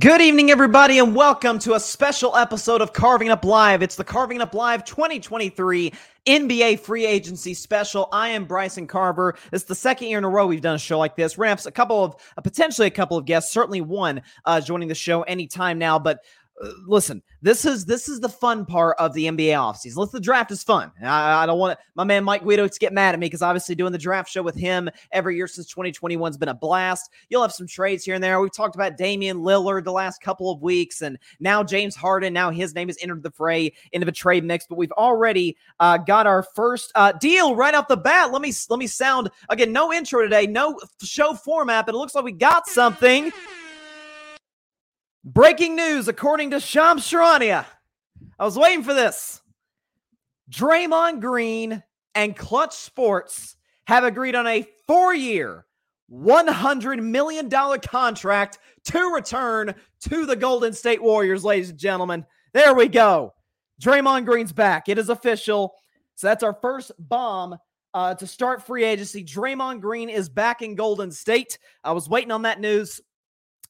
Good evening, everybody, and welcome to a special episode of Carving Up Live. It's the Carving Up Live 2023 NBA free agency special. I am Bryson Carver. It's the second year in a row we've done a show like this. Ramps a couple of, uh, potentially a couple of guests, certainly one uh, joining the show anytime now, but listen, this is this is the fun part of the NBA offseason. Let's the draft is fun. I, I don't want my man Mike Guido to get mad at me because obviously doing the draft show with him every year since 2021 has been a blast. You'll have some trades here and there. We've talked about Damian Lillard the last couple of weeks, and now James Harden. Now his name has entered the fray into the trade mix. But we've already uh, got our first uh, deal right off the bat. Let me let me sound again. No intro today, no show format, but it looks like we got something. Breaking news according to Shams Charania. I was waiting for this. Draymond Green and Klutch Sports have agreed on a four year, $100 million contract to return to the Golden State Warriors, ladies and gentlemen. There we go. Draymond Green's back. It is official. So that's our first bomb uh, to start free agency. Draymond Green is back in Golden State. I was waiting on that news.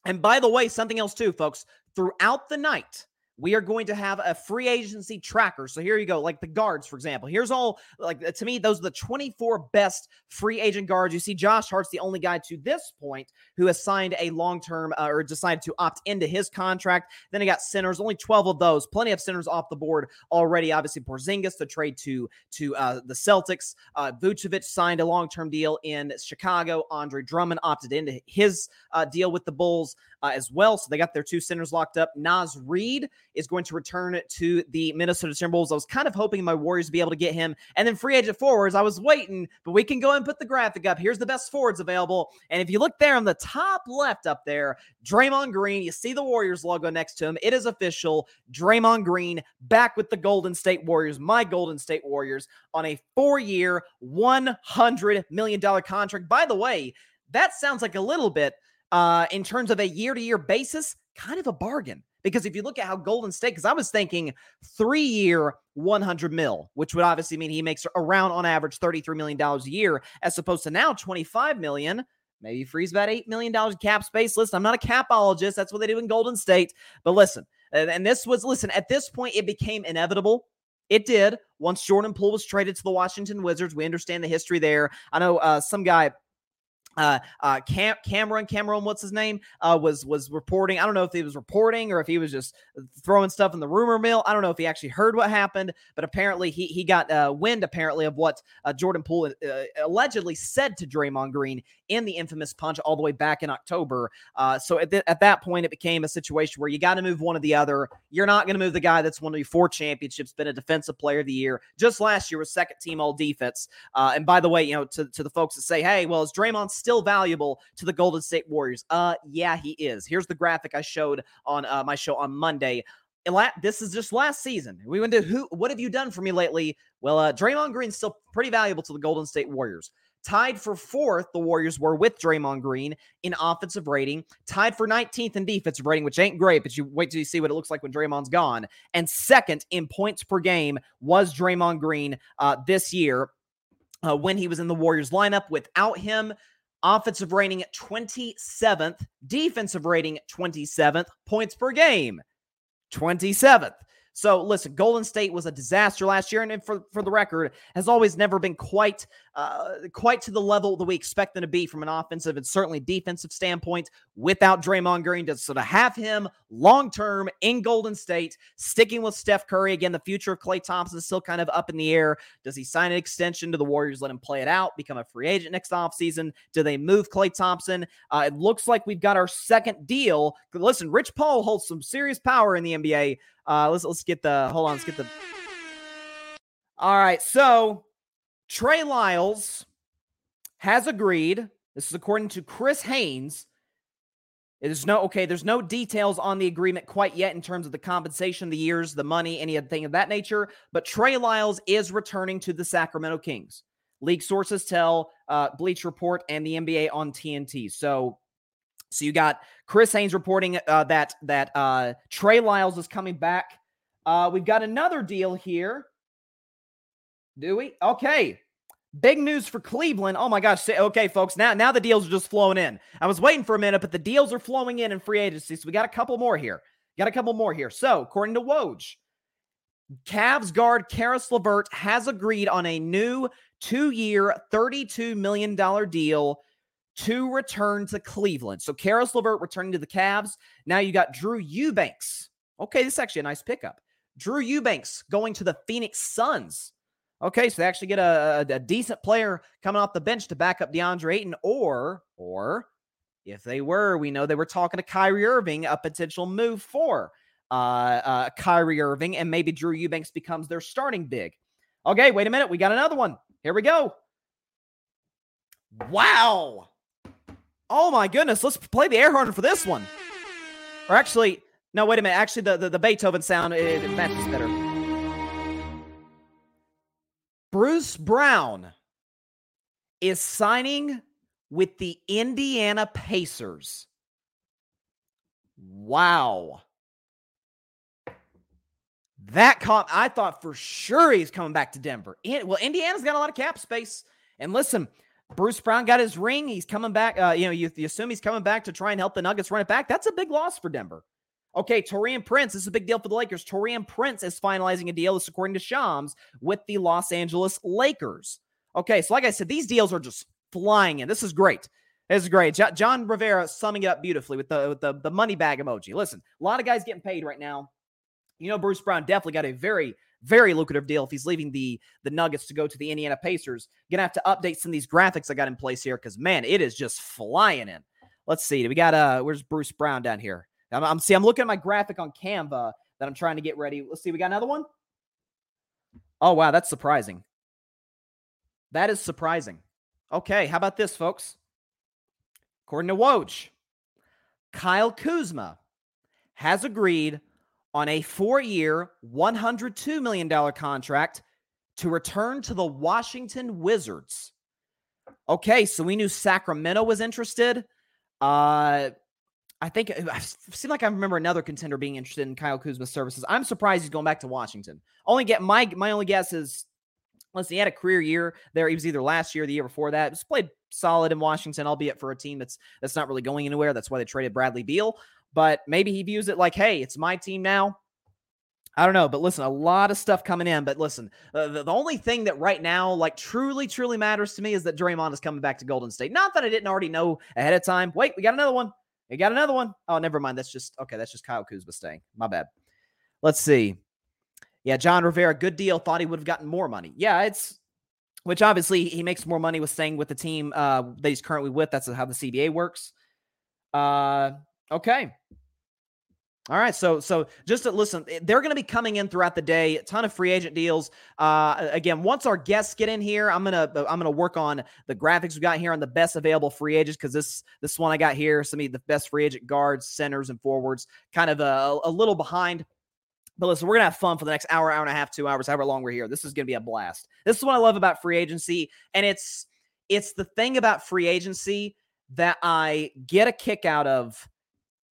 And by the way, something else too, folks, throughout the night, we are going to have a free agency tracker. So here you go, like the guards, for example. Here's all like to me, those are the 24 best free agent guards. You see, Josh Hart's the only guy to this point who has signed a long term uh, or decided to opt into his contract. Then he got centers, only 12 of those, plenty of centers off the board already. Obviously, Porzingis to trade to to uh, the Celtics. Uh, Vucevic signed a long term deal in Chicago. Andre Drummond opted into his uh, deal with the Bulls uh, as well. So they got their two centers locked up. Naz Reid is going to return to the Minnesota Timberwolves. I was kind of hoping my Warriors to be able to get him. And then free agent forwards, I was waiting, but we can go and put the graphic up. Here's the best forwards available. And if you look there on the top left up there, Draymond Green, you see the Warriors logo next to him. It is official. Draymond Green back with the Golden State Warriors, my Golden State Warriors, on a four year, $100 million contract. By the way, that sounds like a little bit uh, in terms of a year to year basis, kind of a bargain. Because if you look at how Golden State, because I was thinking three year, 100 mil, which would obviously mean he makes around on average $33 million a year, as opposed to now 25 million. Maybe frees about $8 million cap space. Listen, I'm not a capologist. That's what they do in Golden State. But listen, and this was, listen, at this point, it became inevitable it did. Once Jordan Poole was traded to the Washington Wizards, we understand the history there. I know uh, some guy uh, uh, Cam- Cameron, Cameron, what's his name, uh, was was reporting. I don't know if he was reporting or if he was just throwing stuff in the rumor mill. I don't know if he actually heard what happened, but apparently he he got uh, wind apparently of what uh, Jordan Poole uh, allegedly said to Draymond Green in the infamous punch all the way back in October. Uh, so at, th- at that point, it became a situation where you got to move one or the other. You're not going to move the guy that's won you four championships, been a defensive player of the year. Just last year was second team all defense. Uh, and by the way, you know, to, to the folks that say, hey, well, is Draymond still valuable to the Golden State Warriors? Uh, yeah, he is. Here's the graphic I showed on uh, my show on Monday this is just last season. We went to who? What have you done for me lately? Well, uh, Draymond Green's still pretty valuable to the Golden State Warriors. Tied for fourth, the Warriors were with Draymond Green in offensive rating. Tied for 19th in defensive rating, which ain't great, but you wait till you see what it looks like when Draymond's gone. And second in points per game was Draymond Green uh, this year uh, when he was in the Warriors lineup. Without him, offensive rating 27th, defensive rating 27th, points per game 27th. So listen, Golden State was a disaster last year, and for for the record, has always never been quite uh, quite to the level that we expect them to be from an offensive and certainly defensive standpoint. Without Draymond Green, to sort of have him long term in Golden State, sticking with Steph Curry again, the future of Klay Thompson is still kind of up in the air. Does he sign an extension to the Warriors? Let him play it out, become a free agent next offseason? Do they move Klay Thompson? Uh, it looks like we've got our second deal. Listen, Rich Paul holds some serious power in the NBA. Uh, let's let's get the hold on. Let's get the. All right, so Trey Lyles has agreed. This is according to Chris Haynes. It is no okay. There's no details on the agreement quite yet in terms of the compensation, the years, the money, anything of thing of that nature. But Trey Lyles is returning to the Sacramento Kings. League sources tell uh, Bleacher Report and the NBA on TNT. So so you got Chris Haynes reporting uh, that that uh, Trey Lyles is coming back. Uh, we've got another deal here. Do we? Okay. Big news for Cleveland. Oh my gosh. Okay, folks. Now, now the deals are just flowing in. I was waiting for a minute, but the deals are flowing in in free agency. So we got a couple more here. Got a couple more here. So, according to Woj, Cavs guard Caris LeVert has agreed on a new two-year, $32 million deal to return to Cleveland. So Caris LeVert returning to the Cavs. Now you got Drew Eubanks. Okay, this is actually a nice pickup. Drew Eubanks going to the Phoenix Suns. Okay, so they actually get a, a, decent player coming off the bench to back up DeAndre Ayton, or or if they were, we know they were talking to Kyrie Irving, a potential move for uh, uh, Kyrie Irving, and maybe Drew Eubanks becomes their starting big. Okay, wait a minute, we got another one. Here we go. Wow. Oh my goodness, let's play the air horn for this one. Or actually, no, wait a minute. Actually, the, the, the Beethoven sound, it, it matches better. Bruce Brown is signing with the Indiana Pacers. Wow. That caught, I thought for sure he's coming back to Denver. well, Indiana's got a lot of cap space. And listen, Bruce Brown got his ring. He's coming back. Uh, you know, you, you, assume he's coming back to try and help the Nuggets run it back. That's a big loss for Denver. Okay, Taurean Prince. This is a big deal for the Lakers. Taurean Prince is finalizing a deal, this according to Shams, with the Los Angeles Lakers. Okay, so like I said, these deals are just flying in. This is great. This is great. Jo- John Rivera summing it up beautifully with the with the, the money bag emoji. Listen, a lot of guys getting paid right now. You know, Bruce Brown definitely got a very very lucrative deal if he's leaving the the Nuggets to go to the Indiana Pacers. Gonna have to update some of these graphics I got in place here because man, it is just flying in. Let's see. We got uh where's Bruce Brown down here? I'm, I'm see, I'm looking at my graphic on Canva that I'm trying to get ready. Let's see, we got another one. Oh wow, that's surprising. That is surprising. Okay, how about this, folks? According to Woj, Kyle Kuzma has agreed on a four year, $102 million contract to return to the Washington Wizards. Okay, so we knew Sacramento was interested. Uh, I think it seemed like I remember another contender being interested in Kyle Kuzma's services. I'm surprised he's going back to Washington. Only get my my only guess is listen, he had a career year there. He was either last year or the year before that. He's played solid in Washington, albeit for a team that's that's not really going anywhere. That's why they traded Bradley Beal. But maybe he views it like, hey, it's my team now. I don't know, but listen, a lot of stuff coming in. But listen, uh, the, the, only thing that right now, like, truly, truly matters to me is that Draymond is coming back to Golden State. Not that I didn't already know ahead of time. Wait, we got another one. We got another one. Oh, never mind. That's just okay. That's just Kyle Kuzma staying. My bad. Let's see. Yeah, John Rivera, good deal. Thought he would have gotten more money. Yeah, it's which obviously he makes more money with staying with the team uh, that he's currently with. That's how the CBA works. Uh, okay. All right, so so just to listen, eh, they're going to be coming in throughout the day. A ton of free agent deals. Uh, again, once our guests get in here, I'm gonna uh, I'm gonna work on the graphics we got here on the best available free agents because this this one I got here, some of the best free agent guards, centers, and forwards. Kind of a, a little behind, but listen, we're gonna have fun for the next hour, hour and a half, two hours, however long we're here. This is gonna be a blast. This is what I love about free agency, and it's it's the thing about free agency that I get a kick out of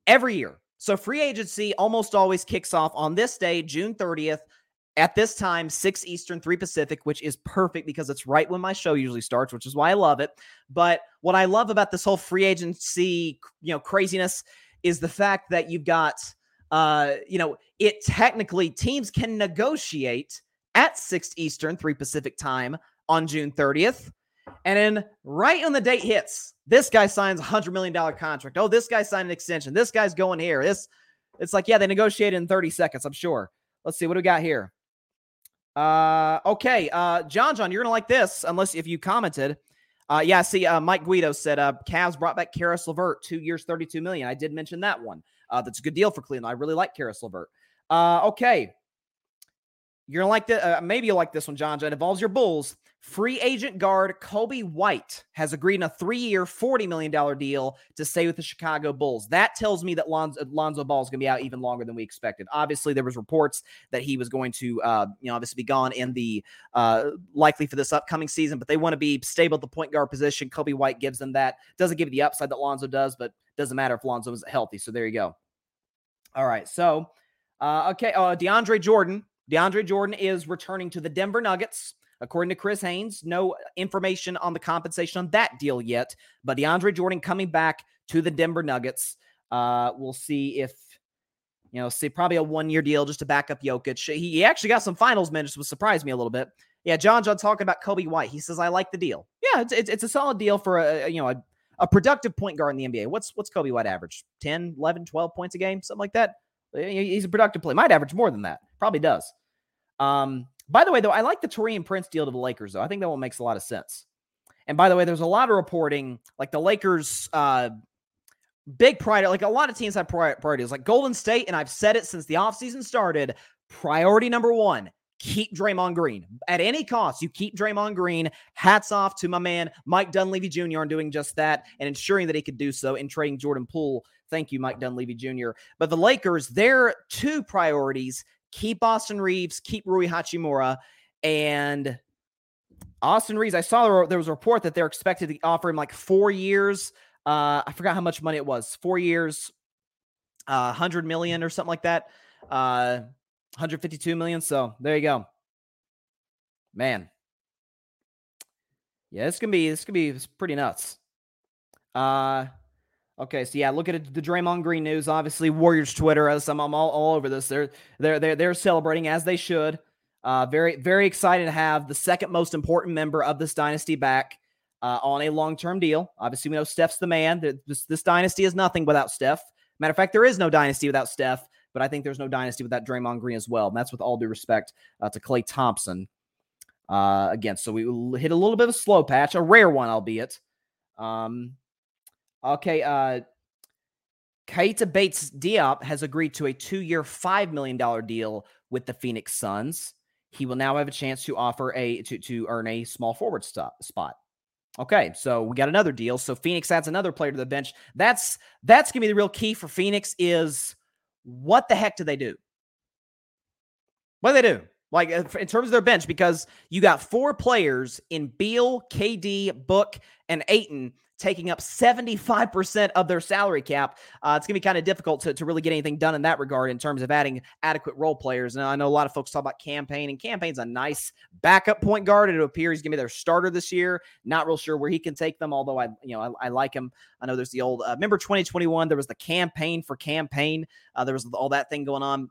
every year so free agency almost always kicks off on this day, June 30th. at this time, 6 Eastern, 3 Pacific, which is perfect because it's right when my show usually starts, which is why I love it. But what I love about this whole free agency, you know, craziness is the fact that you've got uh, you know, it technically teams can negotiate at 6 Eastern, 3 Pacific time on June 30th. And then right when the date hits, this guy signs a hundred million dollar contract. Oh, this guy signed an extension. This guy's going here. This it's like, yeah, they negotiated in 30 seconds, I'm sure. Let's see what do we got here. Uh okay. Uh John John, you're gonna like this, unless if you commented. Uh yeah, see, uh Mike Guido said uh Cavs brought back Caris LeVert, two years, 32 million. I did mention that one. Uh that's a good deal for Cleveland. I really like Caris LeVert. Uh okay. You're gonna like the uh, maybe you'll like this one, John. John. It involves your Bulls. Free agent guard Coby White has agreed on a three-year, forty million dollar deal to stay with the Chicago Bulls. That tells me that Lonzo, Lonzo Ball is going to be out even longer than we expected. Obviously, there was reports that he was going to, uh, you know, obviously be gone in the uh, likely for this upcoming season. But they want to be stable at the point guard position. Coby White gives them that. Doesn't give you the upside that Lonzo does, but doesn't matter if Lonzo is healthy. So there you go. All right, so uh, okay, uh, DeAndre Jordan DeAndre Jordan is returning to the Denver Nuggets. According to Chris Haynes, no information on the compensation on that deal yet, but DeAndre Jordan coming back to the Denver Nuggets. Uh, we'll see if, you know, see probably a one year deal just to back up Jokic. He, he actually got some finals minutes, which surprised me a little bit. Yeah, John John talking about Coby White. He says, I like the deal. Yeah, it's, it's, it's a solid deal for a, you know, a, a productive point guard in the NBA. What's, what's Coby White average? 10, 11, 12 points a game, something like that. He's a productive player. Might average more than that. Probably does. Um, by the way, though, I like the Taurean Prince deal to the Lakers, though. I think that one makes a lot of sense. And by the way, there's a lot of reporting, like the Lakers, uh, big priority, like a lot of teams have priorities, like Golden State, and I've said it since the offseason started. Priority number one, keep Draymond Green. At any cost, you keep Draymond Green. Hats off to my man, Mike Dunleavy Jr., on doing just that and ensuring that he could do so in trading Jordan Poole. Thank you, Mike Dunleavy Jr. But the Lakers, their two priorities keep Austin Reaves, keep Rui Hachimura, and Austin Reaves. I saw there was a report that they're expected to offer him like four years. Uh, I forgot how much money it was. Four years, uh, hundred million or something like that. Uh, 152 million. So there you go, man. Yeah, this can be this can be pretty nuts. Uh, Okay, so yeah, look at the Draymond Green news. Obviously, Warriors Twitter. As I'm, I'm all, all over this. They're they're they're they're celebrating as they should. Uh, very very excited to have the second most important member of this dynasty back uh, on a long term deal. Obviously, we know Steph's the man. This this dynasty is nothing without Steph. Matter of fact, there is no dynasty without Steph. But I think there's no dynasty without Draymond Green as well. And that's with all due respect uh, to Klay Thompson. Uh, again, so we hit a little bit of a slow patch, a rare one, albeit. Um, Okay, uh Keita Bates Diop has agreed to a two-year, $5 million deal with the Phoenix Suns. He will now have a chance to offer a to, to earn a small forward stop, spot. Okay, so we got another deal. So Phoenix adds another player to the bench. That's that's gonna be the real key for Phoenix is what the heck do they do? What do they do? Like uh, in terms of their bench, because you got four players in Beal, KD, Book, and Ayton taking up 75% of their salary cap. Uh, it's going to be kind of difficult to, to really get anything done in that regard in terms of adding adequate role players. And I know a lot of folks talk about Cam Payne, and Cam Payne's a nice backup point guard. It appears he's going to be their starter this year. Not real sure where he can take them, although I, you know, I, I like him. I know there's the old, uh, remember 2021, there was the campaign for campaign. Uh, there was all that thing going on.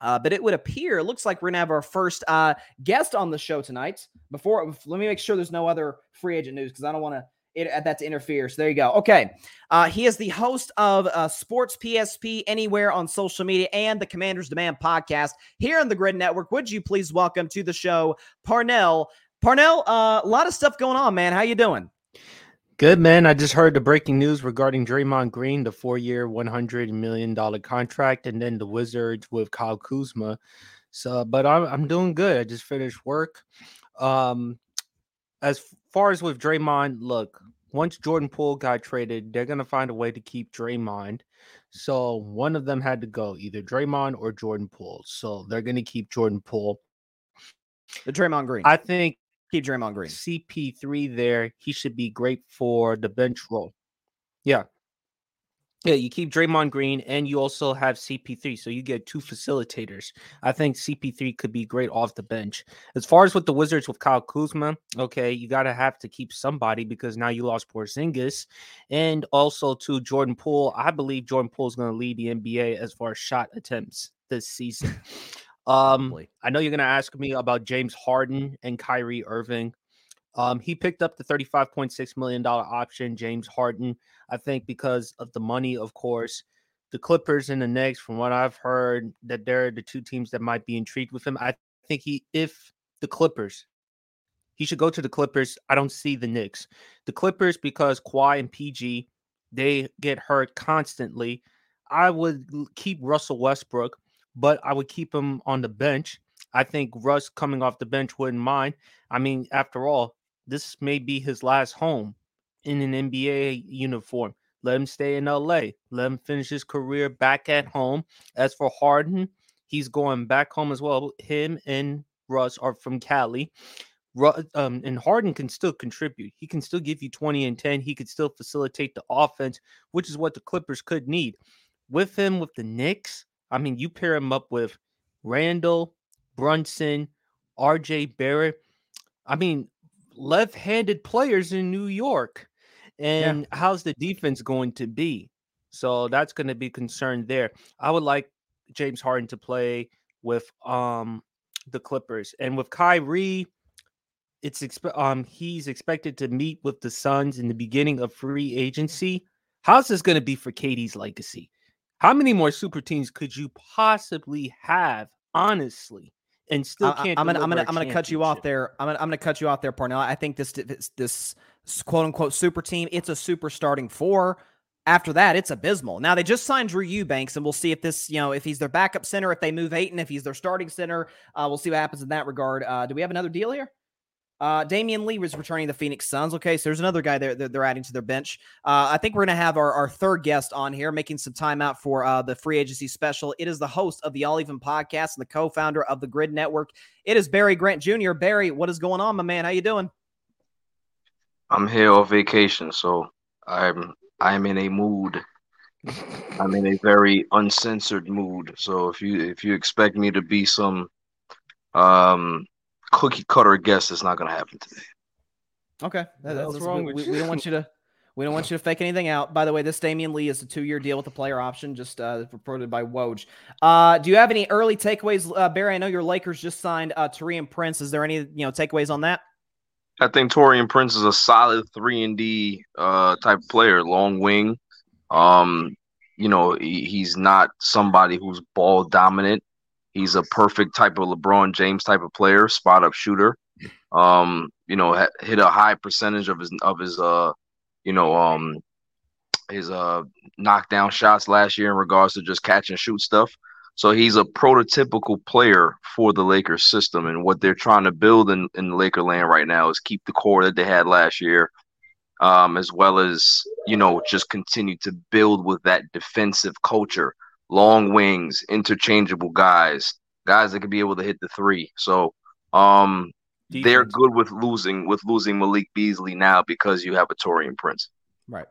Uh, but it would appear, it looks like we're to have our first uh, guest on the show tonight. Before, let me make sure there's no other free agent news because I don't want to it, uh, that to interfere. So there you go. Okay. Uh, he is the host of uh, Sports PSP anywhere on social media and the Commanders Demand podcast here on the Gryd Network. Would you please welcome to the show Parnell? Parnell, uh, a lot of stuff going on, man. How you doing? Good man. I just heard the breaking news regarding Draymond Green, the four-year, one hundred million dollar contract, and then the Wizards with Kyle Kuzma. So, but I'm I'm doing good. I just finished work. Um, as far as with Draymond, look, once Jordan Poole got traded, they're gonna find a way to keep Draymond. So one of them had to go, either Draymond or Jordan Poole. So they're gonna keep Jordan Poole. The Draymond Green. I think keep Draymond Green. CP3 there, he should be great for the bench role. Yeah. Yeah, you keep Draymond Green and you also have CP3. So you get two facilitators. I think CP3 could be great off the bench. As far as with the Wizards with Kyle Kuzma, okay, you got to have to keep somebody because now you lost Porzingis. And also to Jordan Poole. I believe Jordan Poole is going to lead the NBA as far as shot attempts this season. Um, I know you're going to ask me about James Harden and Kyrie Irving. Um, he picked up the $35.6 million option, James Harden. I think because of the money, of course. The Clippers and the Knicks, from what I've heard, that they're the two teams that might be intrigued with him. I think he, if the Clippers, he should go to the Clippers. I don't see the Knicks. The Clippers, because Kawhi and PG, they get hurt constantly. I would keep Russell Westbrook, but I would keep him on the bench. I think Russ coming off the bench wouldn't mind. I mean, after all, this may be his last home in an NBA uniform. Let him stay in LA. Let him finish his career back at home. As for Harden, he's going back home as well. Him and Russ are from Cali. Um, and Harden can still contribute. He can still give you 20 and 10. He could still facilitate the offense, which is what the Clippers could need. With him, with the Knicks, I mean, you pair him up with Randle, Brunson, RJ Barrett. I mean, left-handed players in New York. And yeah. how's the defense going to be? So that's going to be concerned there. I would like James Harden to play with um the Clippers and with Kyrie. It's expe- um he's expected to meet with the Suns in the beginning of free agency. How's this going to be for KD's legacy? How many more super teams could you possibly have, honestly? And still can't. I, am gonna, I'm gonna, I'm gonna cut you off there. I'm gonna, I'm gonna cut you off there, Parnell. I think this, this, this quote unquote super team, it's a super starting four. After that, it's abysmal. Now they just signed Drew Eubanks, and we'll see if this, you know, if he's their backup center, if they move Ayton, if he's their starting center, uh, we'll see what happens in that regard. Uh, do we have another deal here? Uh, Damion Lee was returning the Phoenix Suns. Okay, so there's another guy there that they're adding to their bench. Uh, I think we're going to have our, our third guest on here, making some time out for uh, the free agency special. It is the host of the All Even podcast and the co-founder of the Gryd Network. It is Barry Grant Jr. Barry, what is going on, my man? How you doing? I'm here on vacation, so I'm I'm in a mood. I'm in a very uncensored mood. So if you if you expect me to be some um cookie cutter guess is not going to happen today. Okay, that, that's, that's wrong. We, we, we, don't want you to. We don't want you to fake anything out. By the way, this Damion Lee is a two-year deal with a player option, just uh, reported by Woj. Uh, do you have any early takeaways, uh, Barry? I know your Lakers just signed uh, Taurean Prince. Is there any you know takeaways on that? I think Taurean Prince is a solid three and D uh, type player, long wing. Um, you know, he, he's not somebody who's ball dominant. He's a perfect type of LeBron James type of player, spot up shooter. Um, you know, hit a high percentage of his of his uh, you know, um, his uh knockdown shots last year in regards to just catch and shoot stuff. So he's a prototypical player for the Lakers system, and what they're trying to build in in Lakerland right now is keep the core that they had last year, um, as well as you know just continue to build with that defensive culture long wings, interchangeable guys, guys that could be able to hit the three. So um they're good with losing with losing Malik Beasley now because you have a Taurean Prince. Right.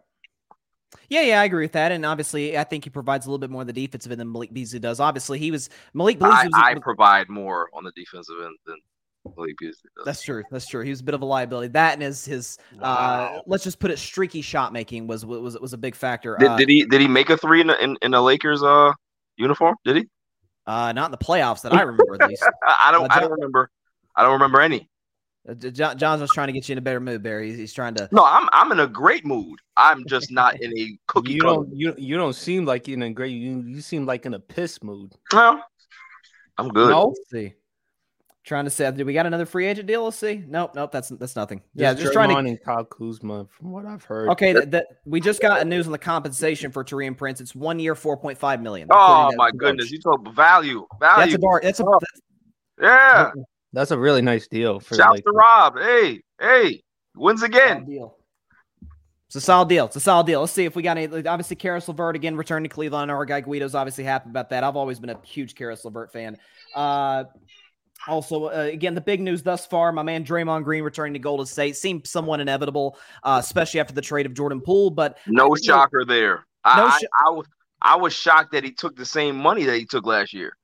Yeah, yeah, I agree with that. And obviously, I think he provides a little bit more of the defensive end than Malik Beasley does. Obviously, he was Malik Beasley. I, was, I provide more on the defensive end than Malik Beasley does. That's true. That's true. He was a bit of a liability. That and his his uh, wow. uh, let's just put it streaky shot making was was was a big factor. Did, uh, did he did he make a three in the, in, in the Lakers uh uniform? Did he? Uh, not in the playoffs that I remember at least. I don't. Uh, John, I don't remember. I don't remember any. Uh, John, John's was trying to get you in a better mood, Barry. He's, he's, trying to. No, I'm I'm in a great mood. I'm just not in a cookie. You don't you you don't seem like in a great. You you seem like in a piss mood. Well, I'm good. No, Let's see. Trying to say, do we got another free agent deal? Let's see. Nope, nope. That's that's nothing. Just yeah, just trying to. And Kyle Kuzma, from what I've heard. Okay, that, that we just got a news on the compensation for Taurean Prince. It's one year, four point five million. Oh my goodness, you talk value, value. That's a bar. That's a. That's, yeah, that's a really nice deal. For Shouts like, to Rob. Hey, hey, wins again. Deal. It's a solid deal. It's a solid deal. Let's see if we got any. Obviously, Caris LeVert again returned to Cleveland. Our guy Guido's obviously happy about that. I've always been a huge Caris LeVert fan. Uh, also, uh, again, the big news thus far, my man Draymond Green returning to Golden State seemed somewhat inevitable, uh, especially after the trade of Jordan Poole. But no shocker there. I, No I, sh- I was I was shocked that he took the same money that he took last year.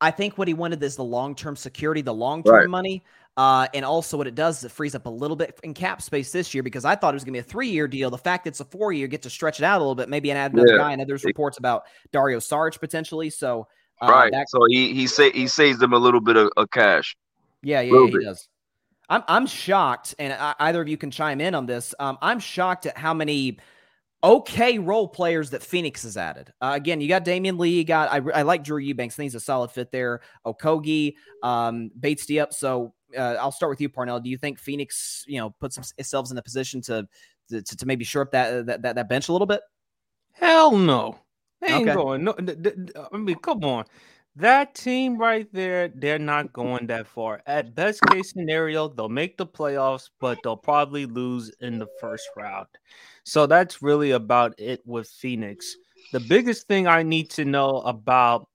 I think what he wanted is the long term security, the long term Right. money. Uh, and also, what it does is it frees up a little bit in cap space this year because I thought it was going to be a three year deal. The fact that it's a four year, get to stretch it out a little bit, maybe and add another Yeah. guy. And there's reports about Dario Saric potentially. So, uh, right. that- so he he say he saves them a little bit of, of cash. yeah, yeah, yeah, he does. I'm I'm shocked, and I, either of you can chime in on this. Um, I'm shocked at how many okay role players that Phoenix has added. Uh, again, you got Damion Lee. You got I, I like Drew Eubanks. I think he's a solid fit there. Okogie, um, Bates Diop. So uh, I'll start with you, Parnell. Do you think Phoenix, you know, puts themselves in a position to to, to maybe shore up that, that that that bench a little bit? Hell no. They ain't Okay. going. No, th- th- I mean, come on. That team right there, they're not going that far. At best case scenario, they'll make the playoffs, but they'll probably lose in the first round. So that's really about it with Phoenix. The biggest thing I need to know about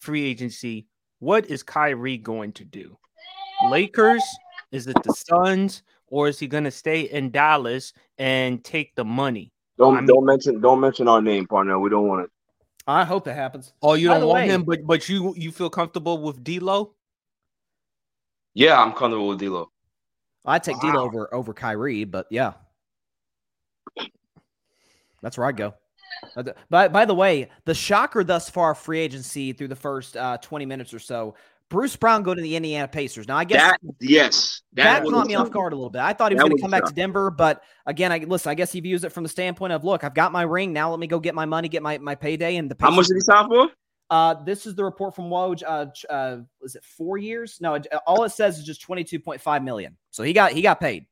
free agency what is Kyrie going to do? Lakers? Is it the Suns? Or is he going to stay in Dallas and take the money? Don't I mean- don't mention don't mention our name, partner. We don't want it. I hope that happens. Oh, you By don't want way- him, but but you you feel comfortable with D'Lo? Yeah, I'm comfortable with D'Lo. I'd take D'Lo over over Kyrie, but yeah, that's where I go. By by the way, the shocker thus far free agency through the first uh, twenty minutes or so. Bruce Brown go to the Indiana Pacers. Now I guess That yes, that, was caught me off guard a little bit. I thought he was going to come back to. Denver, but again, I listen. I guess he views it from the standpoint of, look, I've got my ring now. Let me go get my money, get my my payday, and the How much did he sign for? uh, this is the report from Woj. Uh, uh, is it four years? No, all it says is just twenty two point five million. So he got he got paid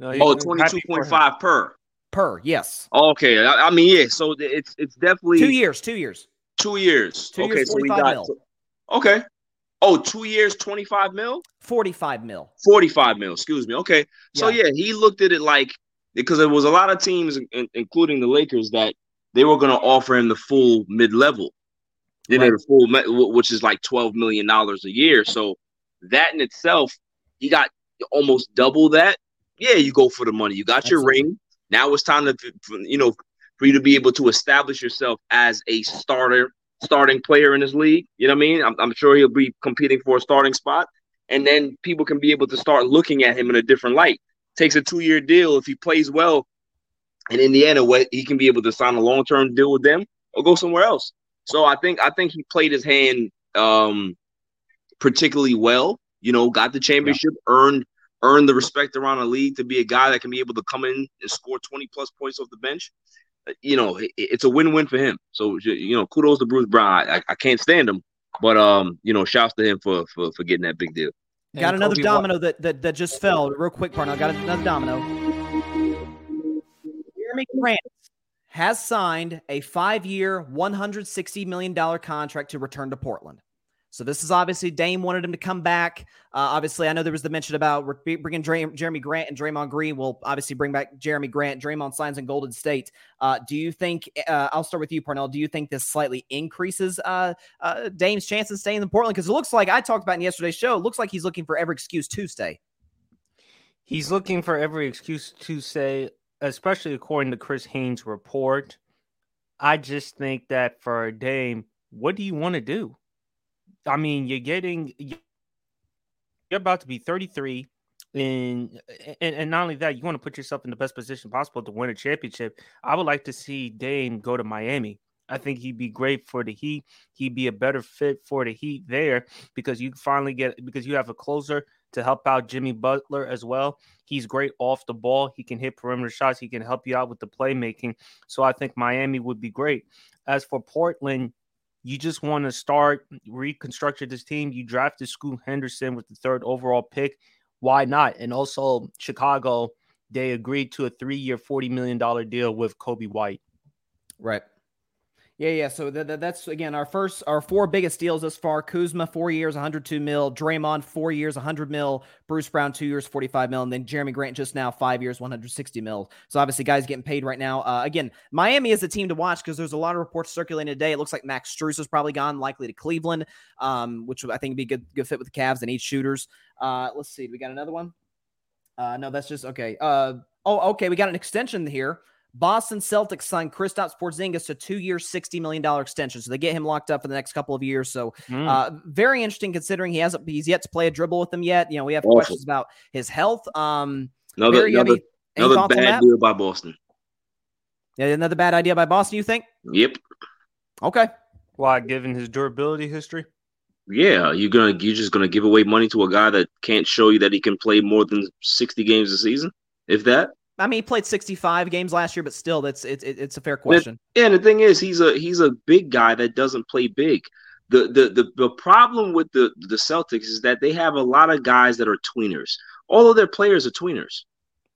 No, Oh, 22.5 happy for him. per. per. Yes, Okay, I, I mean yeah. So it's it's definitely two years. Two years. Two years. Two okay, years, so we got mil. okay. Oh, two years, twenty five mil, Forty five mil. forty five mil. Excuse me. Okay, so Yeah. yeah, he looked at it like because there was a lot of teams, in- including the Lakers, that they were going to offer him the full mid level. You know, Right. the full, which is like twelve million dollars a year. So that in itself, you got almost double that. Yeah, you go for the money. You got your Absolutely. ring. Now it's time to, you know, for you to be able to establish yourself as a starter, starting player in this league. You know what I mean? I'm, I'm sure he'll be competing for a starting spot, and then people can be able to start looking at him in a different light. Takes a two year deal if he plays well in Indiana, what he can be able to sign a long term deal with them or go somewhere else. So I think I think he played his hand um, particularly well. You know, got the championship, earned earned the respect around the league to be a guy that can be able to come in and score 20 plus points off the bench. You know, it- it's a win win for him. So you know, kudos to Bruce Brown. I, I can't stand him, but um, you know, shouts to him for for, for getting that big deal. Got another Kobe Wa- domino that, that that just fell real quick. Partner, I got another domino. Jerami Grant has signed a five-year, one hundred sixty million dollar contract to return to Portland. So this is obviously Dame wanted him to come back. Uh, obviously, I know there was the mention about bringing Jerami Grant and Draymond Green. will obviously bring back Jerami Grant. Draymond signs in Golden State. Uh, do you think? Uh, I'll start with you, Parnell. Do you think this slightly increases uh, uh, Dame's chances staying in Portland? Because it looks like I talked about in yesterday's show. It looks like he's looking for every excuse to stay. He's looking for every excuse to say, especially according to Chris Haynes' report. I just think that for Dame, what do you want to do? I mean, you're getting you're about to be 33, and and, and not only that, you want to put yourself in the best position possible to win a championship. I would like to see Dame go to Miami. I think he'd be great for the Heat. He'd be a better fit for the Heat there because you finally get because you have a closer to help out Jimmy Butler as well. He's great off the ball. He can hit perimeter shots. He can help you out with the playmaking. So I think Miami would be great. As for Portland, you just want to start mm, reconstructing this team. You drafted Scoot Henderson with the third overall pick. Why not? And also Chicago, they agreed to a three-year, forty million dollar deal with Coby White. Right. Yeah, yeah. So th- th- that's again our first, our four biggest deals thus far. Kuzma, four years, 102 mil. Draymond, four years, 100 mil. Bruce Brown, two years, 45 mil. And then Jerami Grant just now, five years, 160 mil. So obviously, guys getting paid right now. Uh, again, Miami is a team to watch because there's a lot of reports circulating today. It looks like Max Strus is probably gone, likely to Cleveland, um, which I think would be a good, good fit with the Cavs. and need shooters. Uh, let's see. We got another one? Uh, no, that's just okay. Uh, oh, okay. We got an extension here. Boston Celtics signed Kristaps Porzingis to two year, $60 million extension. So they get him locked up for the next couple of years. So Mm. uh, very interesting considering he hasn't, he's yet to play a dribble with them yet. You know, we have Awful. questions about his health. Um, Another Barry, another, any- any another bad deal by Boston. Yeah, another bad idea by Boston, you think? Yep. Okay. Why, given his durability history? Yeah, you're gonna you're just gonna give away money to a guy that can't show you that he can play more than sixty games a season, if that. I mean, he played 65 games last year, but still, that's it's it's a fair question. Yeah, and the thing is, he's a he's a big guy that doesn't play big. The the the, the problem with the the Celtics is that they have a lot of guys that are tweeners. All of their players are tweeners.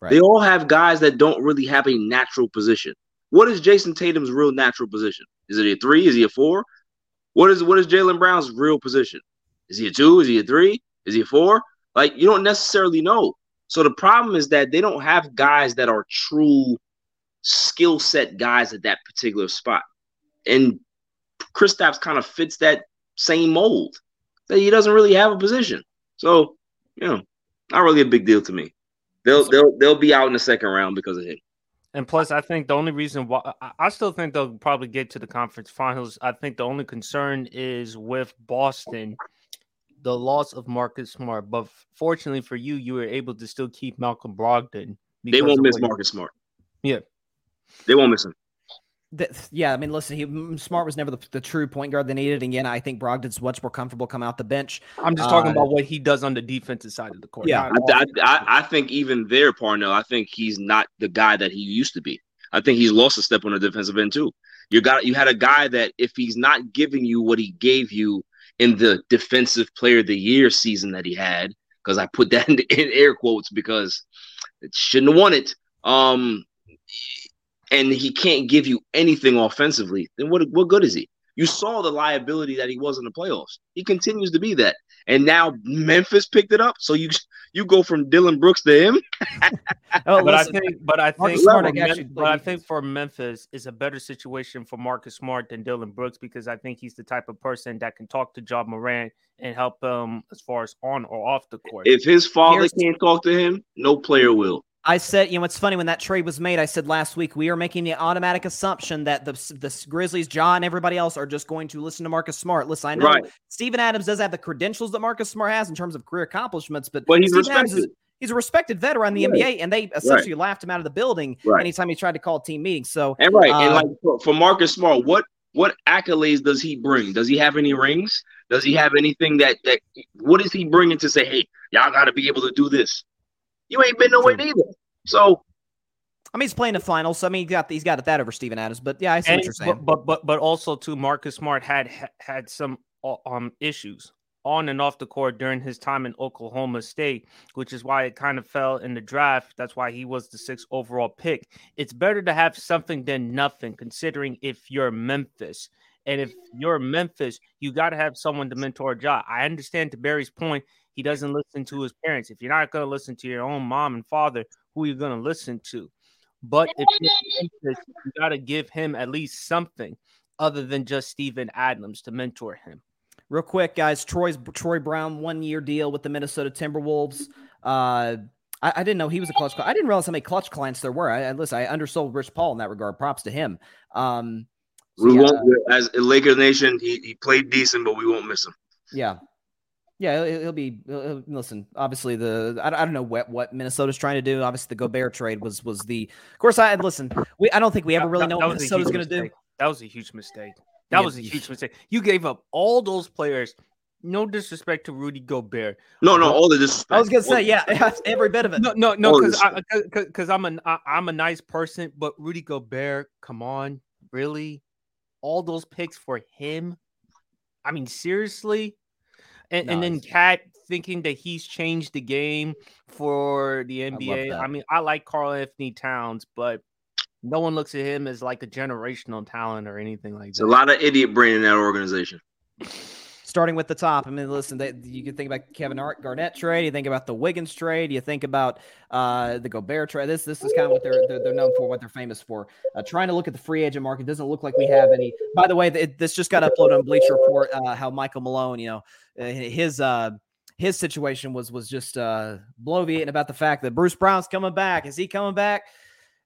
Right. They all have guys that don't really have a natural position. What is Jayson Tatum's real natural position? Is it a three? Is he a four? What is what is Jaylen Brown's real position? Is he a two? Is he a three? Is he a four? Like you don't necessarily know. So the problem is that they don't have guys that are true skill set guys at that particular spot. And Kristaps kind of fits that same mold. That he doesn't really have a position. So, you know, not really a big deal to me. They'll they'll they'll be out in the second round because of him. And plus, I think the only reason why I- I still think they'll probably get to the conference finals. I think the only concern is with Boston, the loss of Marcus Smart. But fortunately for you, you were able to still keep Malcolm Brogdon. They won't miss what he- Marcus Smart. Yeah. They won't miss him. That- yeah, I mean, listen, he Smart was never the, the true point guard they needed. And again, I think Brogdon's much more comfortable coming out the bench. I'm just talking Uh, about what he does on the defensive side of the court. Yeah. I, I, I, I think even there, Parnell, I think he's not the guy that he used to be. I think he's lost a step on the defensive end too. You got you had a guy that if he's not giving you what he gave you in the defensive player of the year season that he had, because I put that in, in air quotes because it shouldn't have won it. Um, and he can't give you anything offensively, then what what good is he? You saw the liability that he was in the playoffs. He continues to be that. And now Memphis picked it up. So you you go from Dillon Brooks to him. Oh, but listen, I think, but I think, Smart for Mem- but I think for Memphis is a better situation for Marcus Smart than Dillon Brooks because I think he's the type of person that can talk to Ja Morant and help him as far as on or off the court. If his father Here's- can't talk to him, no player will. I said, you know, it's funny when that trade was made. I said last week we are making the automatic assumption that the the Grizzlies, John, everybody else are just going to listen to Marcus Smart. Listen, I know Right. Steven Adams does have the credentials that Marcus Smart has in terms of career accomplishments, but But he's Steven Adams is respected. he's a respected veteran in the Right. NBA, and they essentially laughed him out of the building Right. anytime he tried to call team meetings. So And right, and uh, like for, for Marcus Smart, what what accolades does he bring? Does he have any rings? Does he have anything that that what is he bringing to say, hey, y'all got to be able to do this? You ain't been nowhere neither. So I mean, he's playing the finals, so I mean, he got he's got that over Steven Adams. But yeah, I see And- what you're saying. But, but but but also too, Marcus Smart had had some uh, um issues on and off the court during his time in Oklahoma State, which is why it kind of fell in the draft. That's why he was the sixth overall pick. It's better to have something than nothing, considering if you're Memphis. And if you're Memphis, you got to have someone to mentor Ja. I understand to Barry's point, he doesn't listen to his parents. If you're not going to listen to your own mom and father, who are you going to listen to? But if you're you got to give him at least something other than just Steven Adams to mentor him. Real quick, guys. Troy's Troy Brown one year deal with the Minnesota Timberwolves. Uh, I, I didn't know he was a clutch. I didn't realize how many clutch clients there were. I, I listen. I undersold Rich Paul in that regard. Props to him. Um, so we yeah, won't as a Lakers nation, he, he played decent, but we won't miss him. Yeah. Yeah, he'll, he'll be. he'll- he'll- listen, obviously the I, I don't know what what Minnesota's trying to do. Obviously, the Gobert trade was was the. Of course, I listen. We I don't think we ever really That- know that what was a Minnesota's huge going to do. mistake. That was a huge mistake. That Yeah, was a you- huge mistake. You gave up all those players. No disrespect to Rudy Gobert. No, no, all the this. I was going to say, yeah, every bit of it. No, no, no, All because this- because I'm a I- I'm a nice person, but Rudy Gobert, come on, really, all those picks for him. I mean, seriously, and and then it's- Cat thinking that he's changed the game for the NBA. that. I, mean, I like Karl Anthony Towns, but no one looks at him as like a generational talent or anything like It's that. a lot of idiot brain in that organization. starting with the top. I mean, listen, they, you can think about Kevin Ar- Garnett trade. You think about the Wiggins trade. You think about uh, the Gobert trade. This this is kind of what they're they're, they're known for, what they're famous for. Uh, trying to look at the free agent market doesn't look like we have any. By the way, it, this just got uploaded on Bleacher Report. Uh, how Michael Malone, you know, uh, his uh, his situation was was just uh, bloviating about the fact that Bruce Brown's coming back. Is he coming back?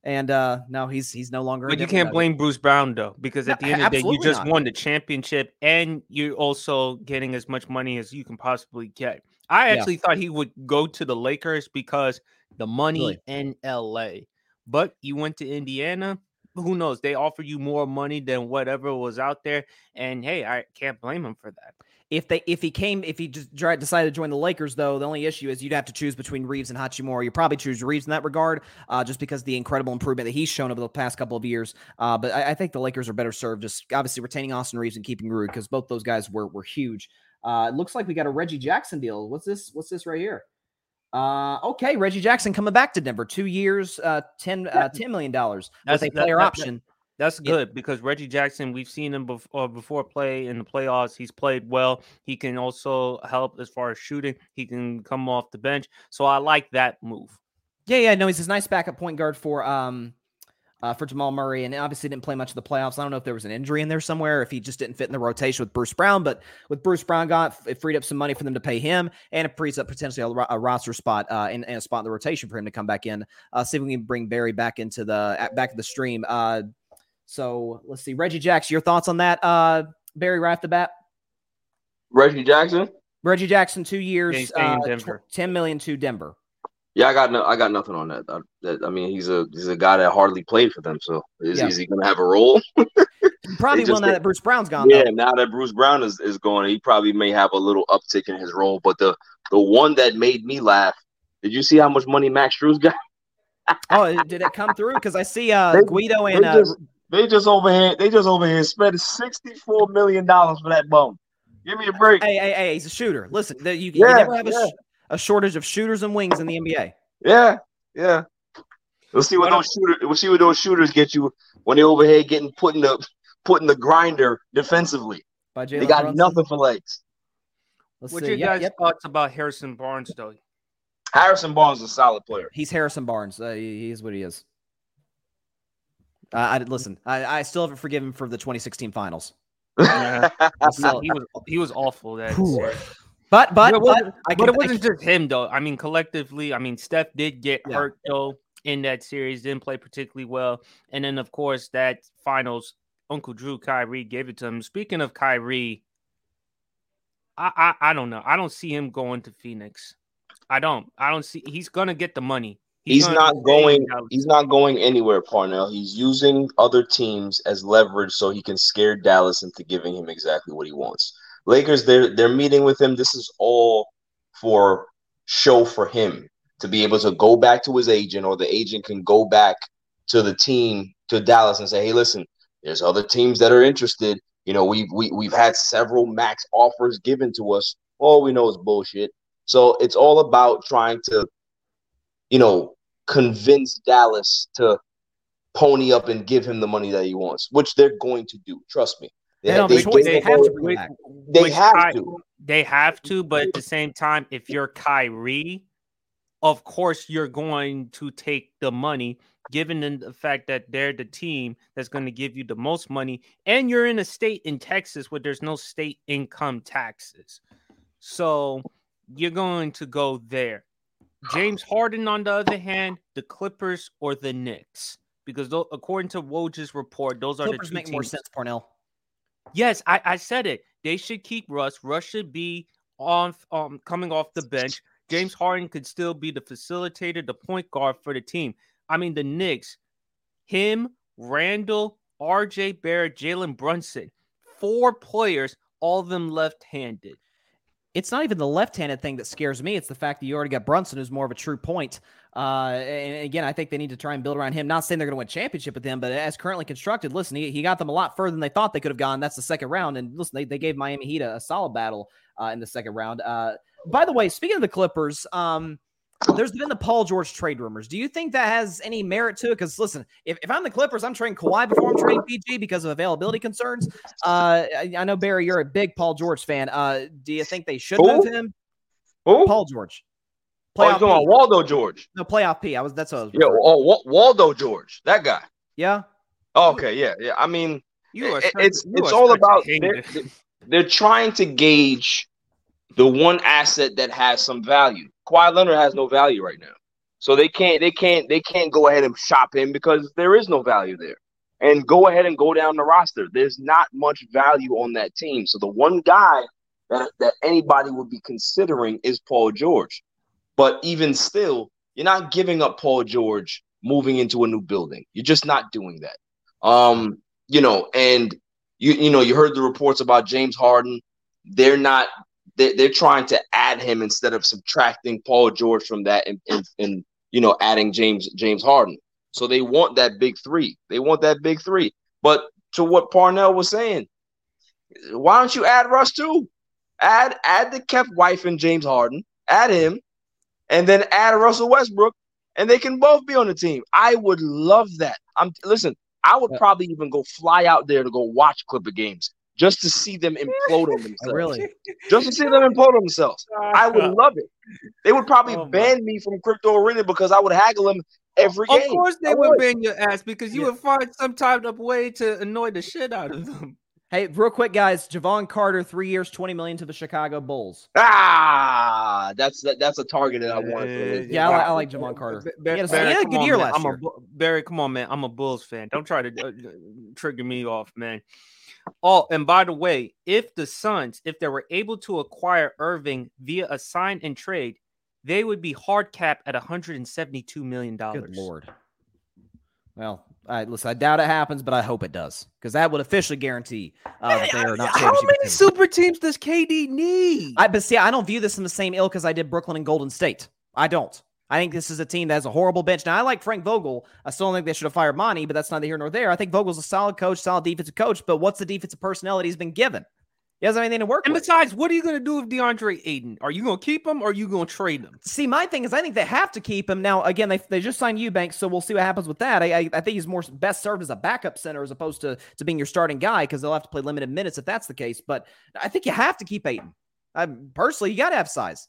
And uh no, he's he's no longer. But you can't blame Bruce Brown though, because at No, the end of the day, you just not. won the championship and you're also getting as much money as you can possibly get. I Yeah. actually thought he would go to the Lakers because the money Really? in LA. But you went to Indiana. Who knows? They offer you more money than whatever was out there. And hey, I can't blame him for that. If they if he came if he just decided to join the Lakers though, the only issue is you'd have to choose between Reaves and Hachimura. You probably choose Reaves in that regard, uh, just because the incredible improvement that he's shown over the past couple of years. Uh, but I, I think the Lakers are better served just obviously retaining Austin Reaves and keeping Rude because both those guys were were huge. Uh, it looks like we got a Reggie Jackson deal. What's this? What's this right here? Uh, okay, Reggie Jackson coming back to Denver, two years, uh, 10, uh, $10 million with That's- a player that- that- option. That's Yeah. good because Reggie Jackson, we've seen him before, before play in the playoffs. He's played well. He can also help as far as shooting. He can come off the bench. So I like that move. Yeah, yeah, no, he's a nice backup point guard for um uh, for Jamal Murray, and obviously didn't play much of the playoffs. I don't know if there was an injury in there somewhere, if he just didn't fit in the rotation with Bruce Brown. But with Bruce Brown got it freed up some money for them to pay him, and it frees up potentially a, a roster spot uh, and, and a spot in the rotation for him to come back in. Uh, see if we can bring Barry back into the back of the stream. Uh, so let's see, Reggie Jackson, your thoughts on that? Uh, Barry, right off the bat. Reggie Jackson. Reggie Jackson, two years, he's staying in uh, tw- Denver. ten million to Denver. Yeah, I got no, I got nothing on that. I, that, I mean, he's a he's a guy that hardly played for them. So is, Yeah. is he going to have a role? Probably just will now that Bruce Brown's gone. yeah, though. now that Bruce Brown is, is going, he probably may have a little uptick in his role. But the the one that made me laugh, did you see how much money Max Strus got? Oh, did it come through? Because I see uh, They- Guido They and uh, just they just over here they just over here spending sixty four million dollars for that bum. Give me a break. hey, hey, hey, he's a shooter. Listen, the, you, you never have a, yeah. sh- a shortage of shooters and wings in the NBA. Yeah, yeah. Let's see what those shooters. We'll see what those shooters get you when they over here getting put in the put in the grinder defensively. By They got Brunson. nothing for legs. Let's What's see. your Yep, guys' yep. thoughts about Harrison Barnes, though? Harrison Barnes is a solid player. He's Harrison Barnes. Uh, he, he is what he is. Uh, I listen. I, I still haven't forgiven him for the 2016 finals. Yeah. Still- he was he was awful that Whew. series. but but But it but, wasn't, I but can, it wasn't can- just him though. I mean, collectively, I mean, Steph did get Yeah. hurt though in that series, didn't play particularly well, and then of course that finals, Uncle Drew Kyrie gave it to him. Speaking of Kyrie, I I, I don't know. I don't see him going to Phoenix. I don't. I don't see. He's gonna get the money. He's gonna not going. He's not going anywhere, Parnell. He's using other teams as leverage so he can scare Dallas into giving him exactly what he wants. Lakers, they're they're meeting with him. This is all for show for him to be able to go back to his agent, or the agent can go back to the team to Dallas and say, "Hey, listen, there's other teams that are interested. You know, we've we, we've had several max offers given to us. All we know is bullshit. So it's all about trying to, you know, convince Dallas to pony up and give him the money that he wants, which they're going to do. Trust me. They don't have. They have to whole- bring him back. They have to. They have to, but at the same time, if you're Kyrie, of course you're going to take the money, given the fact that they're the team that's going to give you the most money, and you're in a state in Texas where there's no state income taxes. So you're going to go there. James Harden, on the other hand, the Clippers or the Knicks. Because tho- according to Woj's report, those are the two make more sense, Parnell. Yes, I, I said it. They should keep Russ. Russ should be on um coming off the bench. James Harden could still be the facilitator, the point guard for the team. I mean, the Knicks, him, Randle, RJ Barrett, Jalen Brunson, four players, all of them left-handed. It's not even the left-handed thing that scares me. It's the fact that you already got Brunson, who's more of a true point. Uh, and again, I think they need to try and build around him. Not saying they're going to win championship with him, but as currently constructed, listen, he, he got them a lot further than they thought they could have gone. That's the second round, and listen, they, they gave Miami Heat a, a solid battle uh, in the second round. Uh, by the way, speaking of the Clippers, um, there's been the Paul George trade rumors. Do you think that has any merit to it? Because listen, if, if I'm the Clippers, I'm trading Kawhi before I'm trading PG because of availability concerns. Uh, I, I know Barry, you're a big Paul George fan. Uh, do you think they should Who? move him? Who? Paul George. Oh, Playoff P. Waldo George? No, playoff P. I was that's what I was. Yeah. Oh, Wa- Waldo George, that guy. Yeah. Oh, okay. Yeah. Yeah. I mean, You are it- it's you it's are all about they're, they're trying to gauge the one asset that has some value. Kawhi Leonard has no value right now. So they can't they can't they can't go ahead and shop him because there is no value there. And go ahead and go down the roster. There's not much value on that team. So the one guy that that anybody would be considering is Paul George. But even still, you're not giving up Paul George moving into a new building. You're just not doing that. Um, you know, and you you know, you heard the reports about James Harden. They're not they're, they're trying to add him instead of subtracting Paul George from that and, and, and you know adding James James Harden. So they want that big three. They want that big three. But to what Parnell was saying, why don't you add Russ too? Add add the kept wife and James Harden, add him, and then add Russell Westbrook, and they can both be on the team. I would love that. I'm listen. I would probably even go fly out there to go watch Clipper games just to see them implode on themselves. Really? Just to see them implode on themselves. I would love it. They would probably Oh, ban me from crypto arena because I would haggle them every Of game. Of course they would would. ban your ass because you Yeah. would find some type of way to annoy the shit out of them. Hey, real quick, guys. Jevon Carter, three years, twenty million to the Chicago Bulls. Ah, that's that, that's a target that I want. for Yeah, I, like, I like Jevon Carter. Ba- He had a, Barry, he had a good on, year man. last I'm year. A, Barry, come on, man. I'm a Bulls fan. Don't try to uh, trigger me off, man. Oh, and by the way, if the Suns, if they were able to acquire Irving via a sign and trade, they would be hard capped at 172 million dollars. Good lord. Well, I listen. I doubt it happens, but I hope it does because that would officially guarantee uh, that they are not. How many contenders. super teams does KD need? I but see, I don't view this in the same ilk as I did Brooklyn and Golden State. I don't. I think this is a team that has a horrible bench. Now I like Frank Vogel. I still don't think they should have fired Monty, but that's neither here nor there. I think Vogel's a solid coach, solid defensive coach. But what's the defensive personnel that he's been given? He doesn't have anything to work and with. besides, what are you going to do with DeAndre Ayton? Are you going to keep him or are you going to trade him? See, my thing is, I think they have to keep him. Now, again, they, they just signed Eubanks, so we'll see what happens with that. I, I, I think he's more best served as a backup center as opposed to, to being your starting guy because they'll have to play limited minutes if that's the case. But I think you have to keep Ayton. I, personally, you got to have size.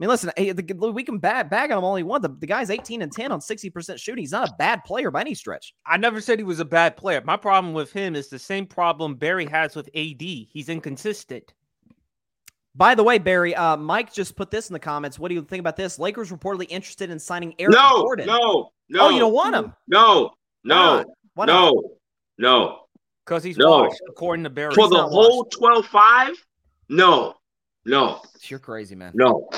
I mean, listen, eh, we can bag, bag on him all he want. The, the guy's 18 and 10 on 60% shooting. He's not a bad player by any stretch. I never said he was a bad player. My problem with him is the same problem Barry has with AD. He's inconsistent. By the way, Barry, uh, Mike just put this in the comments. What do you think about this? Lakers reportedly interested in signing Eric No, Gordon. no, no. Oh, you don't want him? No, no, not? Why not? no, no. Because he's No. washed, according to Barry. For the whole 12 5? No, no, You're crazy, man. no,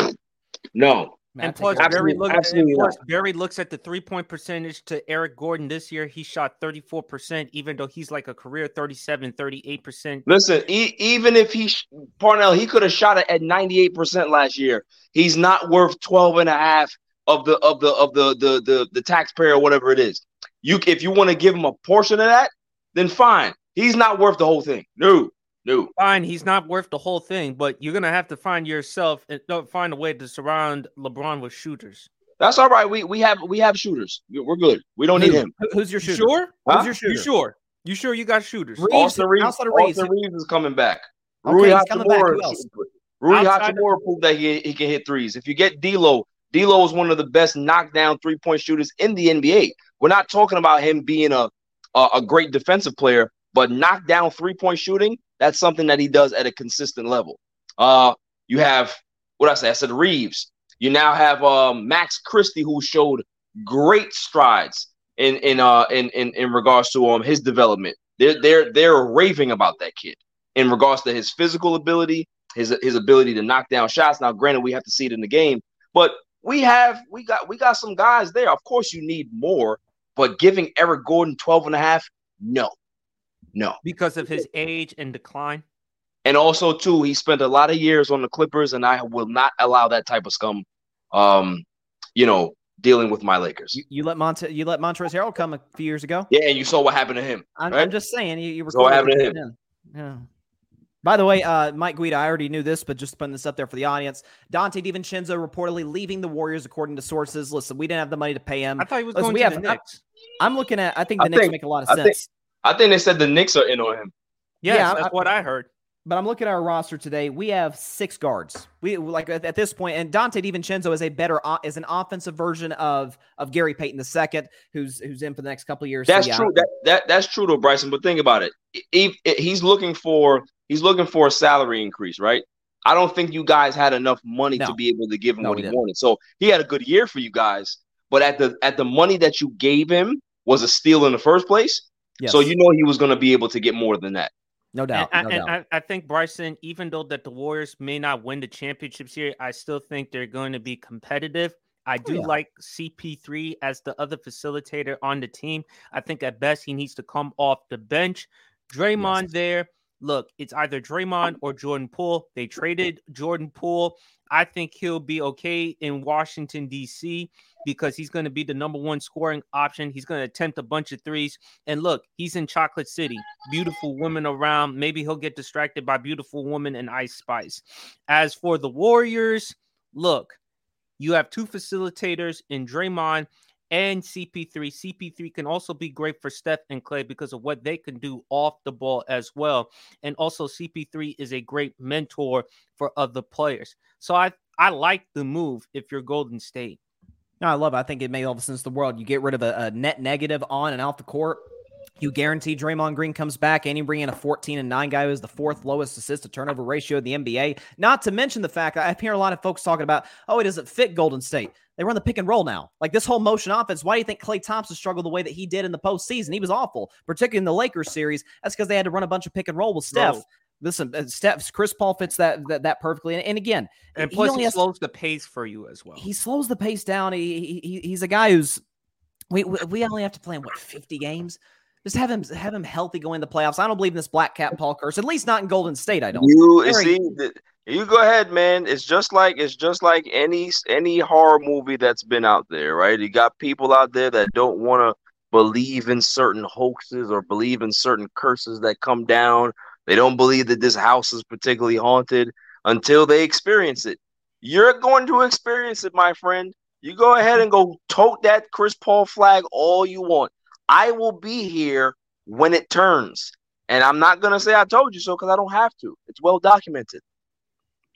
no. And plus, Barry Absolutely- look, and plus. Barry looks at the three point percentage to Eric Gordon this year. He shot 34%, even though he's like a career 37, 38%. Listen, e- even if he sh- Parnell, he could have shot it at 98% last year. He's not worth 12 and a half of the of the of the the the, the taxpayer or whatever it is. You if you want to give him a portion of that, then fine. He's not worth the whole thing. No. No. Fine, he's not worth the whole thing, but you're going to have to find yourself and uh, find a way to surround LeBron with shooters. That's all right. We we have we have shooters. We- We're good. We don't need him. Who's your shooter? sure? Huh? Who's your shooter? You sure? You sure you got shooters? Reaves, Austin Reaves, outside of Reaves, Austin Reaves is coming back. Okay, Rui he's coming. Hachimura, Rui Outside of- Hachimura proved that he, he can hit threes. If you get D'Lo, D'Lo is one of the best knockdown three point shooters in the NBA. We're not talking about him being a a, a great defensive player, but knockdown three point shooting that's something that he does at a consistent level. Uh, you have what I said. I said Reaves. You now have um, Max Christie, who showed great strides in in uh in in, in regards to um his development. They're they're they're raving about that kid in regards to his physical ability, his his ability to knock down shots. Now, granted, we have to see it in the game, but we have we got we got some guys there. Of course, you need more, but giving Eric Gordon 12 and a half, no. No. Because of his age and decline. And also, too, he spent a lot of years on the Clippers, and I will not allow that type of scum um, you know, dealing with my Lakers. You, you let Monte, you let Montrezl Harrell come a few years ago. Yeah, and you saw what happened to him. I'm, right? I'm just saying. You, you So what happened to him? Yeah. yeah. By the way, uh, Mike Guida, I already knew this, but just putting this up there for the audience. Donte DiVincenzo reportedly leaving the Warriors, according to sources. Listen, we didn't have the money to pay him. I thought he was Listen, going we to have, the I'm- Knicks. I'm looking at. I think I the Knicks think- make a lot of I sense. think- I think they said the Knicks are in on him. Yes, Yeah, that's I- what I heard. But I'm looking at our roster today. We have six guards. We like at, at this point, and Donte DiVincenzo is a better is an offensive version of of Gary Payton II, who's who's in for the next couple of years. So, That's yeah, true. That, that that's true though, Bryson. But think about it. If, if he's looking for he's looking for a salary increase, right? I don't think you guys had enough money No. to be able to give him No, what he didn't. wanted. So he had a good year for you guys, but at the at the money that you gave him was a steal in the first place. Yes. So you know he was going to be able to get more than that. no doubt. And, no and doubt. I, I think Bryson, even though that the Warriors may not win the championships here, I still think they're going to be competitive. I oh, do yeah. like CP3 as the other facilitator on the team. I think at best he needs to come off the bench. Draymond there. Look, it's either Draymond or Jordan Poole. They traded Jordan Poole. I think he'll be okay in Washington, D.C., because he's going to be the number one scoring option. He's going to attempt a bunch of threes. And look, he's in Chocolate City. Beautiful women around. Maybe he'll get distracted by beautiful women and Ice Spice. As for the Warriors, look, you have two facilitators in Draymond and CP3. CP3 can also be great for Steph and Klay because of what they can do off the ball as well. And also, CP3 is a great mentor for other players. So I, I like the move if you're Golden State. No, I love it. I think it made all the sense in the world. You get rid of a, a net negative on and off the court. You guarantee Draymond Green comes back and you bring in a 14 and 9 guy who is the fourth lowest assist to turnover ratio in the NBA. Not to mention the fact I hear a lot of folks talking about, oh, it doesn't fit Golden State. They run the pick and roll now. Like this whole motion offense. Why do you think Klay Thompson struggled the way that he did in the postseason? He was awful, particularly in the Lakers series. That's because they had to run a bunch of pick and roll with Steph. Listen, uh, Steph, Chris Paul fits that that, that perfectly. And, and again, And he plus, only he has- slows the pace for you as well. he slows the pace down. He, he, he he's a guy who's we we we only have to play in what fifty games. Just have him have him healthy going to the playoffs. I don't believe in this black cat Paul curse. At least not in Golden State. I don't. You Very- see, th- you go ahead, man. It's just like it's just like any any horror movie that's been out there, right? You got people out there that don't want to believe in certain hoaxes or believe in certain curses that come down. They don't believe that this house is particularly haunted until they experience it. You're going to experience it, my friend. You go ahead and go tote that Chris Paul flag all you want. I will be here when it turns. And I'm not going to say I told you so because I don't have to. It's well documented.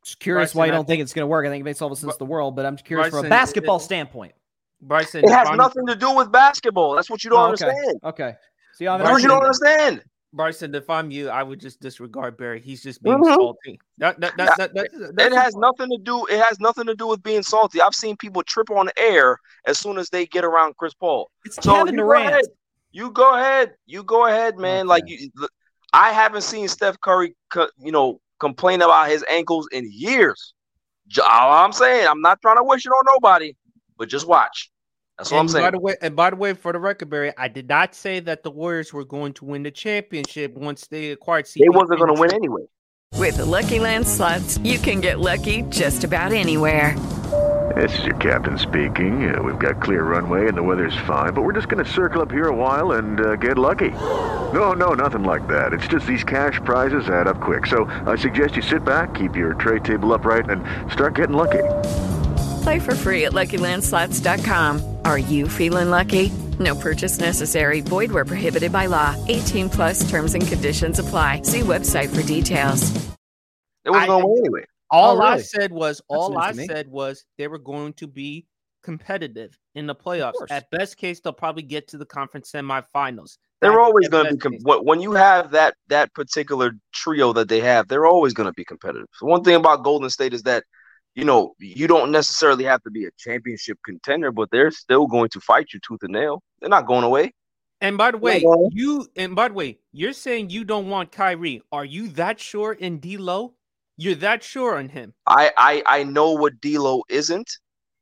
Just curious Bryson, why you don't think it's going to work. I think it makes all the sense in the world, but I'm curious from a basketball it- standpoint. Bryson, It has nothing to do with basketball. That's what you don't Oh, okay. understand. Okay. So you haven't That's what you don't understood understand. Bryson, if I'm you, I would just disregard Barry. He's just being Mhm. salty. That, that, that, that, that, It that's has nothing to do. It has nothing to do with being salty. I've seen people trip on air as soon as they get around Chris Paul. It's So Kevin you go Durant. ahead. You go ahead. You go ahead, man. Like you, I haven't seen Steph Curry, you know, complain about his ankles in years. All I'm saying, I'm not trying to wish it on nobody, but just watch. That's what I'm and saying. By the way, and by the way, for the record, Barry, I did not say that the Warriors were going to win the championship once they acquired. They wasn't going to win anyway. With the Lucky Land slots, you can get lucky just about anywhere. This is your captain speaking. Uh, we've got clear runway and the weather's fine, but we're just going to circle up here a while and uh, get lucky. No, no, nothing like that. It's just these cash prizes add up quick. So I suggest you sit back, keep your tray table upright, and start getting lucky. Play for free at LuckyLandSlots.com. Are you feeling lucky? No purchase necessary. Void where prohibited by law. 18 plus terms and conditions apply. See website for details. It wasn't going to win anyway. All Oh, I said was, all I said was they were going to be competitive in the playoffs. At best case, they'll probably get to the conference semifinals. They're That's always going to be com- case. when when you have that that particular trio that they have. They're always going to be competitive. So one thing about Golden State is that you know you don't necessarily have to be a championship contender, but they're still going to fight you tooth and nail. They're not going away. And by the way, Hello? you and by the way, you're saying you don't want Kyrie. Are you that sure in D'Lo? You're that sure on him? I I I know what D'Lo isn't,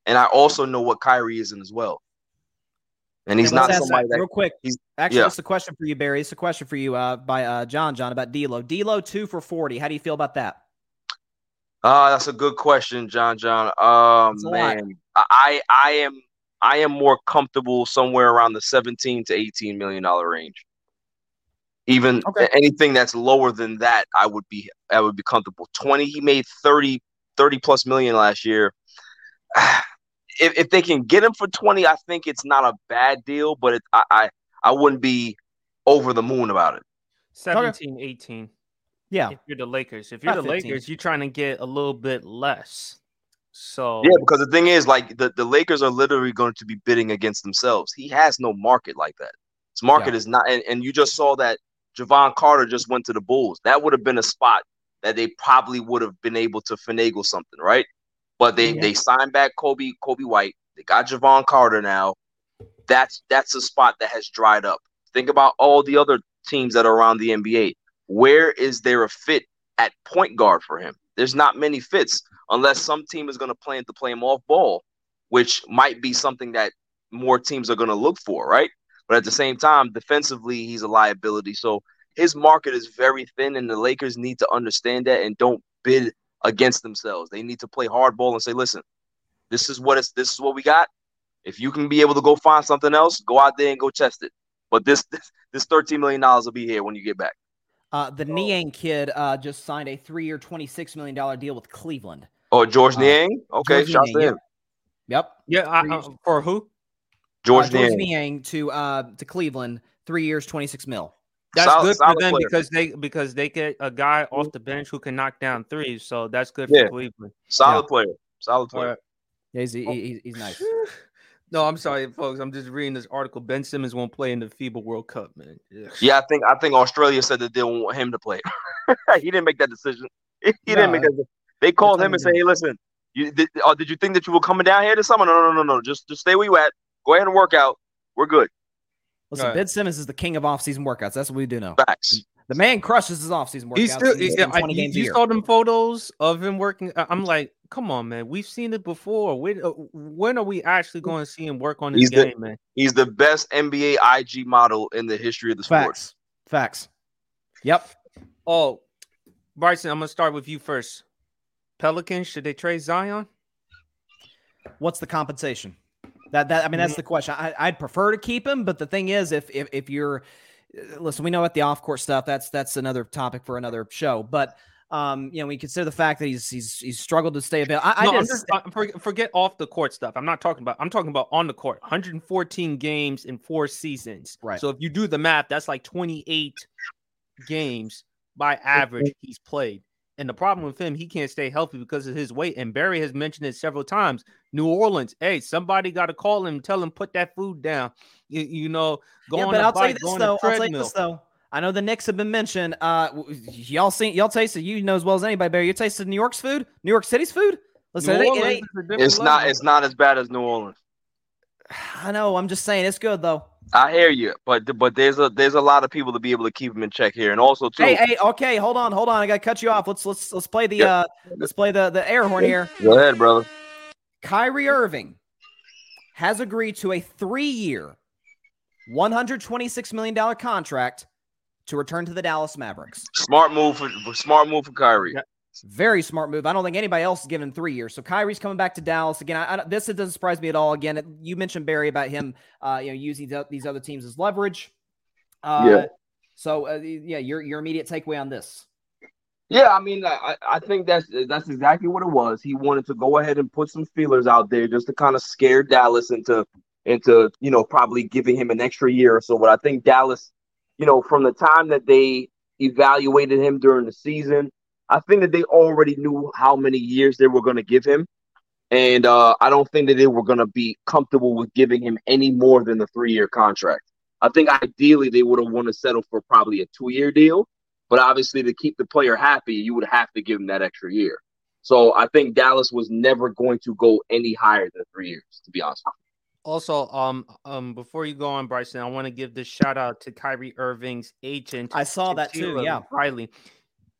and I also know what Kyrie isn't as well. And he's And not somebody that that real quick. he's Actually, yeah. it's a question for you, Barry. It's a question for you uh, by uh, John John about D'Lo. D'Lo two for forty. How do you feel about that? Uh, that's a good question, John. John. Um, That's a lot. man, I I am I am more comfortable somewhere around the seventeen to eighteen million dollar range. Even Okay. anything that's lower than that, I would be I would be comfortable. Twenty, he made 30, 30 plus million last year. If if they can get him for twenty, I think it's not a bad deal, but it, I, I I wouldn't be over the moon about it. 17, 18. Yeah. If you're the Lakers, if you're About the 15. Lakers, you're trying to get a little bit less. So Yeah, because the thing is, like the, the Lakers are literally going to be bidding against themselves. He has no market like that. His market Yeah. is not, and, and you just saw that Jevon Carter just went to the Bulls. That would have been a spot that they probably would have been able to finagle something, right? But they Yeah. they signed back Coby Coby White. They got Jevon Carter now. That's that's a spot that has dried up. Think about all the other teams that are around the NBA. Where is there a fit at point guard for him? There's not many fits unless some team is going to plan to play him off ball, which might be something that more teams are going to look for, right? But at the same time, defensively, he's a liability. So his market is very thin, and the Lakers need to understand that and don't bid against themselves. They need to play hardball and say, listen, this is what it's this is what we got. If you can be able to go find something else, go out there and go test it. But this this, this $13 million will be here when you get back. Uh, the Niang kid uh, just signed a three-year, $26 million deal with Cleveland. Oh, George Uh, Niang? Okay, George shout to Niang, him. Yep. Yeah, I, uh, for who? George uh, George Niang. Niang to uh, to Cleveland, three years, 26 mil. That's Solid- good for them player. because they because they get a guy off the bench who can knock down threes. So that's good Yeah. for Cleveland. Solid player. Solid player. Yeah, he's, he- he- he's nice. No, I'm sorry, folks. I'm just reading this article. Ben Simmons won't play in the FIBA World Cup, man. Yeah. Yeah, I think I think Australia said that they don't want him to play. he didn't make that decision. He didn't make No, that. They called him and said, "Hey, listen, you did, oh, did you think that you were coming down here this summer? No, no, no, no, no. Just just stay where you at. Go ahead and work out. We're good." Listen, Right. Ben Simmons is the king of off-season workouts. That's what we do know. Facts. The man crushes his off-season workouts. He's still. He's yeah, I- you you saw them photos of him working. I- I'm like, come on, man. We've seen it before. When, uh, when are we actually going to see him work on his He's the game, man? he's the best NBA IG model in the history of the sport. Facts. Facts. Yep. Oh, Bryson, I'm gonna start with you first. Pelicans, should they trade Zion? What's the compensation? That that I mean, that's the question. I, I'd prefer to keep him, but the thing is, if if, if you're listen, we know about the off court stuff. That's that's another topic for another show. But um, you know, we consider the fact that he's he's he's struggled to stay available. I, no, I just, just uh, forget, forget off the court stuff. I'm not talking about. I'm talking about on the court. 114 games in four seasons. Right. So if you do the math, that's like 28 games by average he's played. And the problem with him, he can't stay healthy because of his weight. And Barry has mentioned it several times. New Orleans, hey, somebody got to call him, tell him put that food down. You, you know, go yeah, on but a I'll tell you this go on a though. I'll tell you treadmill. this though. I know the Knicks have been mentioned. Uh, y'all seen y'all tasted. You know as well as anybody. Barry, you tasted New York's food, New York City's food. Listen, New it ain't- it Orleans ain't- is a different It's not it's not as bad as New Orleans. I know. I'm just saying it's good though. I hear you, but but there's a there's a lot of people to be able to keep him in check here, and also too. Hey, hey, okay, hold on, hold on. I gotta cut you off. Let's let's let's play the Yeah. uh let's play the the air horn here. Go ahead, brother. Kyrie Irving has agreed to a three-year, one hundred twenty-six million dollar contract to return to the Dallas Mavericks. Smart move for smart move for Kyrie. Very smart move. I don't think anybody else is giving three years. So Kyrie's coming back to Dallas again. I, I, this it doesn't surprise me at all. Again, it- you mentioned Barry about him, uh, you know, using th- these other teams as leverage. Uh, Yeah. So uh, yeah, your your immediate takeaway on this. Yeah, I mean, I, I think that's that's exactly what it was. He wanted to go ahead and put some feelers out there just to kind of scare Dallas into into you know probably giving him an extra year or so. But I think Dallas, you know, from the time that they evaluated him during the season, I think that they already knew how many years they were going to give him, and uh, I don't think that they were going to be comfortable with giving him any more than the three year contract. I think ideally they would have wanted to settle for probably a two year deal. But obviously, to keep the player happy, you would have to give him that extra year. So I think Dallas was never going to go any higher than three years, to be honest. Also, um, um, before you go on, Bryson, I want to give this shout out to Kyrie Irving's agent. I saw that too, yeah. Riley.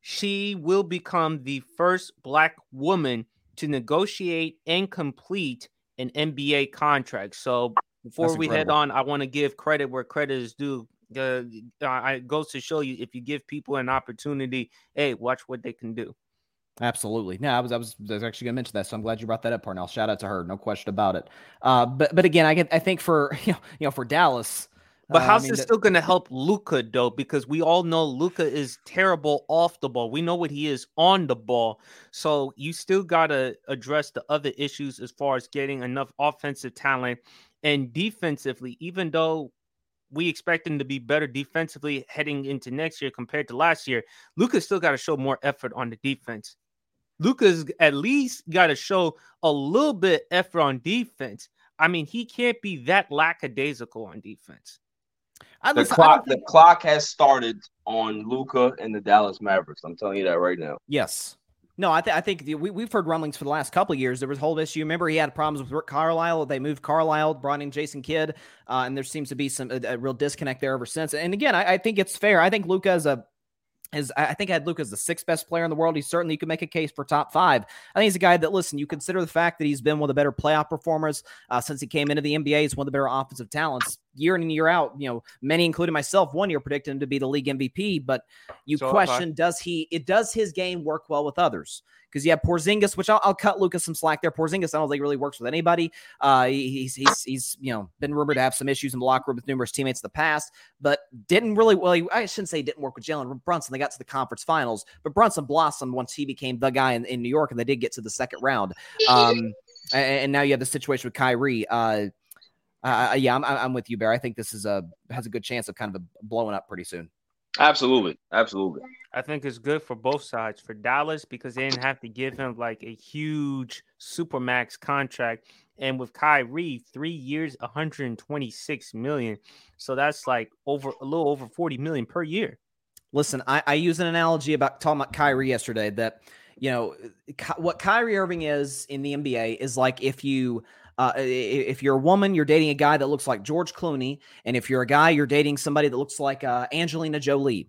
She will become the first Black woman to negotiate and complete an NBA contract. So before That's we head on, I want to give credit where credit is due. Uh, it goes to show you if you give people an opportunity, hey, watch what they can do. Absolutely. No, I was, I was, I was actually going to mention that, so I'm glad you brought that up, Parnell. Shout out to her, no question about it. Uh, but, but again, I get, I think for you know, you know, for Dallas, But uh, I how's mean, this the- still going to help Luka though? Because we all know Luka is terrible off the ball. We know what he is on the ball. So you still got to address the other issues as far as getting enough offensive talent and defensively. Even though we expect him to be better defensively heading into next year compared to last year, Luka still got to show more effort on the defense. Luka's at least got to show a little bit effort on defense. I mean, he can't be that lackadaisical on defense. I, The listen, clock, don't the clock has started on Luka and the Dallas Mavericks. I'm telling you that right now. yes, No, I, th- I think the, we, we've heard rumblings for the last couple of years. There was a whole issue. Remember, he had problems with Rick Carlisle. They moved Carlisle, brought in Jason Kidd, uh, and there seems to be some a, a real disconnect there ever since. And again, I, I think it's fair. I think Luka is a is I think I had Luka as the sixth best player in the world. He certainly you could make a case for top five. I think he's a guy that listen. You consider the fact that he's been one of the better playoff performers uh, since he came into the NBA. He's one of the better offensive talents year in and year out. You know, many, including myself, one year predicted him to be the league MVP. But you So question does he? It does his game work well with others? Because you have Porzingis, which I'll, I'll cut Luka's some slack there. Porzingis, I don't think really works with anybody. Uh, he's he's he's you know been rumored to have some issues in the locker room with numerous teammates in the past, but didn't really. Well, he- I shouldn't say didn't work with Jalen Brunson. They got to the conference finals, but Brunson blossomed once he became the guy in, in New York, and they did get to the second round. Um, a- and, now you have the situation with Kyrie. Uh, uh, yeah, I'm, I'm with you, Bear. I think this is a has a good chance of kind of a blowing up pretty soon. Absolutely, absolutely. I think it's good for both sides. For Dallas, because they didn't have to give him like a huge supermax contract. And with Kyrie, three years, 126 million. So that's like over a little over 40 million per year. Listen, I, I use an analogy about talking about Kyrie yesterday that, you know, Ky- what Kyrie Irving is in the NBA is like if you, uh, if you're a woman, you're dating a guy that looks like George Clooney, and if you're a guy, you're dating somebody that looks like uh, Angelina Jolie,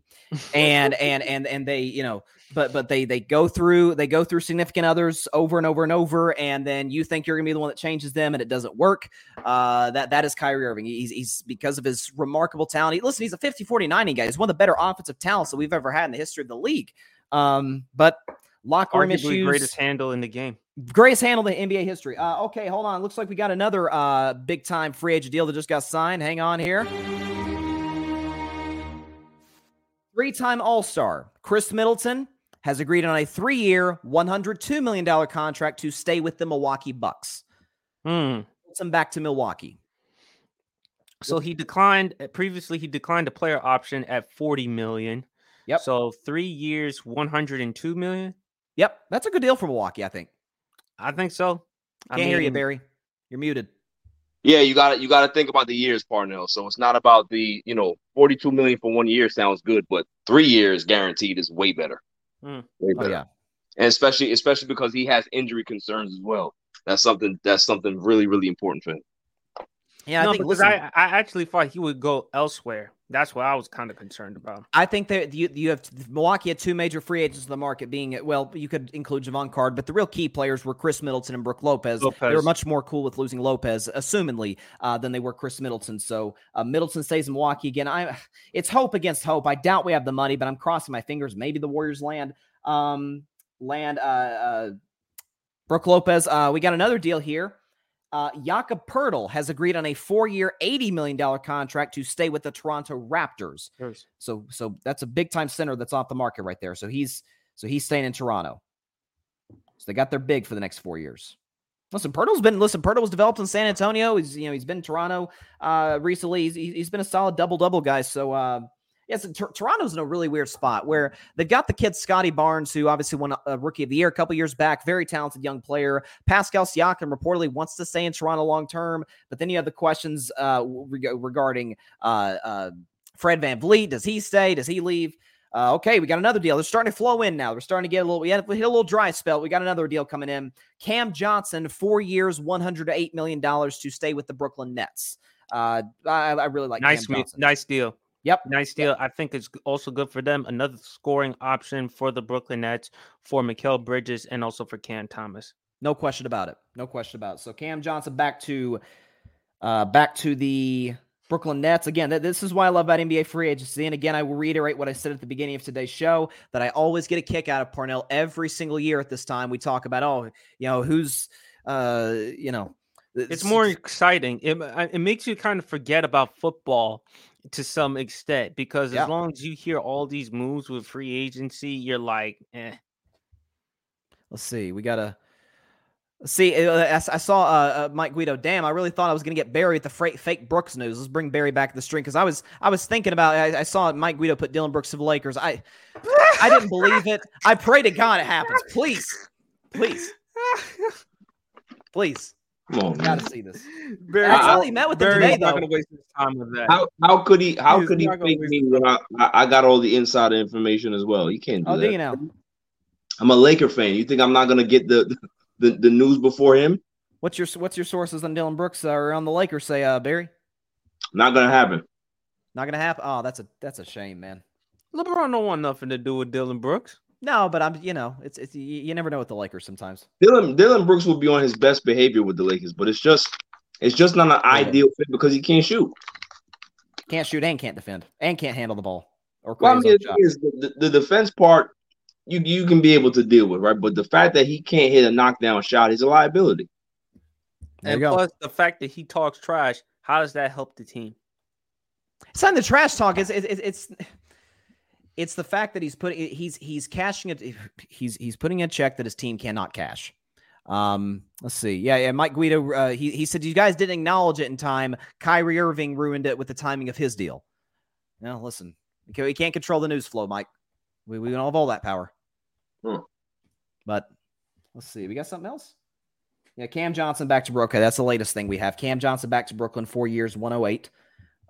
and and and and they, you know, but but they they go through they go through significant others over and over and over, and then you think you're gonna be the one that changes them, and it doesn't work. Uh, that that is Kyrie Irving. He's he's because of his remarkable talent. He, listen, he's a 50 40 90 guy. He's one of the better offensive talents that we've ever had in the history of the league. Um, but locker room issues, greatest handle in the game. Greatest handle in NBA history. Uh, okay, hold on. Looks like we got another uh, big time free agent deal that just got signed. Hang on here. Three time All Star Khris Middleton has agreed on a three year, $102 million contract to stay with the Milwaukee Bucks. Hmm. Middleton back to Milwaukee. So he declined uh, previously. He declined a player option at 40 million. Yep. So three years, 102 million. Yep. That's a good deal for Milwaukee, I think. I think so. I Can't hear you, Barry. You're muted. Yeah, you got to you got to think about the years, Parnell. So it's not about the you know forty two million for one year sounds good, but three years guaranteed is way better. Hmm. Way Oh, better. yeah. and especially especially because he has injury concerns as well. That's something that's something really really important for him. Yeah, I think because listen, I, I actually thought he would go elsewhere. That's what I was kind of concerned about. I think that you you have Milwaukee had two major free agents in the market, being well, you could include Javon Card, but the real key players were Khris Middleton and Brook Lopez. They were much more cool with losing Lopez, assumingly, uh, than they were Khris Middleton. So uh, Middleton stays in Milwaukee again. I it's hope against hope. I doubt we have the money, but I'm crossing my fingers. Maybe the Warriors land um land uh, uh Brook Lopez. Uh, we got another deal here. Uh, Jakob Poeltl has agreed on a four-year, eighty million dollar contract to stay with the Toronto Raptors. So so that's a big time center that's off the market right there. So he's so he's staying in Toronto. So they got their big for the next four years. Listen, Poeltl's been listen. Poeltl was developed in San Antonio. He's you know he's been in Toronto uh, recently. He's, he's he's been a solid double double guy. So uh, yes, Tor- Toronto's in a really weird spot where they've got the kid Scottie Barnes, who obviously won a Rookie of the Year a couple years back. Very talented young player. Pascal Siakam reportedly wants to stay in Toronto long term, but then you have the questions uh, reg- regarding uh, uh, Fred VanVleet. Does he stay? Does he leave? Uh, okay, we got another deal. They're starting to flow in now. We're starting to get a little. We had we hit a little dry spell. We got another deal coming in. Cam Johnson, four years, one hundred eight million dollars to stay with the Brooklyn Nets. Uh, I, I really like nice, Cam Johnson. nice deal. Yep, nice deal. I think it's also good for them. Another scoring option for the Brooklyn Nets for Mikal Bridges and also for Cam Thomas. No question about it. No question about it. So Cam Johnson back to uh back to the Brooklyn Nets. Again, th- this is why I love about NBA free agency. And again, I will reiterate what I said at the beginning of today's show that I always get a kick out of Parnell every single year at this time. We talk about, oh, you know, who's uh, you know, It's more exciting. It, it makes you kind of forget about football to some extent because Yeah. as long as you hear all these moves with free agency, you're like, eh. Let's see. We got to see. uh, I, saw uh, uh, Mike Guido. Damn, I really thought I was going to get Barry at the fra- fake Brooks news. Let's bring Barry back to the string because I was I was thinking about. I, I saw Mike Guido put Dillon Brooks to the Lakers. I I didn't believe it. I pray to God it happens. Please, please, please. Come on, gotta see this. Barry, I actually met with him Barry's today not though. going to waste his time with that. How how could he how He's could he not fake me when I, I I got all the insider information as well? You can't do Oh, that. do you know? I'm a Laker fan. You think I'm not gonna get the the, the news before him? What's your what's your sources on Dillon Brooks or on the Lakers say, uh, Barry? Not gonna happen. Not gonna happen. Oh, that's a that's a shame, man. LeBron don't want nothing to do with Dillon Brooks. No, but I'm you know it's it's you, you never know with the Lakers sometimes. Dillon Dillon Brooks will be on his best behavior with the Lakers, but it's just it's just not an ideal fit because he can't shoot. Can't shoot and can't defend and can't handle the ball or Well, I create mean, the, own thing shot. is, the, the defense part you you can be able to deal with, right? But the fact that he can't hit a knockdown shot is a liability. There and plus the fact that he talks trash, how does that help the team? It's not the trash talk. It's it's it's it's the fact that he's putting he's he's cashing it. He's he's putting a check that his team cannot cash. Um, let's see. Yeah, yeah. Mike Guido. Uh, he he said you guys didn't acknowledge it in time. Kyrie Irving ruined it with the timing of his deal. Now listen, we can't, we can't control the news flow, Mike. We we don't have all that power. Hmm. But let's see. We got something else. Yeah, Cam Johnson back to Brooklyn. That's the latest thing we have. Cam Johnson back to Brooklyn, four years, 108.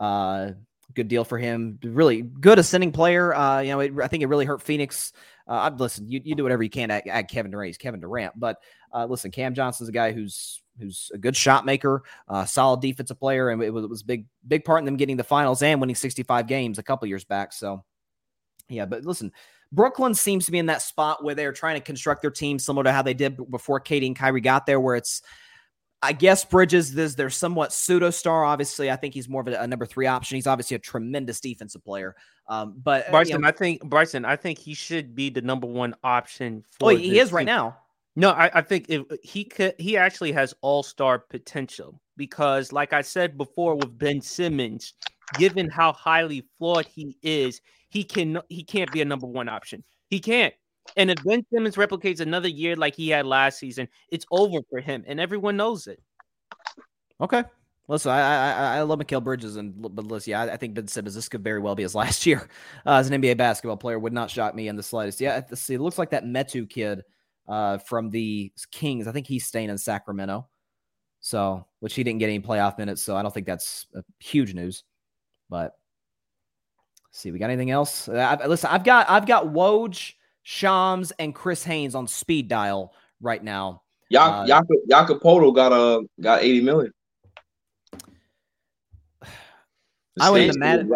Uh, good deal for him. Really good ascending player. Uh, you know, it, I think it really hurt Phoenix. Uh, listen. You, you do whatever you can to add, Kevin Durant. He's Kevin Durant, but uh, listen, Cam Johnson's a guy who's who's a good shot maker, uh, solid defensive player, and it was, it was big big part in them getting the finals and winning 65 games a couple years back. So, yeah, but listen, Brooklyn seems to be in that spot where they're trying to construct their team similar to how they did before KD and Kyrie got there, where it's, I guess Bridges, this they're somewhat pseudo star. Obviously, I think he's more of a, a number three option. He's obviously a tremendous defensive player. Um, but uh, you Bryson, know- I think Bryson, I think he should be the number one option oh, for. he is right team. now. No, I, I think if he could, he actually has all star potential because, like I said before, with Ben Simmons, given how highly flawed he is, he can he can't be a number one option. He can't. And if Ben Simmons replicates another year like he had last season, it's over for him, and everyone knows it. Okay. Listen, I I, I love Mikal Bridges, and but listen, yeah, I, I think Ben Simmons. This could very well be his last year uh, as an NBA basketball player. Would not shock me in the slightest. Yeah, see. It looks like that Metu kid uh, from the Kings. I think he's staying in Sacramento. So, which he didn't get any playoff minutes, so I don't think that's uh, huge news. But let's see, we got anything else? I, listen, I've got I've got Woj, Shams, and Chris Haynes on speed dial right now. Ya- Uh, Jakob Jacopoto got a got 80 million. The I wouldn't States imagine-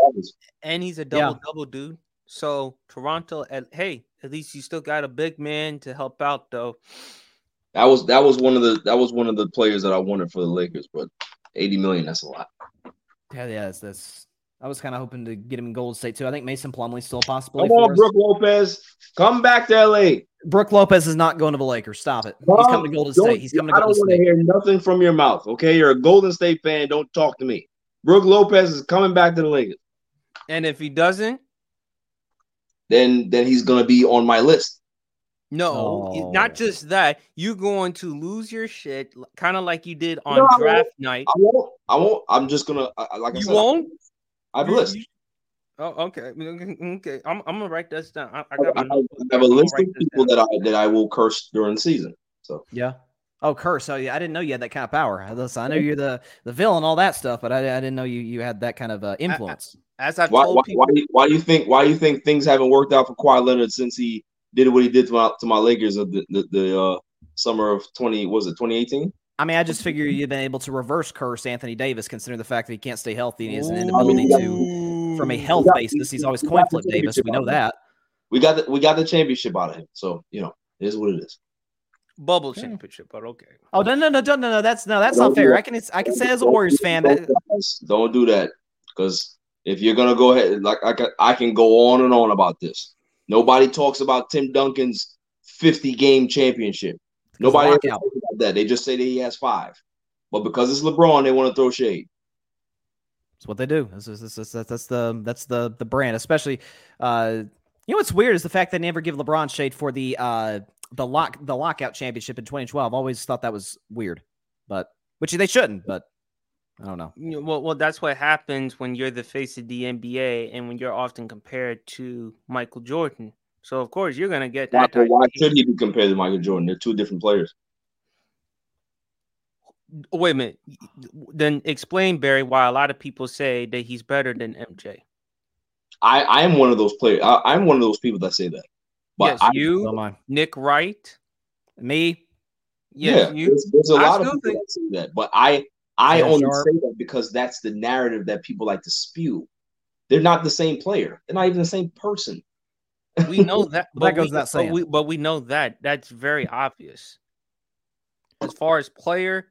And he's a Yeah. double double dude. So Toronto, at, hey, at least you still got a big man to help out, though. That was that was one of the that was one of the players that I wanted for the Lakers, but 80 million that's a lot. Yeah, yeah, that's, that's I was kind of hoping to get him in Golden State too. I think Mason Plumlee's still a possibility. Come on, for us. Brook Lopez, come back to LA. Brook Lopez is not going to the Lakers. Stop it. He's coming to Golden State. He's coming to I don't want to hear nothing from your mouth. Okay, you're a Golden State fan. Don't talk to me. Brook Lopez is coming back to the Lakers. And if he doesn't, Then then he's gonna be on my list. no, Oh. not just that, you're going to lose your shit, kind of like you did on No, I draft night. I won't. I won't. I'm just gonna I- I- like I You said. won't? I have a list. Oh, okay. Okay. I'm, I'm gonna write this down. I, I I got my have, I have a here. I'm gonna list of people that I that I will curse during the season. So Yeah. Oh, curse. Oh, yeah. I didn't know you had that kind of power. Listen, I know you're the the villain, all that stuff, but I, I didn't know you you had that kind of uh, influence. As I've why told why, people, why, do you, why do you think why do you think things haven't worked out for Kawhi Leonard since he did what he did to my to my Lakers of the the, the uh, summer of twenty was it twenty eighteen? I mean, I just figure you've been able to reverse curse Anthony Davis, considering the fact that he can't stay healthy and he has an inability to, from a health basis. He's always coin flip Davis. We know that. We got the we got the championship out of him. So you know it is what it is. bubble championship, but okay. Oh no no no no no! That's no, that's not fair. I can I can say as a Warriors fan that Don't do that because if you're gonna go ahead, like I can, I can go on and on about this. Nobody talks about Tim Duncan's 50 game championship. Nobody ever lockout. talks about that. They just say that he has five. But because it's LeBron, they want to throw shade. That's what they do. That's, that's, that's, that's, that's the that's the the brand. Especially, uh, you know what's weird is the fact that they never give LeBron shade for the uh the lock the lockout championship in 2012. Always thought that was weird, but which they shouldn't. But I don't know. Well, well, that's what happens when you're the face of the NBA and when you're often compared to Michael Jordan. So of course you're gonna get that. type why should he be compared to Michael Jordan? They're two different players. Wait a minute. Then explain Barry why a lot of people say that he's better than MJ. I, I am one of those players. I, I'm one of those people that say that. But yes, I, you, So. Nick Wright, Me, yes, yeah, you. there's, there's a I lot of still people think- that say that, but I I Shannon only Sharp. say that because that's the narrative that people like to spew. They're not the same player. They're not even the same person. We know that. That goes we, without but we, but we know that. That's very obvious. As far as player,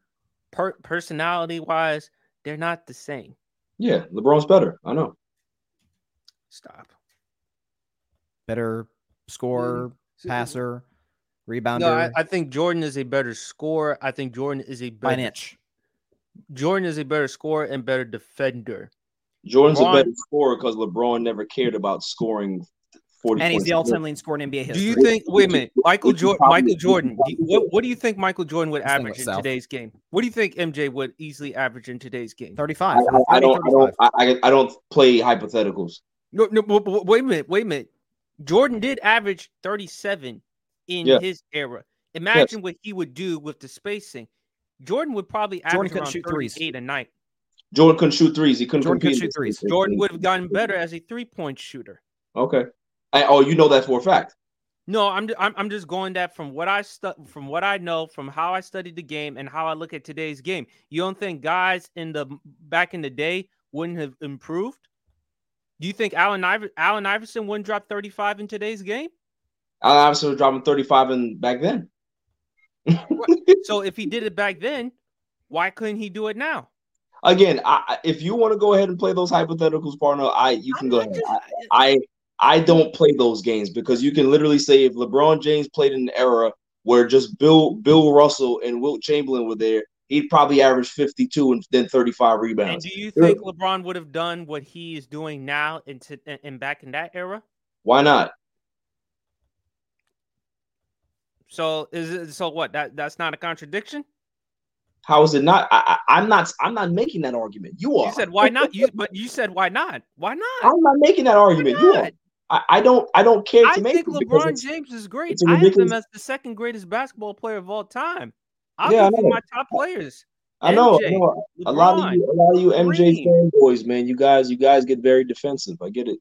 per, personality wise, they're not the same. Yeah, LeBron's better. I know. Stop. better scorer, mm. passer, rebounder No, I, I think Jordan is a better scorer. I think Jordan is a by better an inch. Jordan is a better scorer and better defender. Jordan's LeBron- a better scorer because LeBron never cared about scoring forty. And he's the all-time leading scorer in NBA history. Do you think? Wait a minute, Michael Jordan. Michael Jordan. you- what, what do you think Michael Jordan would average in south. today's game? What do you think MJ would easily average in today's game? 35. I, I, I don't. I don't. I, I- I don't play hypotheticals. No, no. but- but Wait a minute. Wait a minute. Jordan did average thirty-seven in Yeah. his era. Imagine what he would do with the spacing. Jordan would probably Jordan average couldn't around shoot threes. thirty-eight a night. Jordan couldn't shoot threes. He couldn't. Jordan compete in shoot threes. Jordan would have gotten better as a three-point shooter. Okay. I, oh, you know that for a fact. No, I'm I'm, I'm just going that from what I stu- from what I know, from how I studied the game and how I look at today's game. You don't think guys in the back in the day wouldn't have improved? Do you think Allen Iver- Allen Iverson wouldn't drop 35 in today's game? I obviously was dropping thirty-five in back then. So if he did it back then, why couldn't he do it now? Again, I, if you want to go ahead and play those hypotheticals, partner, I you can go ahead. I, I I don't play those games because you can literally say if LeBron James played in an era where just Bill Bill Russell and Wilt Chamberlain were there, he'd probably average 52 and then 35 rebounds. And rebounds. do you think LeBron would have done what he is doing now and, to, and- and back in that era? Why not? So is it so what that that's not a contradiction? How is it not? I, I, I'm not. I'm not making that argument. You are. You said why not? You but you said why not? Why not? I'm not making that argument. You are. Not? I, I don't. I don't care to I make think it LeBron James is great. it's a I have him as the second greatest basketball player of all time. I'll Yeah, I give you know. my top players. I know, I know. A lot of you, a lot of you MJ Kareem. fanboys, man. You guys, you guys get very defensive. I get it.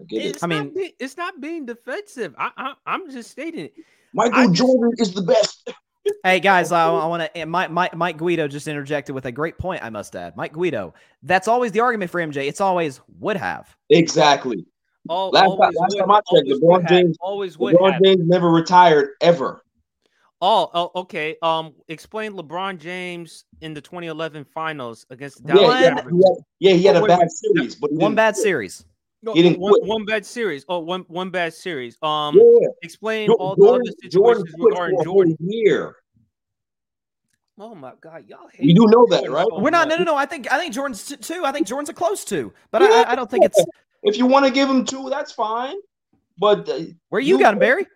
I get it. I mean, be, it's not being defensive. I, I I'm just stating it. Michael Jordan is the best. Hey guys, I, I want to. Eh, Mike, Mike, Mike Guido just interjected with a great point. I must add, Mike Guido. That's always the argument for MJ. It's always would have. Exactly. All, Last, always last would, time I checked, always LeBron would have, James, always would LeBron have. James never retired ever. Oh, oh, okay. Um, explain LeBron James in the 2011 Finals against the Yeah, Dallas he had, he had- yeah, he had Oh, a bad series, but One bad quit. series. No, He didn't one, quit. one bad series. Oh, one one bad series. Um, Yeah. explain Jo- all the Jordan, other Jordan situations quit regarding for a whole Jordan. year. Oh my God, y'all hate. You do know that, right? We're not. No, no, no. I think I think Jordan's t- two. I think Jordan's a close two, but I, I, I don't think it's If you want to give him two, that's fine. But uh, where you got him, Barry.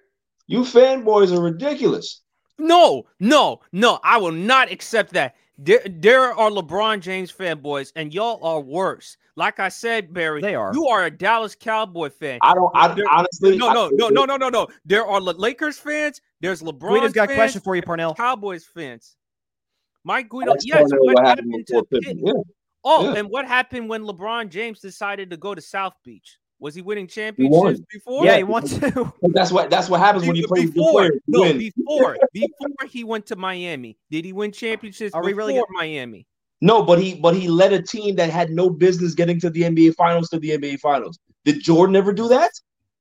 You fanboys are ridiculous. No, no, no. I will not accept that. There, there are LeBron James fanboys, and y'all are worse. Like I said, Barry, They are. You are a Dallas Cowboy fan. I don't. I There- honestly. no, I- no, no, no, no, no, no. There are Lakers fans. There's LeBron. Guido's got a question for you, Parnell. Cowboys fans. Mike Guido. That's Yes. What what happened happened to before Pitt? Yeah. Oh, Yeah. and what happened when LeBron James decided to go to South Beach? Was he winning won. championships before? Yeah, he wants to. But that's what that's what happens when you play with before. You no, before, before he went to Miami, did he win championships Are we really get- Miami? No, but he but he led a team that had no business getting to the NBA Finals to the NBA Finals. Did Jordan ever do that?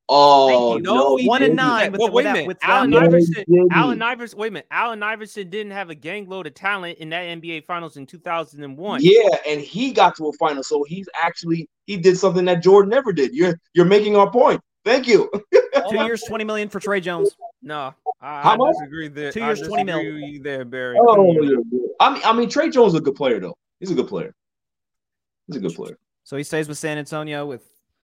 Oh you. no, No, One and nine with Well, the- wait a minute. with Allen without- Iverson. No. Allen Iverson. Wait a minute. Allen Iverson didn't have a gangload of talent in that NBA Finals in 2001. Yeah, and he got to a final, so he's actually he did something that Jordan never did. You're you're making our point. Thank you. Two years, twenty million for Tre Jones. No, I, How I much? disagree there. Two years, 20 mil. you there, Barry. Oh, yeah, yeah. I mean, I mean, Tre Jones is a good player though. He's a good player. He's a good player. So he stays with San Antonio with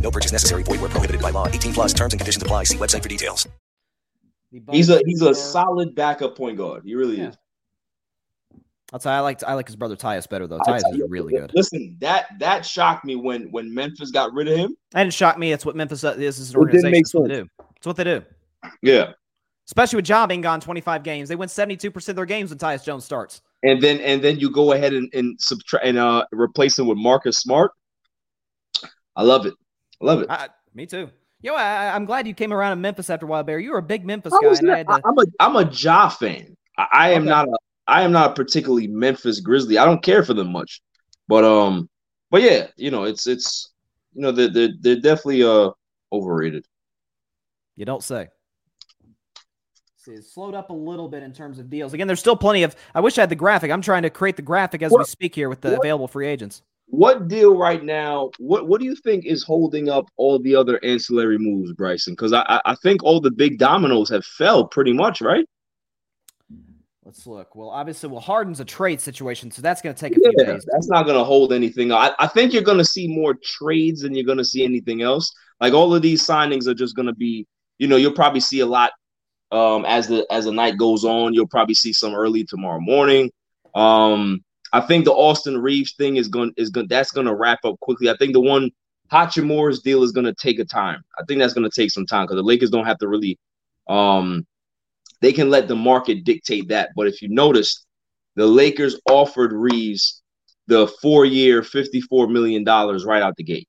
No purchase necessary. Void where prohibited by law. 18 plus terms and conditions apply. See website for details. He's a he's a solid backup point guard. He really Yeah. is. I'll tell you, I like I like his brother Tyus better though. I Tyus is really good. Listen, that that shocked me when when Memphis got rid of him. And it shocked me. It's what Memphis uh, is an organization. make what they do. It's what they do. Yeah. Especially with Ja being gone 25 games. They win 72% of their games when Tyus Jones starts. And then and then you go ahead and, and subtract and uh replace him with Marcus Smart. I love it. I love it. I, me too. Yo, I, I'm glad you came around in Memphis after a while, Bear. You were a big Memphis I guy. was And I not- had to, I'm a I'm a Ja fan. I, I am Okay. not a I am not a particularly Memphis Grizzly. I don't care for them much. But um but yeah, you know, it's it's you know they're they're, they're definitely uh overrated. you don't say. See, it slowed up a little bit in terms of deals. Again, there's still plenty of. I wish I had the graphic. I'm trying to create the graphic as we speak here with the what- available free agents. What deal right now? What what do you think is holding up all the other ancillary moves, Bryson? Because I I- I think all the big dominoes have fell pretty much, right? Let's look. Well, obviously, well, Harden's a trade situation, so that's going to take a few Yeah, days. that's not going to hold anything. I, I think you're going to see more trades than you're going to see anything else. Like all of these signings are just going to be, you know, you'll probably see a lot um, as the as the night goes on. You'll probably see some early tomorrow morning. Um, I think the Austin Reaves thing is going is going that's going to wrap up quickly. I think the one Hachimura's deal is going to take a time. I think that's going to take some time because the Lakers don't have to really um, they can let the market dictate that. But if you notice, the Lakers offered Reaves the four-year, fifty-four million dollars right out the gate.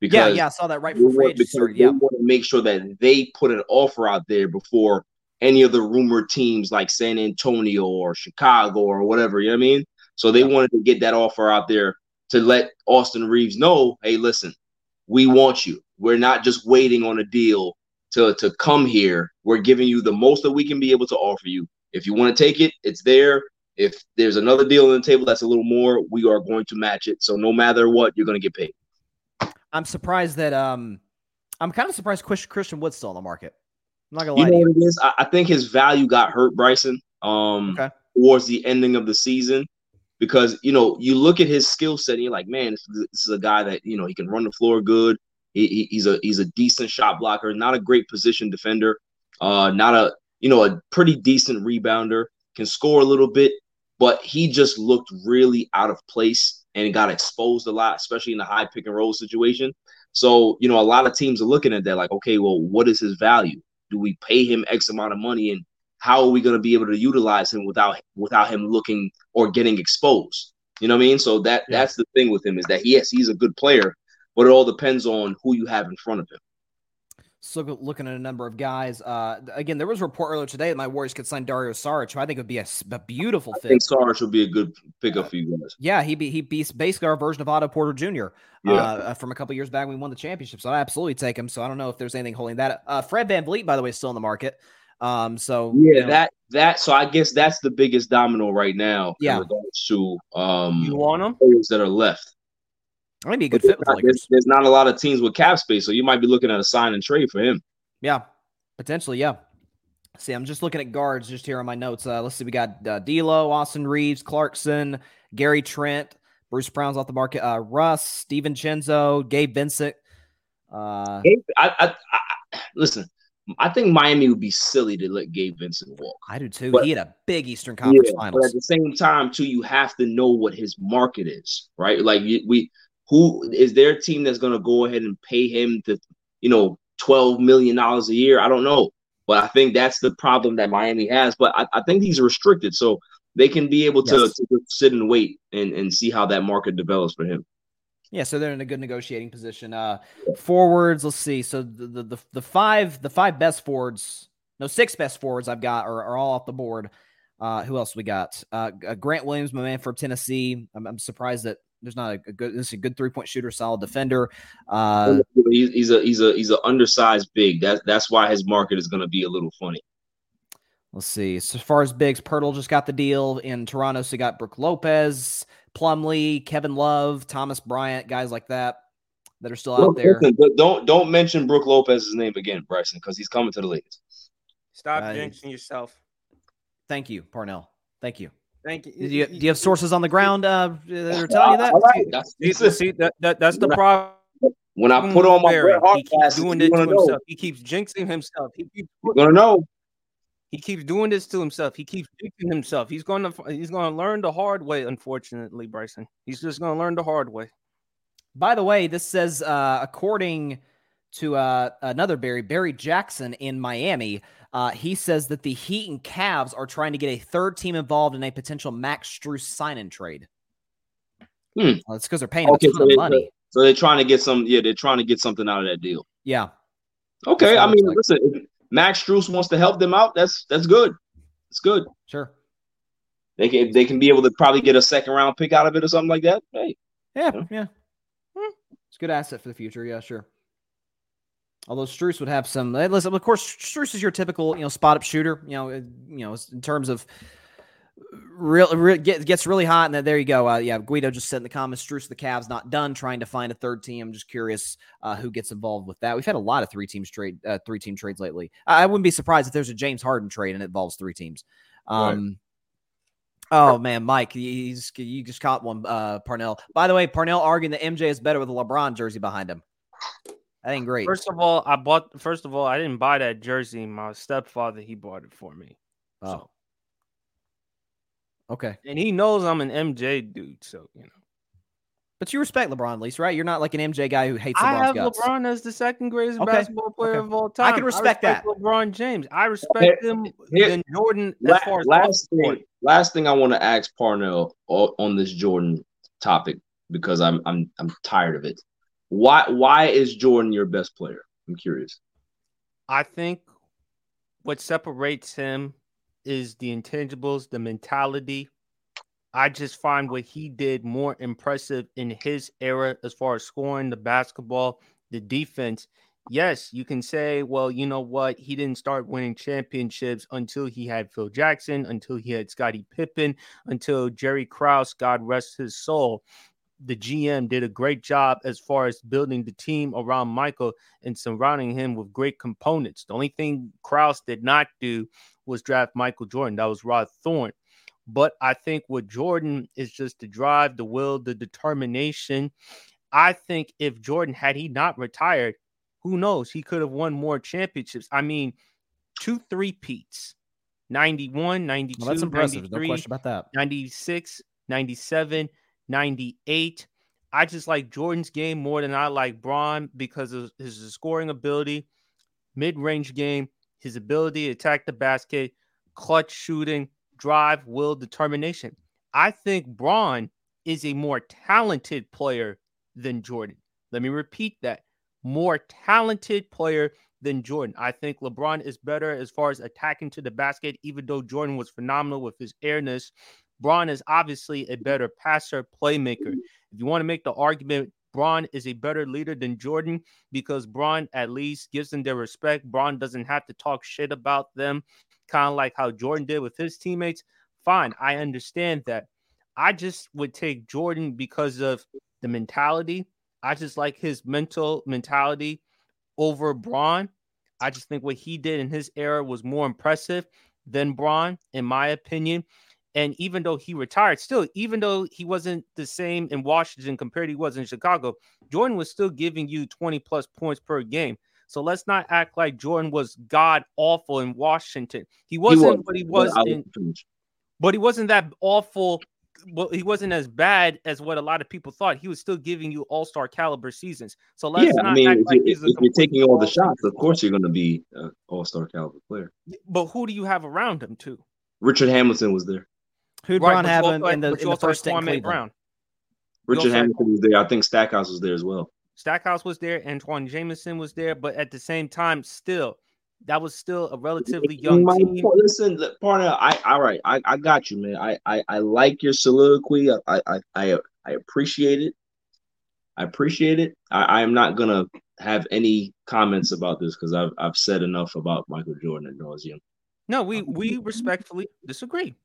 yeah, yeah, I saw that right before free want, agency Yeah, want to make sure that they put an offer out there before any of the rumored teams like San Antonio or Chicago or whatever. You know what I mean? So they wanted to get that offer out there to let Austin Reaves know, hey, listen, we want you. We're not just waiting on a deal to to come here. We're giving you the most that we can be able to offer you. If you want to take it, it's there. If there's another deal on the table that's a little more, we are going to match it. So no matter what, you're going to get paid. I'm surprised that um, I'm kind of surprised Christian Wood's still on the market. I'm not gonna lie You know what it is? I, I think his value got hurt, Bryson, um, towards the ending of the season. Because you know, you look at his skill set, and you're like, man, this is, a guy that you know he can run the floor good. He- he's a he's a decent shot blocker, not a great position defender, uh, not a you know a pretty decent rebounder, can score a little bit, but he just looked really out of place and got exposed a lot, especially in the high pick and roll situation. So you know, a lot of teams are looking at that like, okay, well, what is his value? Do we pay him X amount of money, and how are we going to be able to utilize him without without him looking or getting exposed? You know what I mean? So that that's the thing with him is that yes, he's a good player, but it all depends on who you have in front of him. So looking at a number of guys. Uh, again, there was a report earlier today that my Warriors could sign Dario Saric, who I think would be a beautiful I fit. think Sarge would be a good pickup for you guys. Yeah, he be he be basically our version of Otto Porter Jr. Yeah. Uh, from a couple years back when we won the championship. So I absolutely take him. So I don't know if there's anything holding that. Uh, Fred VanVleet, by the way, is still in the market. Um, so Yeah, you know, that that so I guess that's the biggest domino right now Yeah. in regards to um You want them players that are left. He'd be a good fit with the There's, there's not a lot of teams with cap space, so you might be looking at a sign and trade for him. Yeah, potentially. Yeah. See, I'm just looking at guards just here on my notes. Uh, let's see, we got uh, D'Lo, Austin Reaves, Clarkson, Gary Trent, Bruce Brown's off the market, uh, Russ, DiVincenzo, Gabe Vincent. Uh, Gabe, I, I, I listen. I think Miami would be silly to let Gabe Vincent walk. I do too. But- he had a big Eastern Conference Yeah, But at the same time, too, you have to know what his market is, right? Like we, who is there a team that's going to go ahead and pay him to, you know, twelve million dollars a year? I don't know, but I think that's the problem that Miami has. But I, I think he's restricted, so they can be able to, Yes. to just sit and wait and, and see how that market develops for him. Yeah, so they're in a good negotiating position. Uh, forwards, let's see. So the, the the five the five best forwards, no six best forwards I've got are, are all off the board. Uh, who else we got? Uh, uh, Grant Williams, my man from Tennessee. I'm, I'm surprised that there's not a, a good this is a good three point shooter, solid defender. Uh, he's, he's a he's a he's an undersized big. That's that's why his market is going to be a little funny. Let's see. So as far as bigs, Poeltl just got the deal in Toronto. So you got Brook Lopez, Plumlee, Kevin Love, Thomas Bryant, guys like that that are still out there. listen, but don't don't mention Brook Lopez's name again, Bryson, because he's coming to the league. Stop Uh, jinxing yourself. Thank you, Parnell. Thank you. Thank you. Do you, do you have sources on the ground uh, that are telling you that? All right, that's, See, see, that, that, that's the problem. when I put on my Barry. Bret Hart he keeps doing you're that to gonna know. himself. He keeps jinxing himself. He keeps You're gonna know. He keeps doing this to himself. He keeps fixing himself. He's going to he's going to learn the hard way. Unfortunately, Bryson, he's just going to learn the hard way. By the way, this says uh, according to uh, another Barry, Barry Jackson in Miami. Uh, he says that the Heat and Cavs are trying to get a third team involved in a potential Max Strus sign and trade. Hmm. Well, it's because they're paying Okay, a ton so, of they, money. so they're trying to get some. Yeah, they're trying to get something out of that deal. Yeah. Okay, I mean, looks listen, if Max Strus wants to help them out. That's that's good. It's good. Sure. They can they can be able to probably get a second round pick out of it or something like that. Hey, Yeah, yeah. Hmm. It's a good asset for the future. Yeah, sure. Although Strus would have some. eh, Listen, of course, Strus is your typical, you know, spot up shooter. You know, eh, you know, in terms of real, real get, gets really hot, and then there you go. Uh, yeah, Guido just said in the comments, Strus the Cavs not done trying to find a third team. I'm just curious uh, who gets involved with that. We've had a lot of three teams trade, uh, three team trades lately. I I wouldn't be surprised if there's a James Harden trade and it involves three teams. Right. Um, Oh man, Mike, he's you just caught one. Uh, Parnell. By the way, Parnell arguing that MJ is better with a LeBron jersey behind him. That ain't great. First of all, I bought. First of all, I didn't buy that jersey. My stepfather he bought it for me. Oh. Okay. And he knows I'm an MJ dude, so you know. But you respect LeBron at least, right? You're not like an MJ guy who hates I have guts. LeBron as the second greatest Okay, basketball player okay. of all time. I can respect that. LeBron James. I respect him here- than Jordan La- as far as last off the thing, last thing I want to ask Parnell on this Jordan topic because I'm I'm I'm tired of it. Why why is Jordan your best player? I'm curious. I think what separates him is the intangibles, the mentality. I just find what he did more impressive in his era as far as scoring the basketball, the defense. Yes, you can say, well, you know what? He didn't start winning championships until he had Phil Jackson, until he had Scottie Pippen, until Jerry Krause, God rest his soul. The GM did a great job as far as building the team around Michael and surrounding him with great components. The only thing Krause did not do was draft Michael Jordan. That was Rod Thorn. But I think with Jordan is just the drive, the will, the determination. I think if Jordan had he not retired, who knows? He could have won more championships. I mean, two three peats 91, 92, Well, that's impressive. No question about that. 96, 97, 98. I just like Jordan's game more than I like Bron because of his scoring ability, mid range game, his ability to attack the basket, clutch shooting, drive, will, determination. I think Bron is a more talented player than Jordan. Let me repeat that more talented player than Jordan. I think LeBron is better as far as attacking to the basket, even though Jordan was phenomenal with his airness. Bron is obviously a better passer, playmaker. If you want to make the argument, Bron is a better leader than Jordan because Bron at least gives them their respect. Bron doesn't have to talk shit about them, kind of like how Jordan did with his teammates. Fine, I understand that. I just would take Jordan because of the mentality. I just like his mental mentality over Bron. I just think what he did in his era was more impressive than Bron, in my opinion. And even though he retired, still, even though he wasn't the same in Washington compared to he was in Chicago, Jordan was still giving you 20 plus points per game. So let's not act like Jordan was god awful in Washington. He wasn't was, what he but was I in, but he wasn't that awful. Well, he wasn't as bad as what a lot of people thought. He was still giving you all star caliber seasons. So let's yeah, not I mean, act if, like you, he's a if you're taking all the shots, of course you're going to be an all star caliber player. But who do you have around him too? Richard Hamilton was there. Who'd Right, Bron but you have also in, had- in the, in the first stint in Kwame Cleveland? Brown. Richard also Hamilton was there. I think Stackhouse was there as well. Stackhouse was there, Antawn Jamison was there, but at the same time, still, that was still a relatively young My team. listen, partner. I all right. I, I got you, man. I, I I like your soliloquy. I I I, I appreciate it. I appreciate it. I, I am not gonna have any comments about this because I've I've said enough about Michael Jordan and nauseum. No, we we respectfully disagree.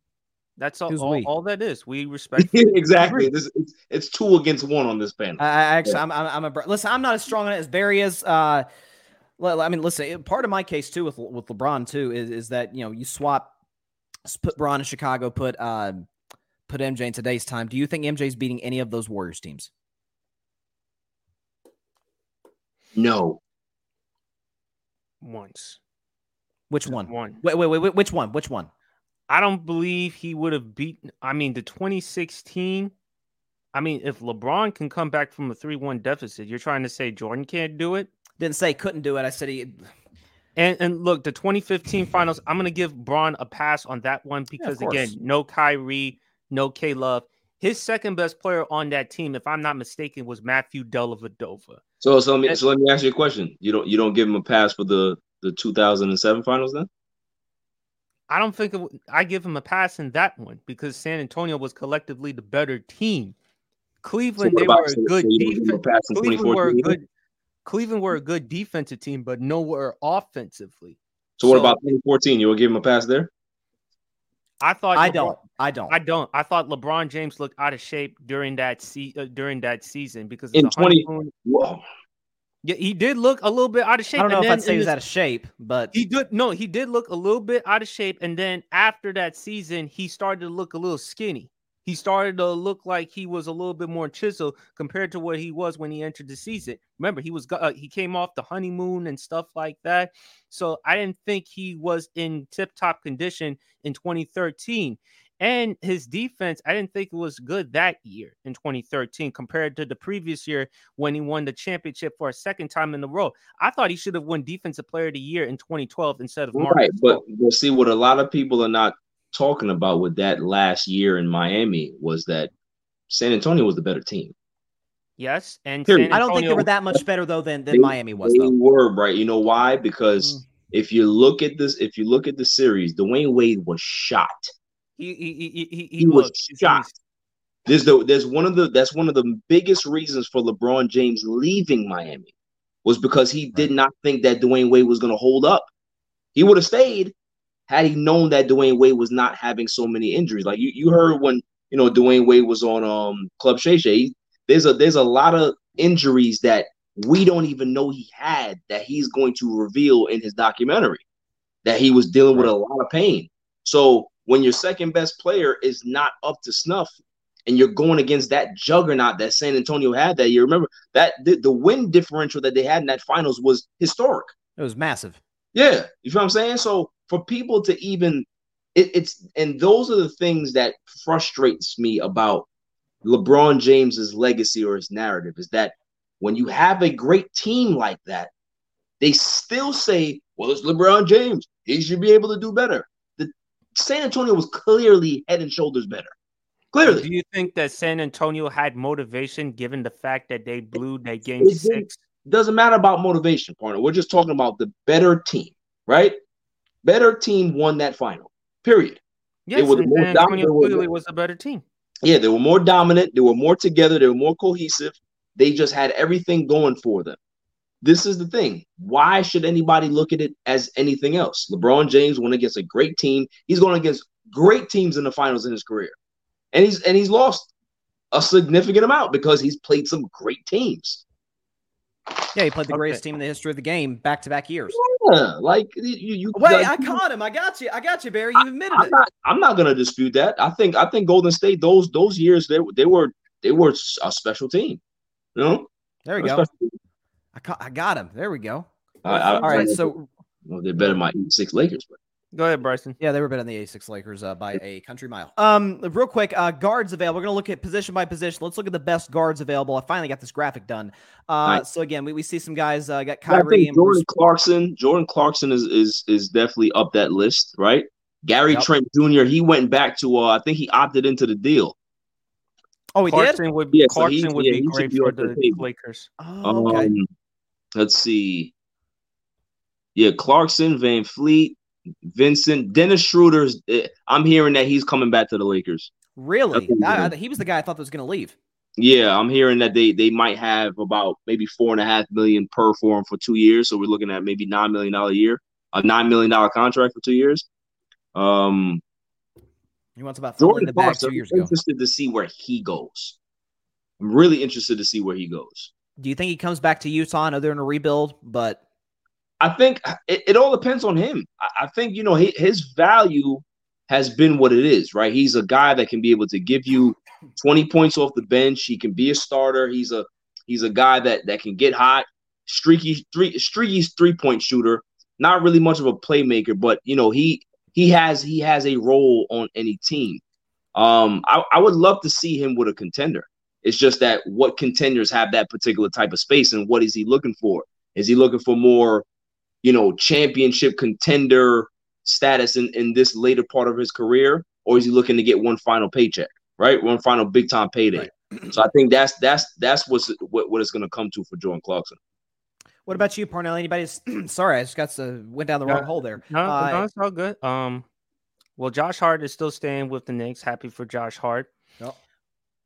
That's all, all, all that is. We respect exactly. This it's, it's two against one on this panel. I, I actually, I'm, I'm, I'm a br- listen. I'm not as strong on it as Barry is. Uh, I mean, listen. Part of my case too with with LeBron too is is that you know you swap, put Bron in Chicago, put uh, put MJ in today's time. Do you think MJ's beating any of those Warriors teams? No. once. Which one? One. Wait, wait, wait, wait. Which one? Which one? I don't believe he would have beaten. I mean, the 2016. I mean, if LeBron can come back from a 3 1 deficit, you're trying to say Jordan can't do it? Didn't say couldn't do it. I said he. And and look, the 2015 finals, I'm gonna give Bron a pass on that one because again, course. no Kyrie, no K Love. His second best player on that team, if I'm not mistaken, was Matthew Dellavedova. So, so let me so let me ask you a question. You don't you don't give him a pass for the the 2007 finals then? I don't think it, w- I give him a pass in that one because San Antonio was collectively the better team. Cleveland, what they were a good so you don't give him a defense. Cleveland were a good. Cleveland were a good defensive team, but nowhere offensively. So what about 2014? You will give him a pass there? I thought I LeBron- don't. I don't. I don't. I thought LeBron James looked out of shape during that se- uh, during that season because In 20. Whoa. Yeah, he did look a little bit out of shape. I don't know and if then I'd say in he was this- out of shape, but He did no, he did look a little bit out of shape, and then after that season, he started to look a little skinny. He started to look like he was a little bit more chiseled compared to what he was when he entered the season. Remember, he was uh, he came off the honeymoon and stuff like that, so I didn't think he was in tip top condition in 2013. And his defense, I didn't think it was good that year in 2013 compared to the previous year when he won the championship for a second time in a row. I thought he should have won Defensive Player of the Year in 2012 instead of Marcus Right, but Gasol. but see what a lot of people are not talking about with that last year in Miami was that San Antonio was the better team. yes, and Period. San I don't think they were that much better though than, than They- Miami was they though. were right. You know why? Because Mm. if you look at this, if you look at the series, Dwyane Wade was shot. He he he he, he, He was shot. There's the there's one of the that's one of the biggest reasons for LeBron James leaving Miami was because he did not think that Dwyane Wade was going to hold up. He would have stayed had he known that Dwyane Wade was not having so many injuries. Like you, you heard when you know Dwyane Wade was on um Club Shay Shay. There's a there's a lot of injuries that we don't even know he had that he's going to reveal in his documentary. That he was dealing with a lot of pain. So when your second best player is not up to snuff, and you're going against that juggernaut that San Antonio had that you remember that the, the win differential that they had in that finals was historic. It was massive. Yeah, you feel what I'm saying? So for people to even it, it's and those are the things that frustrates me about LeBron James's legacy or his narrative is that when you have a great team like that, they still say, "Well, it's LeBron James. He should be able to do better." San Antonio was clearly head and shoulders better. Clearly, Do you think that San Antonio had motivation given the fact that they blew that game It six? doesn't matter about motivation, partner. We're just talking about the better team, right? Better team won that final. Period. Yes, were the San dominant- Antonio clearly was a better team. Yeah, they were more dominant. They were more together. They were more cohesive. They just had everything going for them. This is the thing. Why should anybody look at it as anything else? LeBron James went against a great team. He's going against great teams in the finals in his career, and he's and he's lost a significant amount because he's played some great teams. Yeah, he played the Okay. greatest team in the history of the game back to back years. Yeah, like you, you. Wait, like, I caught him. I got you. I got you, Barry. You admitted I'm it. not. I'm not gonna dispute that. I think. I think Golden State those those years they they were they were a special team. You know. There we go. special- I, ca- I got him. There we go. I, I, All right, so well, they're better than my six Lakers, but Go ahead, Bryson. yeah, they were better than the A6 Lakers uh, by a country mile. Um, real quick, uh, guards available. We're gonna look at position by position. Let's look at the best guards available. I finally got this graphic done. Uh, Nice. so again, we, we see some guys uh, got I Kyrie think and Jordan Bruce. Clarkson. Jordan Clarkson is is is definitely up that list, right? Gary Yep. Trent Jr. He went back to. uh I think he opted into the deal. Oh, he did. Clarkson would Yeah, so he- would yeah, be great for the the. Lakers. Oh, okay. Um, let's see. Yeah, Clarkson, VanVleet, Vincent, Dennis Schroeder's. eh, I'm hearing that he's coming back to the Lakers. really? I- I'm he was the guy I thought was gonna leave. Yeah, I'm hearing that they they might have about maybe four and a half million per for him for two years. So we're looking at maybe nine million dollar a year, a nine million dollar contract for two years. Um, He wants about Jordan the bag Clarkson, two years I'm ago. interested to see where he goes. I'm really interested to see where he goes. Do you think he comes back to Utah? Know they're in a rebuild, but I think it, it all depends on him. I, I think you know he, his value has been what it is, right? He's a guy that can be able to give you 20 points off the bench. He can be a starter. He's a he's a guy that that can get hot, streaky three streaky three point shooter. not really much of a playmaker, but you know he he has he has a role on any team. Um, I, I would love to see him with a contender. It's just that what contenders have that particular type of space, and what is he looking for? Is he looking for more, you know, championship contender status in, in this later part of his career, or is he looking to get one final paycheck, right? One final big time payday. Right. So I think that's that's that's what's what, what it's going to come to for Jordan Clarkson. What about you, Parnell? Anybody's sorry, I just got to went down the wrong hole there. No, uh, no, it's all good. Um, well, Josh Hart is still staying with the Knicks. Happy for Josh Hart. Yep.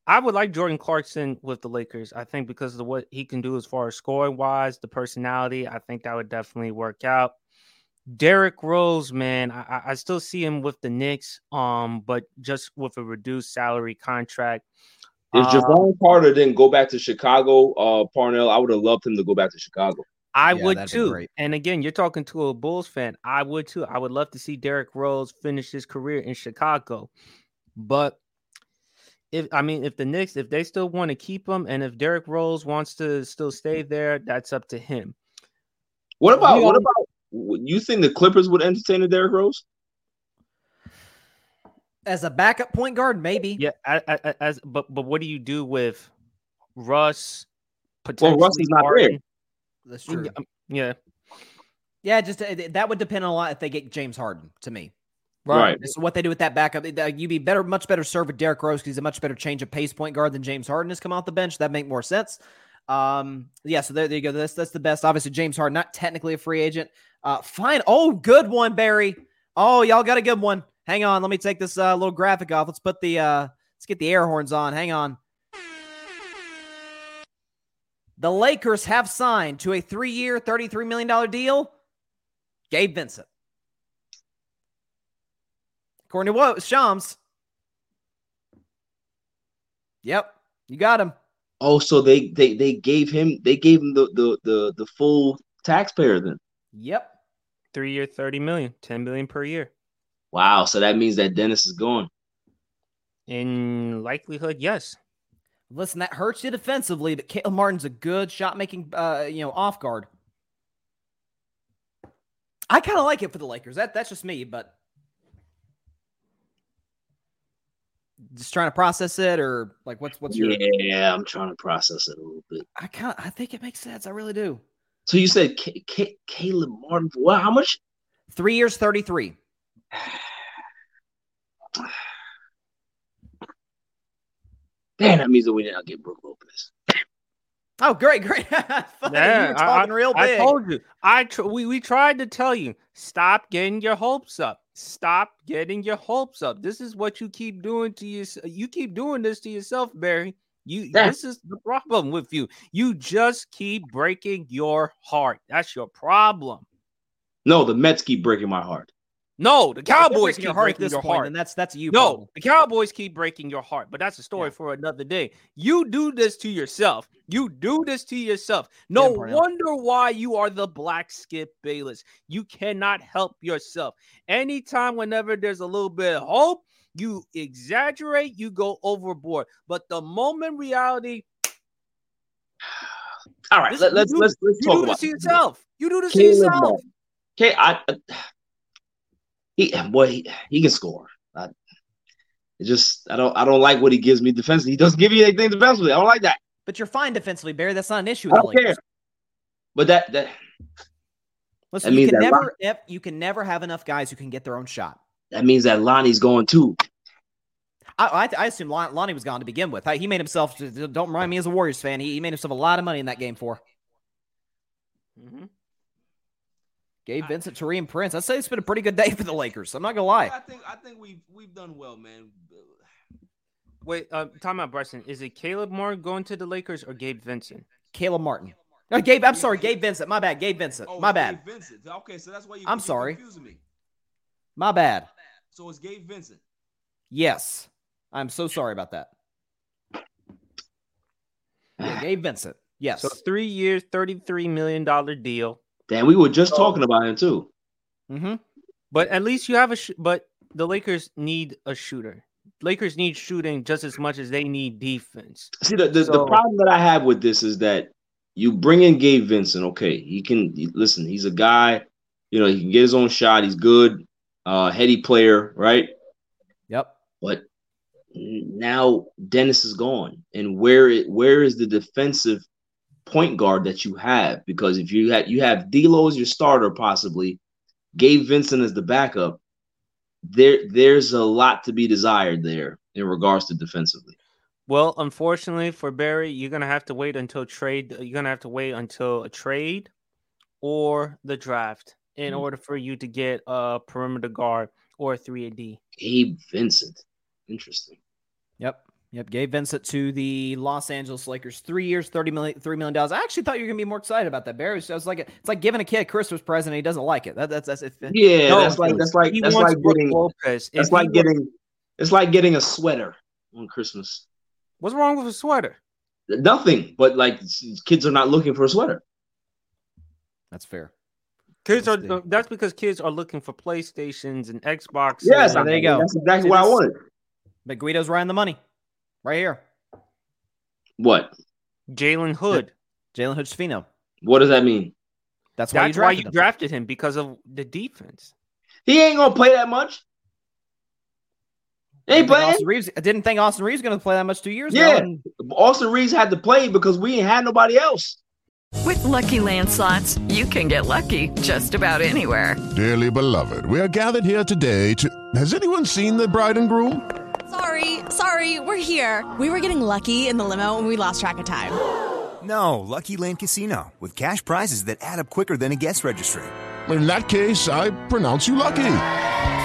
I would like Jordan Clarkson with the Lakers. I think because of what he can do as far as scoring wise, the personality, I think that would definitely work out. Derrick Rose, man, I, I still see him with the Knicks, um, but just with a reduced salary contract. If uh, Jevon Carter didn't go back to Chicago, uh, Parnell, I would have loved him to go back to Chicago. I yeah, would too. And again, you're talking to a Bulls fan. I would too. I would love to see Derrick Rose finish his career in Chicago. But if I mean if the Knicks, if they still want to keep him, and if Derrick Rose wants to still stay there, that's up to him. What about what about you think the Clippers would entertain a Derrick Rose? As a backup point guard, maybe. Yeah, as but but what do you do with Russ? Potentially well, Russ is not there. That's true. Yeah. Yeah, just uh, that would depend on a lot if they get James Harden to me. Right. So what they do with that backup, you'd be better, much better served with Derrick Rose because he's a much better change of pace point guard than James Harden has come off the bench. That make more sense. Um, yeah, so there, there you go. That's that's the best. Obviously, James Harden, not technically a free agent. Uh, fine. Oh, good one, Barry. Oh, y'all got a good one. Hang on, let me take this uh, little graphic off. Let's put the uh, let's get the air horns on. Hang on. The Lakers have signed to a three-year, $33 million deal. Gabe Vincent. According to what? Shams. Yep, you got him. Oh, so they they they gave him they gave him the the the, the full taxpayer then. Yep. Three year, 30 million, 10 billion per year. Wow. So that means that Dennis is gone. In likelihood, yes. Listen, that hurts you defensively, but Caleb Martin's a good shot making uh, you know, off guard. I kind of like it for the Lakers. That that's just me, but just trying to process it or like what's what's your Yeah, I'm trying to process it a little bit. I kind of I think it makes sense. I really do. So you said K- K- Caleb Martin. Wow, how much? Three years, thirty-three. Man, that means that we did not get Brook Lopez. Oh, great, great! yeah, you talking I, real big. I told you. I tr- we we tried to tell you. Stop getting your hopes up. Stop getting your hopes up. This is what you keep doing to you. You keep doing this to yourself, Barry. You yeah. this is the problem with you. You just keep breaking your heart. That's your problem. No, the Mets keep breaking my heart. No, the Cowboys keep heart breaking your point, heart. And that's that's you. No, problem. the Cowboys keep breaking your heart, but that's a story yeah. for another day. You do this to yourself. You do this to yourself. No wonder why you are the black Skip Bayless. You cannot help yourself. Anytime, whenever there's a little bit of hope, you exaggerate, you go overboard. But the moment reality. All right, this, let, us let's, let's let's you talk do about this to yourself. You do this to yourself. Okay, I, I he boy he, he can score. I, it just I don't I don't like what he gives me defensively. He doesn't give you anything defensively. I don't like that. But you're fine defensively, Barry. That's not an issue. I don't care. But that that listen, that you can never if, you can never have enough guys who can get their own shot. That means that Lonnie's going too. I, I, I assume Lonnie was gone to begin with. He made himself. Don't remind me as a Warriors fan. He, he made himself a lot of money in that game for. Mm-hmm. Gabe Vincent, Taurean Prince. I'd say it's been a pretty good day for the Lakers. I'm not gonna lie. I think I think we've we've done well, man. Wait, uh, time out, Bryson. Is it Caleb Martin going to the Lakers or Gabe Vincent? Caleb Martin. No, Gabe. I'm sorry, Gabe Vincent. My bad, Gabe Vincent. Oh, My bad. Gabe Vincent. Okay, so that's why you. I'm sorry. Confusing me. My bad. So it's Gabe Vincent. Yes, I'm so sorry about that. Yeah, Gabe Vincent. Yes. So three years, thirty-three million dollar deal. Damn, we were just talking about him too. Mm-hmm. But at least you have a. Sh- but the Lakers need a shooter. Lakers need shooting just as much as they need defense. See, the the, so, the problem that I have with this is that you bring in Gabe Vincent. Okay, he can listen. He's a guy You know, he can get his own shot. He's good, uh, heady player, right? Yep. But now Dennis is gone, and where it where is the defensive point guard that you have? Because if you have you have D'Lo as your starter, possibly Gabe Vincent as the backup, there there's a lot to be desired there in regards to defensively. Well, unfortunately for Barry, you're gonna have to wait until trade. You're gonna have to wait until a trade or the draft in Mhm. order for you to get a perimeter guard or a three and D. Gabe Vincent, interesting. Yep. Yep. Gabe Vincent to the Los Angeles Lakers. Three years, $30 million, $3 million. I actually thought you were going to be more excited about that, Barry. So I was like, it's like giving a kid a Christmas present and he doesn't like it. That, that's, that's, it. Yeah, No, that's like that's like that's like getting Lopez. That's he like wa- getting it's like getting a sweater on Christmas. What's wrong with a sweater? Nothing, but like kids are not looking for a sweater. That's fair. Kids are. That's because kids are looking for PlayStations and Xbox. Yes, there you go. That's exactly See, what I this- wanted. But Guido's right on the money. Right here. What? Jalen Hood. Jalen Hood Schifino. What does that mean? That's why That's you why drafted you him. drafted him because of the defense. He ain't gonna play that much. He I ain't didn't think playing. Austin Reaves, I didn't think Austin Reaves was going to play that much two years ago. Yeah, Austin Reaves had to play because we ain't had nobody else. With Lucky Land slots, you can get lucky just about anywhere. Dearly beloved, we are gathered here today to. Has anyone seen the bride and groom? Sorry, sorry, we're here. We were getting lucky in the limo and we lost track of time. No, Lucky Land Casino, with cash prizes that add up quicker than a guest registry. In that case, I pronounce you lucky.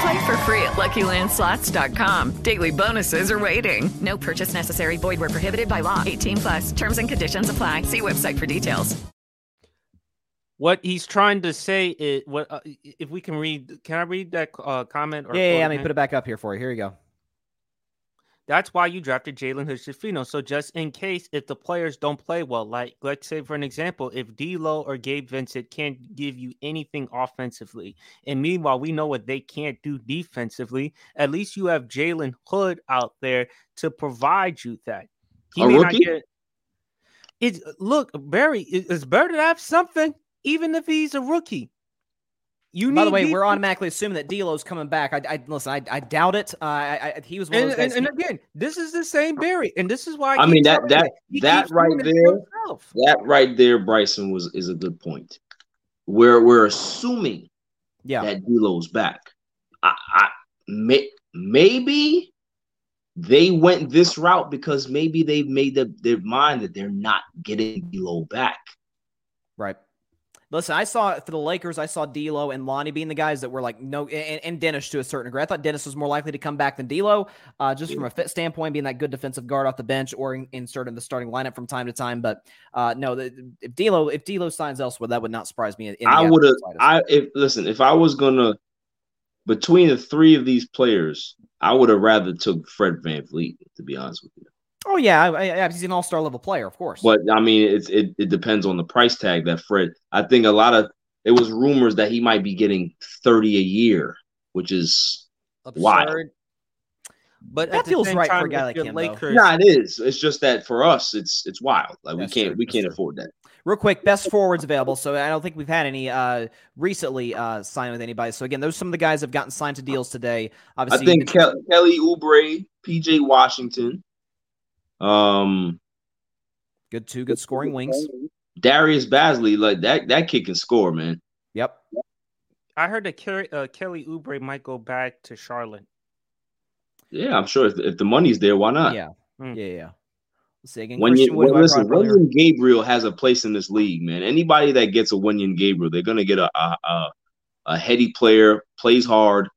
Play for free at LuckyLandSlots.com. Daily bonuses are waiting. No purchase necessary. Void where prohibited by law. 18 plus. Terms and conditions apply. See website for details. What he's trying to say is, what uh, if we can read? Can I read that uh, comment? Or yeah, yeah, yeah, let me put it back up here for you. Here you go. That's why you drafted Jalen Hood-Schifino. So just in case if the players don't play well, like let's say for an example, if D'Lo or Gabe Vincent can't give you anything offensively, and meanwhile we know what they can't do defensively, at least you have Jalen Hood out there to provide you that. He A may rookie? not get. It's look, Barry. it- It's better to have something, even if he's a rookie. You By the need way, we're automatically assuming that D'Lo's coming back. I, I listen. I, I doubt it. Uh, I, I, he was one And, of those and, guys. and he- again, this is the same Barry, and this is why I, I mean that that that right doing it to there, that right there, Bryson was is a good point. Where we're assuming yeah, that D'Lo's back. I, I may, maybe they went this route because maybe they've made up their mind that they're not getting D'Lo back. Right. Listen, I saw for the Lakers, I saw D'Lo and Lonnie being the guys that were like no, and, and Dennis to a certain degree. I thought Dennis was more likely to come back than D'Lo, uh, just from a fit standpoint, being that good defensive guard off the bench or in, insert in the starting lineup from time to time. But uh, no, the, if D'Lo if D'Lo signs elsewhere, that would not surprise me. I would have. I if listen, if I was gonna between the three of these players, I would have rather took Fred VanVleet. To be honest with you, Oh yeah, I, I, he's an all star level player, of course. but I mean, it's it, it depends on the price tag that Fred. I think a lot of it was rumors that he might be getting thirty a year, which is wild. But That feels right for a guy like you're him, though. Lakers, Yeah, it is. It's just that for us, it's it's wild. Like That's we can't true. we can't true. afford that. Real quick, best forwards available. So I don't think we've had any uh, recently uh, signed with anybody. So again, those are some of the guys that have gotten signed to deals today. Obviously, you think mentioned- Kelly Oubre, PJ Washington, um, good two good scoring wings. Darius Bazley, like that that kid can score, man. Yep. I heard that Kelly, uh, Kelly Oubre might go back to Charlotte. Yeah, I'm sure if, if the money's there, why not? Yeah. Mm. Yeah. Yeah. Let's again. When Christian you Wood, well, listen, brought. Wenyen Gabriel has a place in this league, man. Anybody that gets a Wenyen Gabriel, they're gonna get a a, a, a heady player, plays hard.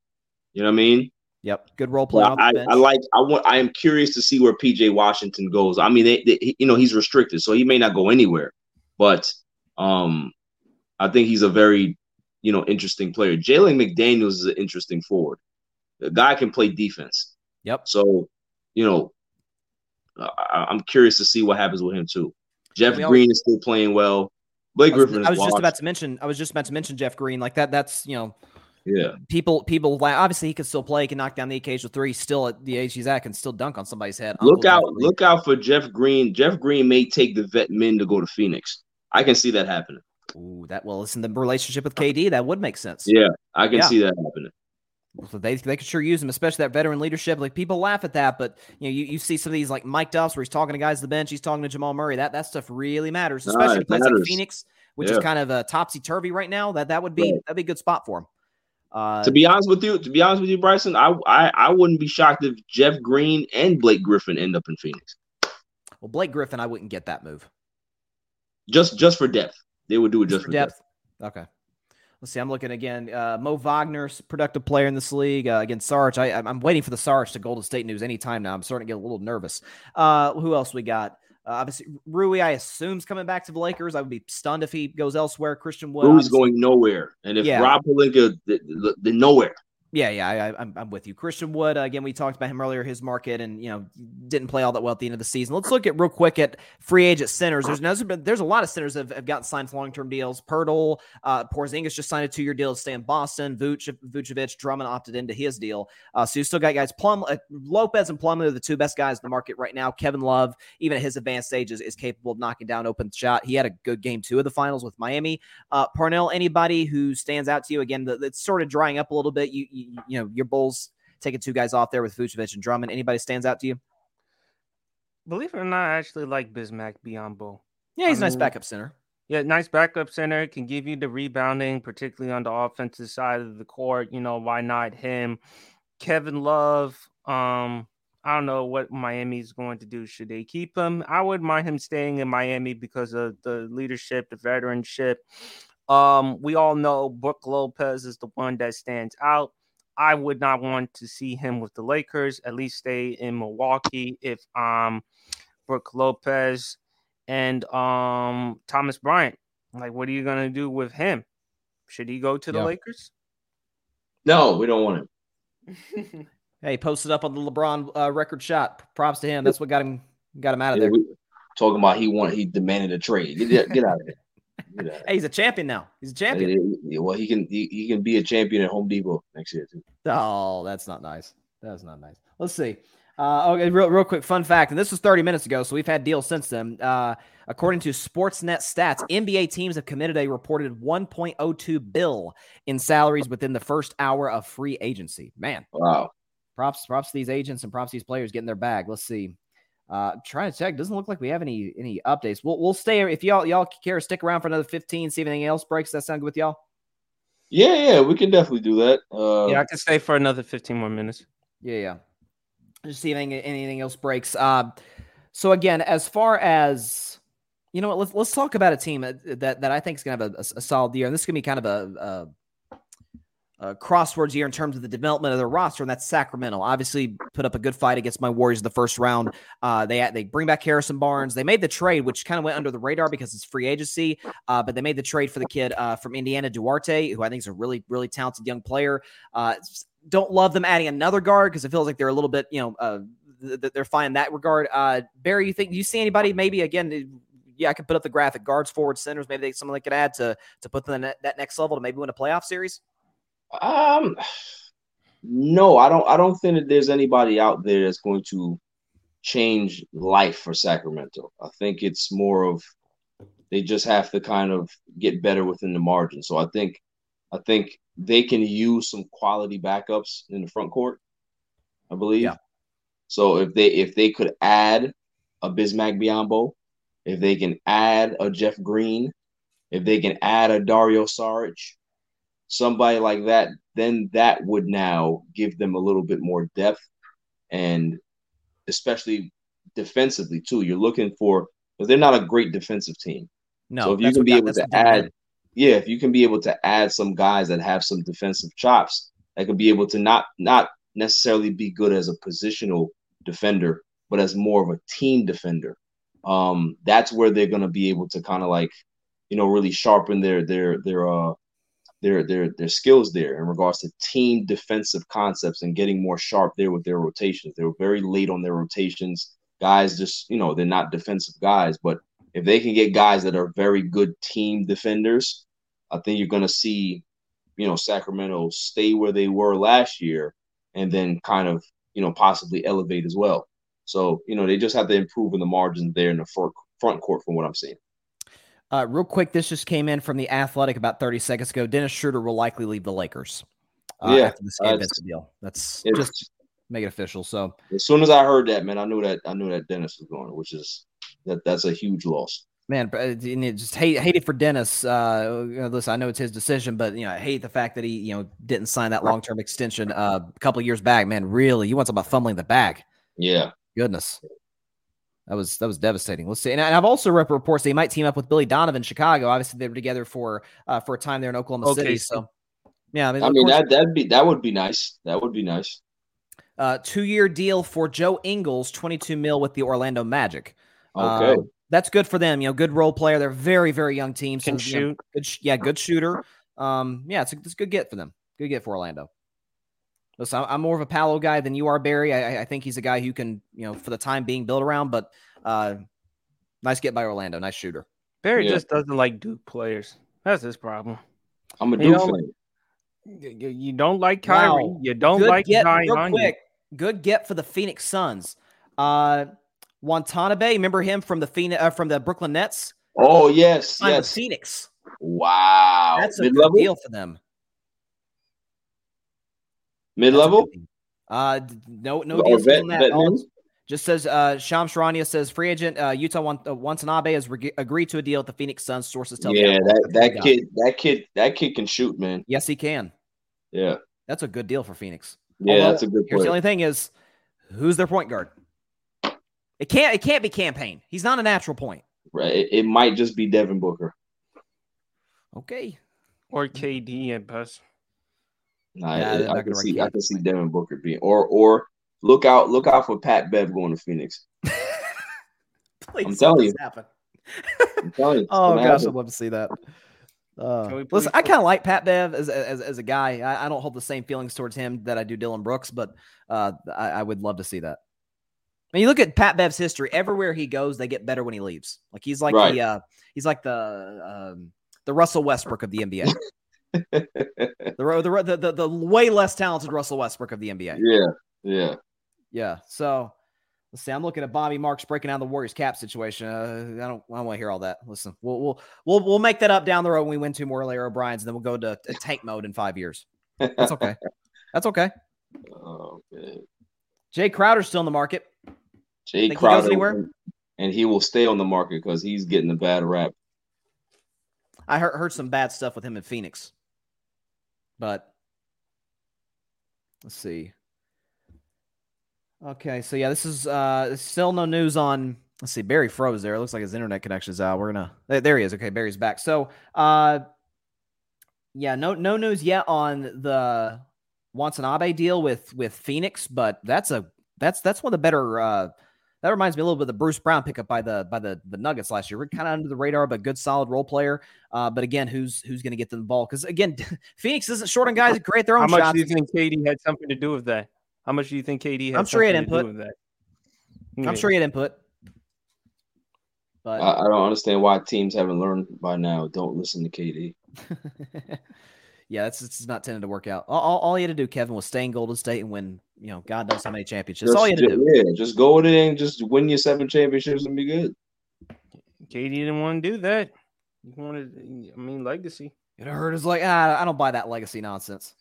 You know what I mean? Yep. Good role play. Well, I. I like. I want. I am curious to see where PJ Washington goes. I mean, they, they, you know, he's restricted, so he may not go anywhere. But um, I think he's a very, you know, interesting player. Jalen McDaniels is an interesting forward. The guy can play defense. Yep. So, you know, I, I'm curious to see what happens with him too. Jeff We Green is still playing well. Blake I was, Griffin. I was just about to mention. I was just about to mention Jeff Green. Like that. That's you know. Yeah. People, people. like, Obviously, he can still play. He can knock down the occasional three. Still at the age he's at, can still dunk on somebody's head. Look out! Look out for Jeff Green. Jeff Green may take the vet men to go to Phoenix. I can see that happening. Ooh, that well, listen, the relationship with KD that would make sense. Yeah, I can Yeah. see that happening. So they they could sure use him, especially that veteran leadership. Like people laugh at that, but you know, you, you see some of these like Mike Duffs where he's talking to guys at the bench, he's talking to Jamal Murray. That that stuff really matters, especially in it a like. Phoenix, which is kind of a topsy turvy right now. That that would be Right. that'd be a good spot for him. Uh, to be honest with you, to be honest with you, Bryson, I, I I wouldn't be shocked if Jeff Green and Blake Griffin end up in Phoenix. well, Blake Griffin, I wouldn't get that move. Just just for depth. They would do it just, for depth. Okay. Let's see. I'm looking again. Uh, Mo Wagner, productive player in this league. Uh, again, Sarge. I, I'm- I'm waiting for the Sarge to Golden State news anytime now. I'm starting to get a little nervous. Uh, who else we got? Uh, obviously, Rui. I assume's coming back to the Lakers. I would be stunned if he goes elsewhere. Christian Wood. Rui's obviously- going nowhere, and if Yeah. Rob Pelinka, the, the, the nowhere. Yeah, yeah, I, I, I'm, I'm with you. Christian Wood, uh, again, we talked about him earlier, his market, and you know, didn't play all that well at the end of the season. Let's look at real quick at free agent centers. There's there's a lot of centers that have, have gotten signed long term deals. Poeltl, uh, Porzingis just signed a two year deal to stay in Boston. Vuce, Vucevic, Drummond opted into his deal. Uh, so you still got guys. Plum, uh, Lopez, and Plum are the two best guys in the market right now. Kevin Love, even at his advanced age, is, is capable of knocking down open shot. He had a good game two of the finals with Miami. Uh, Parnell, anybody who stands out to you again? The, it's sort of drying up a little bit. You, you, you know, your Bulls taking two guys off there with Vucevic and Drummond. Anybody stands out to you? Believe it or not, I actually like Bismack Biyombo. Yeah, he's a I nice mean, backup center. Yeah, nice backup center. Can give you the rebounding, particularly on the offensive side of the court. You know, why not him? Kevin Love. Um, I don't know what Miami's going to do. Should they keep him? I would mind him staying in Miami because of the leadership, the veteranship. Um, we all know Brook Lopez is the one that stands out. I would not want to see him with the Lakers. At least stay in Milwaukee if um Brook Lopez and um Thomas Bryant. Like, what are you gonna do with him? Should he go to the Yeah. Lakers? No, we don't want him. Hey, posted up on the LeBron uh, record shot. Props to him. That's what got him got him out of Yeah, there. we- talking about he wanted he demanded a trade. Get, get out of here. Get out. Hey, he's a champion now. He's a champion. Well, he can he, he can be a champion at Home Depot next year too. Oh, that's not nice. That's not nice. Let's see. Uh, okay, real, real quick fun fact, and this was 30 minutes ago, so we've had deals since then. Uh, according to Sportsnet stats, NBA teams have committed a reported 1.02 bill in salaries within the first hour of free agency. Man, Wow. props, props to these agents and props to these players getting their bag. Let's see. Uh, trying to check. Doesn't look like we have any any updates. We'll we'll stay if y'all y'all care stick around for another 15, see if anything else breaks. Does that sound good with y'all? Yeah, yeah, we can definitely do that. Uh, yeah, I can stay for another 15 more minutes. Yeah, yeah. Just see if anything, anything else breaks. Uh, so again, as far as you know, what, let's let's talk about a team that that, that I think is going to have a, a, a solid year, and this is going to be kind of a, a, a crosswords here in terms of the development of their roster, and that's Sacramento. Obviously, put up a good fight against my Warriors in the first round. Uh, they they bring back Harrison Barnes. They made the trade, which kind of went under the radar because it's free agency. Uh, but they made the trade for the kid uh, from Indiana, Duarte, who I think is a really really talented young player. Uh, don't love them adding another guard because it feels like they're a little bit, you know, uh, th- th- they're fine in that regard. Uh, Barry, you think you see anybody maybe again? Yeah, I could put up the graphic guards, forward, centers. Maybe they, someone they could add to to put them in that next level to maybe win a playoff series. Um, no, I don't. I don't think that there's anybody out there that's going to change life for Sacramento. I think it's more of they just have to kind of get better within the margin. So I think, I think they can use some quality backups in the front court. I believe. Yeah. So if they if they could add a Bismack Biyombo, if they can add a Jeff Green, if they can add a Dario Saric, somebody like that, then that would now give them a little bit more depth and especially defensively too. You're looking for because they're not a great defensive team. No, so if you can be able to add, yeah, if you can be able to add some guys that have some defensive chops, that could be able to not not necessarily be good as a positional defender, but as more of a team defender. Um, that's where they're gonna be able to kind of like, you know, really sharpen their their their uh their their their skills there in regards to team defensive concepts and getting more sharp there with their rotations. They were very late on their rotations. Guys just, you know, they're not defensive guys, but if they can get guys that are very good team defenders, I think you're going to see, you know, Sacramento stay where they were last year and then kind of, you know, possibly elevate as well. So, you know, they just have to improve in the margins there in the front front court from what I'm seeing. Uh, real quick, this just came in from the Athletic about 30 seconds ago. Dennis Schroeder will likely leave the Lakers. Uh, Yeah, after this game that's- deal. That's just make it official. So As soon as I heard that, man, I knew that I knew that Dennis was going, which is that that's a huge loss. man, uh, and it just hate hate it for Dennis. Uh, listen, I know it's his decision, but you know, I hate the fact that he you know didn't sign that long term extension uh, a couple of years back. Man, really, you want something about fumbling the bag? Yeah. Goodness. That was that was devastating. Let's see, and I- I've also read reports that he might team up with Billy Donovan in Chicago. Obviously, they were together for uh, for a time there in Oklahoma City. So, yeah, I mean, I mean that that'd be that would be nice. That would be nice. uh, two year deal for Joe Ingles, 22 mil with the Orlando Magic. Okay. Uh, that's good for them. You know, good role player. They're very, very young team. Can you know, shoot. good, sh- yeah, good shooter. Um, yeah, it's a, it's a good get for them. Good get for Orlando. Listen, I'm, I'm more of a Paolo guy than you are, Barry. I, I- I think he's a guy who can, you know, for the time being, build around. But uh, nice get by Orlando. Nice shooter. Barry Yeah. just doesn't like Duke players. That's his problem. I'm a Duke know, fan. You, you- you don't like Kyrie. Wow. You don't good like get, Zion. real quick. Good get for the Phoenix Suns. Uh, Watanabe, remember him from the Phoenix, uh, from the Brooklyn Nets? Oh yes, Signed with yes. Phoenix. Wow. That's a mid good deal for them. Mid That's a level. Uh, no, no Or deals vet- on that. vet just says uh, Shams Charania says free agent uh, Yuta want, uh, Watanabe has reg- agreed to a deal with the Phoenix Suns. Sources tell the Yeah, that That's what we that got. kid, that kid, that kid can shoot, man. Yes, he can. Yeah, That's a good deal for Phoenix. yeah, Although, that's a good Here's the only thing is, who's their point guard? It can't. It can't be Cam Payne. He's not a natural point. Right, it, it might just be Devin Booker. Okay. Or KD at best. Nah, Yeah, I- I, can see, I Cat. can see Devin Booker being, or or look out, look out for Pat Bev going to Phoenix. Please I'm telling you. happen. I'm telling you, Oh gosh, happen. I'd love to see that. Uh, Can we please listen, I kind of like Pat Bev as, as as a guy. I, I don't hold the same feelings towards him that I do Dillon Brooks, but uh, I, I would love to see that. I mean, you look at Pat Bev's history. Everywhere he goes, they get better when he leaves. Like he's like Right. the uh, he's like the um, the Russell Westbrook of the NBA. the, the, the the the way less talented Russell Westbrook of the NBA. Yeah, yeah. Yeah. So let's see. I'm looking at Bobby Marks breaking down the Warriors cap situation. Uh, I don't. I don't want to hear all that. Listen, we'll we'll we'll we'll make that up down the road when we win two more Larry O'Brien's, and then we'll go to, to tank mode in five years. That's okay. That's okay. Oh man, Jae Crowder's still in the market. Jae Think Crowder, anywhere? and he will stay on the market because he's getting a bad rap. I heard heard some bad stuff with him in Phoenix, but let's see. Okay, so yeah, this is uh still no news on. Let's see, Barry froze there. It looks like his internet connection's out. We're gonna there, he is. Okay, Barry's back. So uh yeah, no no news yet on the Watanabe deal with with Phoenix, but that's a that's that's one of the better uh that reminds me a little bit of the Bruce Brown pickup by the by the the Nuggets last year. We're kind of under the radar, but good solid role player. Uh, but again, who's who's going to get them the ball? Because again, Phoenix isn't short on guys that create their own shots. How much shots. do you think KD had something to do with that? How much do you think KD had I'm sure he had something to do input. with that? I'm sure he had input. But I, I don't understand why teams haven't learned by now. Don't listen to KD. yeah, that's it's not tended to work out. All, all, all he had to do, Kevin, was stay in Golden State and win. You know, God knows how many championships. That's all he had to Just- do. Yeah, just go in and just win your seven championships and be good. KD didn't want to do that. He wanted, I mean, legacy. It hurt his like ah, I don't buy that legacy nonsense.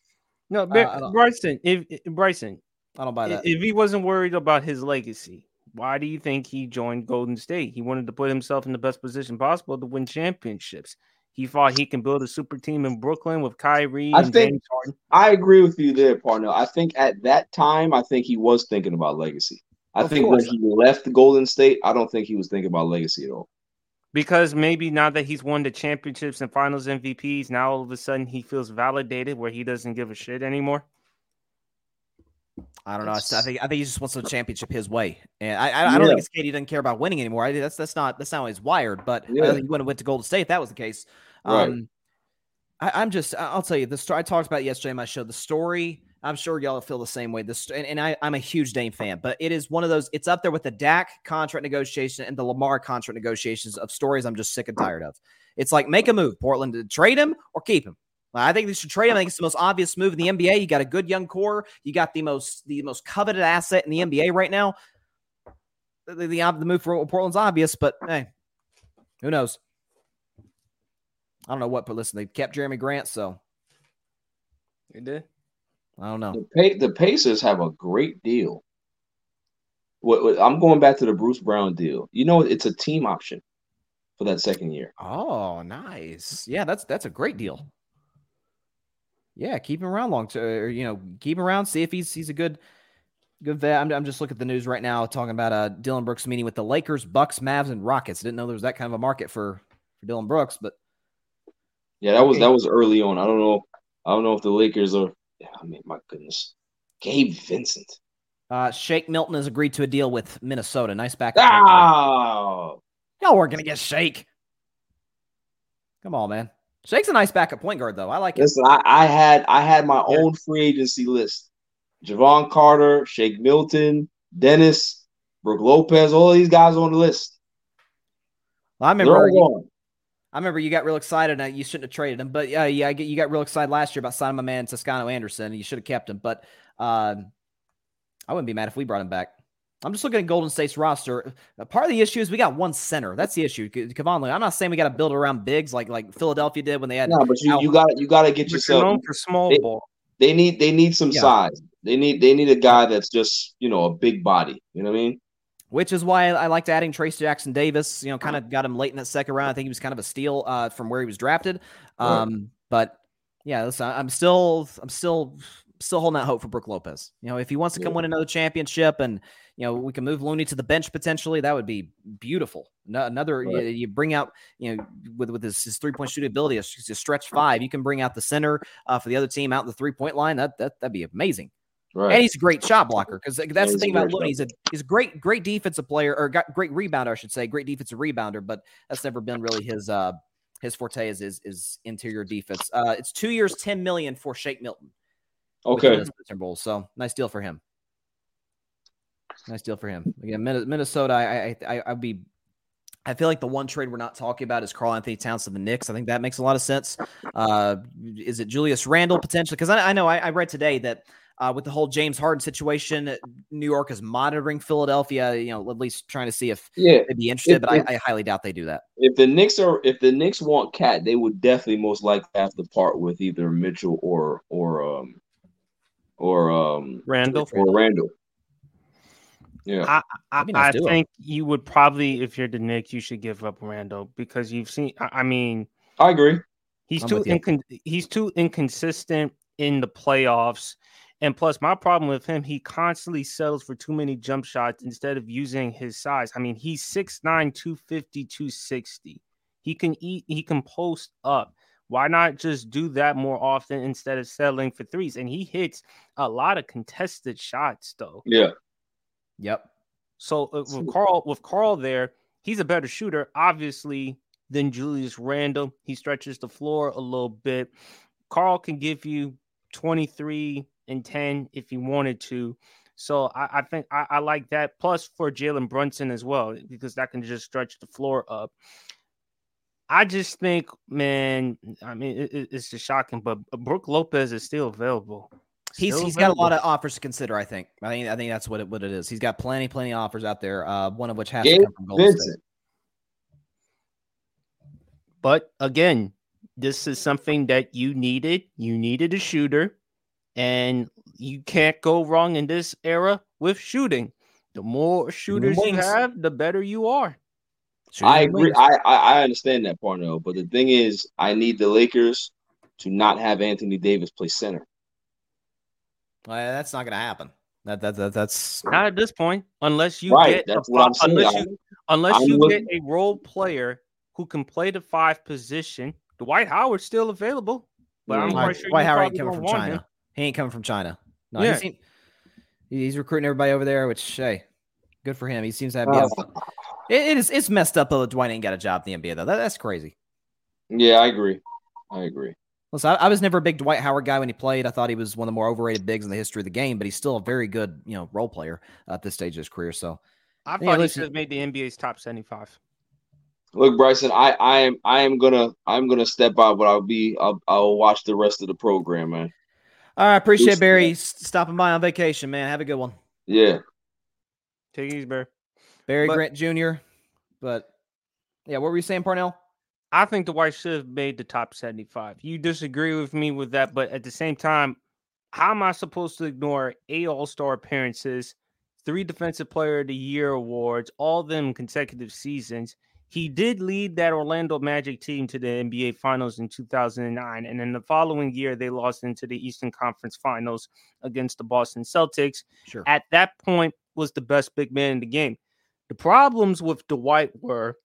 No, Uh, I don't- Bryson. If, if- Bryson, I don't buy that. if he wasn't worried about his legacy, why do you think he joined Golden State? He wanted to put himself in the best position possible to win championships. He thought he can build a super team in Brooklyn with Kyrie I and think James Harden. I agree with you there, partner. I think at that time, I think he was thinking about legacy. I Of think when he left Golden State, I don't think he was thinking about legacy at all. Because maybe now that he's won the championships and finals MVPs, now all of a sudden he feels validated where he doesn't give a shit anymore. I don't know. I s- I think I think he just wants the championship his way, and I I, I don't Yeah. think it's KD doesn't care about winning anymore. I, that's that's not that's not how he's wired. But I Yeah. think he wouldn't went to Golden State if that was the case. Right. Um, I, I'm just I'll tell you the story I talked about yesterday in my show. The story I'm sure y'all feel the same way. This and, and I I'm a huge Dame fan, but it is one of those. It's up there with the Dak contract negotiation and the Lamar contract negotiations of stories I'm just sick and tired of. It's like make a move, Portland, to trade him or keep him. I think they should trade him. I think it's the most obvious move in the NBA. You got a good young core. You got the most the most coveted asset in the NBA right now. The, the, the move for Portland's obvious, but hey, who knows? I don't know what, but listen, they kept Jerami Grant, so They did. I don't know. The, pa- the Pacers have a great deal. What, what- I'm going back to the Bruce Brown deal. You know, it's a team option for that second year. Oh, nice. Yeah, that's that's a great deal. Yeah, keep him around long to or, you know, keep him around, see if he's he's a good good vet. I'm, I'm just looking at the news right now talking about uh Dillon Brooks meeting with the Lakers, Bucks, Mavs, and Rockets. Didn't know there was that kind of a market for for Dillon Brooks, but Yeah, that was that was early on. I don't know. I don't know if the Lakers are. Yeah, I mean, my goodness, Gabe Vincent. uh Shake Milton has agreed to a deal with Minnesota. Nice backup. Ah, Y'all weren't gonna get Shake. Come on, man. Shake's a nice backup point guard, though. I like it. listen, I, I had I had my own free agency list: Jevon Carter, Shake Milton, Dennis, Brook Lopez, all these guys on the list. I They're remember. All You, gone. I remember you got real excited. And you shouldn't have traded him, but yeah, yeah, you got real excited last year about signing my man Toscano Anderson. And you should have kept him, but um, I wouldn't be mad if we brought him back. I'm just looking at Golden State's roster. Uh, Part of the issue is we got one center. That's the issue. K- Kevon Looney. I'm not saying we got to build around bigs like like Philadelphia did when they had. No, but you, Al- you got you got to get But you're yourself. known for small they, ball. they need they need some Yeah. size. They need they need a guy that's just you know a big body. You know what I mean? Which is why I liked adding Trayce Jackson Davis. You know, kind of got him late in that second round. I think he was kind of a steal uh, from where he was drafted. Right. Um, But yeah, listen, I'm still, I'm still, still holding that hope for Brook Lopez. You know, if he wants to come Yeah. win another championship, and you know, we can move Looney to the bench potentially, that would be beautiful. No, another, you, Right. you bring out, you know, with with his, his three point shooting ability, a, a stretch five, you can bring out the center uh, for the other team out in the three point line. That that that'd be amazing. Right. And he's a great shot blocker because that's the thing about Looney. He's a he's a great great defensive player or got great rebounder, I should say, great defensive rebounder. But that's never been really his uh his forte is is, is interior defense. Uh, it's two years, ten million for Shake Milton. Okay. Timberwolves. So nice deal for him. Nice deal for him. Again, Minnesota. I I I I'd be. I feel like the one trade we're not talking about is Karl Anthony Towns to the Knicks. I think that makes a lot of sense. Uh, is it Julius Randle potentially? Because I, I know I, I read today that uh, with the whole James Harden situation, New York is monitoring Philadelphia. You know, at least trying to see if Yeah. they'd be interested. If- but I, if- I highly doubt they do that. If the Knicks are if the Knicks want Cat, they would definitely most likely have to part with either Mitchell or or um or um Randle. or Randle. Yeah. I, I, That'd I duo. think you would probably, if you're the Knicks, you should give up Randle because you've seen. I, I mean, I agree. he's I'm too incon- he's too inconsistent in the playoffs. And plus, my problem with him, he constantly settles for too many jump shots instead of using his size. I mean, he's 6'9, 250, 260. He can eat, he can post up. Why not just do that more often instead of settling for threes? And he hits a lot of contested shots, though. Yeah. Yep. So uh, with Karl, with Karl there, he's a better shooter, obviously, than Julius Randle. He stretches the floor a little bit. Karl can give you 23 and 10 if he wanted to. So I, I think I, I like that. Plus for Jalen Brunson as well, because that can just stretch the floor up. I just think, man, I mean, it, it- it's just shocking, but Brook Lopez is still available. He's Still he's got a lot of offers to consider. I think. I think I think that's what it what it is. He's got plenty plenty of offers out there. Uh, one of which has to come from Golden State. But again, this is something that you needed. You needed a shooter, and you can't go wrong in this era with shooting. The more shooters you have, the better you are. I agree. I, I I understand that part though, but the thing is, I need the Lakers to not have Anthony Davis play center. Well, that's not going to happen. That, that that that's Not at this point, unless you Right, get a what I'm saying. unless you unless I'm you looking- get a role player who can play the five position. Dwight Howard's still available, but I'm Mm. quite sure Dwight you Howard ain't coming from China. him. He ain't coming from China. No, Yeah. he's, he- he's recruiting everybody over there, which hey, good for him. He seems to have. Oh. It, it is it's messed up though. that Dwight ain't got a job in the NBA though. That, that's crazy. Yeah, I agree. I agree. Listen, I, I was never a big Dwight Howard guy when he played. I thought he was one of the more overrated bigs in the history of the game, but he's still a very good, you know, role player at this stage of his career. So I Yeah, thought he should have made the NBA's top seventy-five. Look, Bryson, I, I am I am gonna I'm gonna step out, but I'll be I'll I'll watch the rest of the program, man. All right, appreciate Deuces, Barry stopping by on vacation, man. Have a good one. Yeah. Take it easy, Barry. Barry But- Grant Jr. But yeah, what were you saying, Parnell? I think the White should have made the top 75. You disagree with me with that, but at the same time, how am I supposed to ignore eight All Star appearances, three Defensive Player of the Year awards, all them consecutive seasons? He did lead that Orlando Magic team to the NBA Finals in 2009. And in the following year, they lost into the Eastern Conference Finals against the Boston Celtics. Sure. At that point, was the best big man in the game. The problems with Dwight were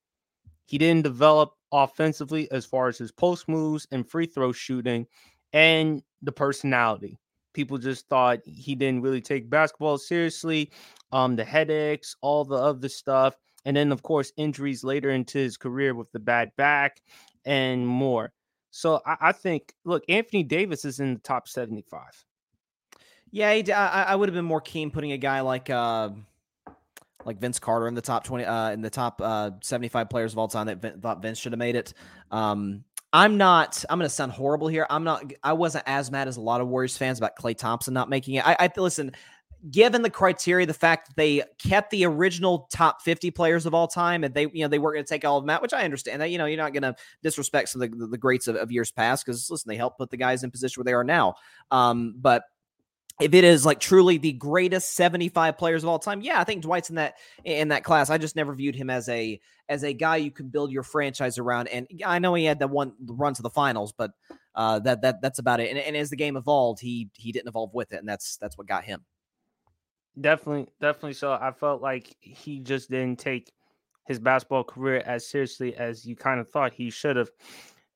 he didn't develop offensively as far as his post moves and free throw shooting and the personality. People just thought he didn't really take basketball seriously. Um, the headaches, all the other stuff. And then, of course, injuries later into his career with the bad back and more. So I, I think, look, Anthony Davis is in the top 75. Yeah, I, I would have been more keen putting a guy like uh, like Vince Carter in the top twenty, uh, in the top uh, seventy-five players of all time that Vin, thought Vince should have made it. Um, I'm not. I'm going to sound horrible here. I'm not. I wasn't as mad as a lot of Warriors fans about Klay Thompson not making it. I, I listen. Given the criteria, the fact that they kept the original top 50 players of all time, and they, you know, they weren't going to take all of them out, which I understand. That you know, you're not going to disrespect some of the, the greats of, of years past because listen, they helped put the guys in position where they are now. Um, but if it is like truly the greatest 75 players of all time yeah i think dwight's in that in that class i just never viewed him as a as a guy you can build your franchise around and i know he had that one run to the finals but uh that that that's about it and, and as the game evolved he he didn't evolve with it and that's that's what got him definitely definitely so i felt like he just didn't take his basketball career as seriously as you kind of thought he should have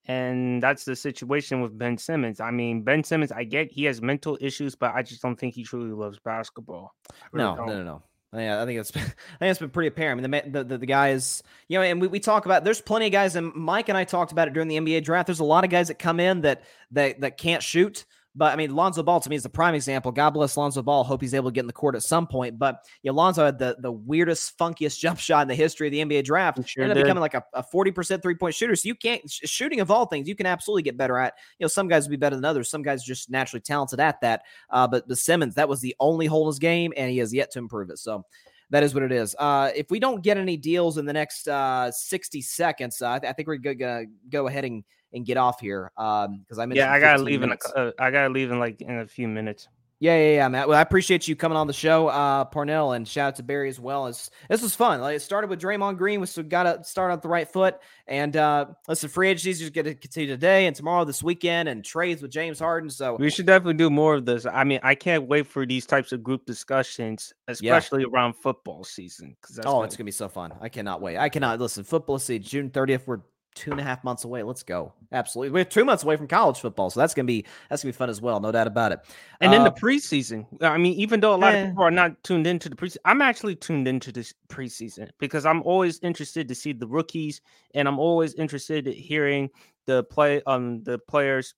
and that's the situation with Ben Simmons. I mean, Ben Simmons, I get he has mental issues, but I just don't think he truly loves basketball. Really no, no, no, no. Yeah, I think it's I think it's been pretty apparent. I mean, the, the, the guys, you know, and we, we talk about there's plenty of guys, and Mike and I talked about it during the NBA draft. There's a lot of guys that come in that that that can't shoot. But I mean, Lonzo Ball to me is the prime example. God bless Lonzo Ball. Hope he's able to get in the court at some point. But you know, Lonzo had the, the weirdest, funkiest jump shot in the history of the NBA draft. Sure ended up becoming like a, a 40% three point shooter. So you can't, shooting of all things, you can absolutely get better at. You know, some guys will be better than others. Some guys just naturally talented at that. Uh, but the Simmons, that was the only hole in his game, and he has yet to improve it. So that is what it is. Uh, if we don't get any deals in the next uh, 60 seconds, uh, I, th- I, think we're going to go ahead and and get off here um because I'm yeah I gotta leave minutes. in a, uh, I gotta leave in like in a few minutes. Yeah, yeah, yeah, Matt. Well, I appreciate you coming on the show, uh, Parnell, and shout out to Barry as well. As this was fun. Like it started with Draymond Green, so got to start on the right foot. And uh, listen, free agencies just get to continue today and tomorrow, this weekend, and trades with James Harden. So we should definitely do more of this. I mean, I can't wait for these types of group discussions, especially yeah. around football season. Because oh, it's gonna be so fun. I cannot wait. I cannot listen. Football season, June thirtieth. We're two and a half months away. Let's go. Absolutely. We're two months away from college football. So that's gonna be that's gonna be fun as well, no doubt about it. And uh, then the preseason. I mean, even though a lot eh. of people are not tuned into the preseason, I'm actually tuned into this preseason because I'm always interested to see the rookies and I'm always interested in hearing the play um the players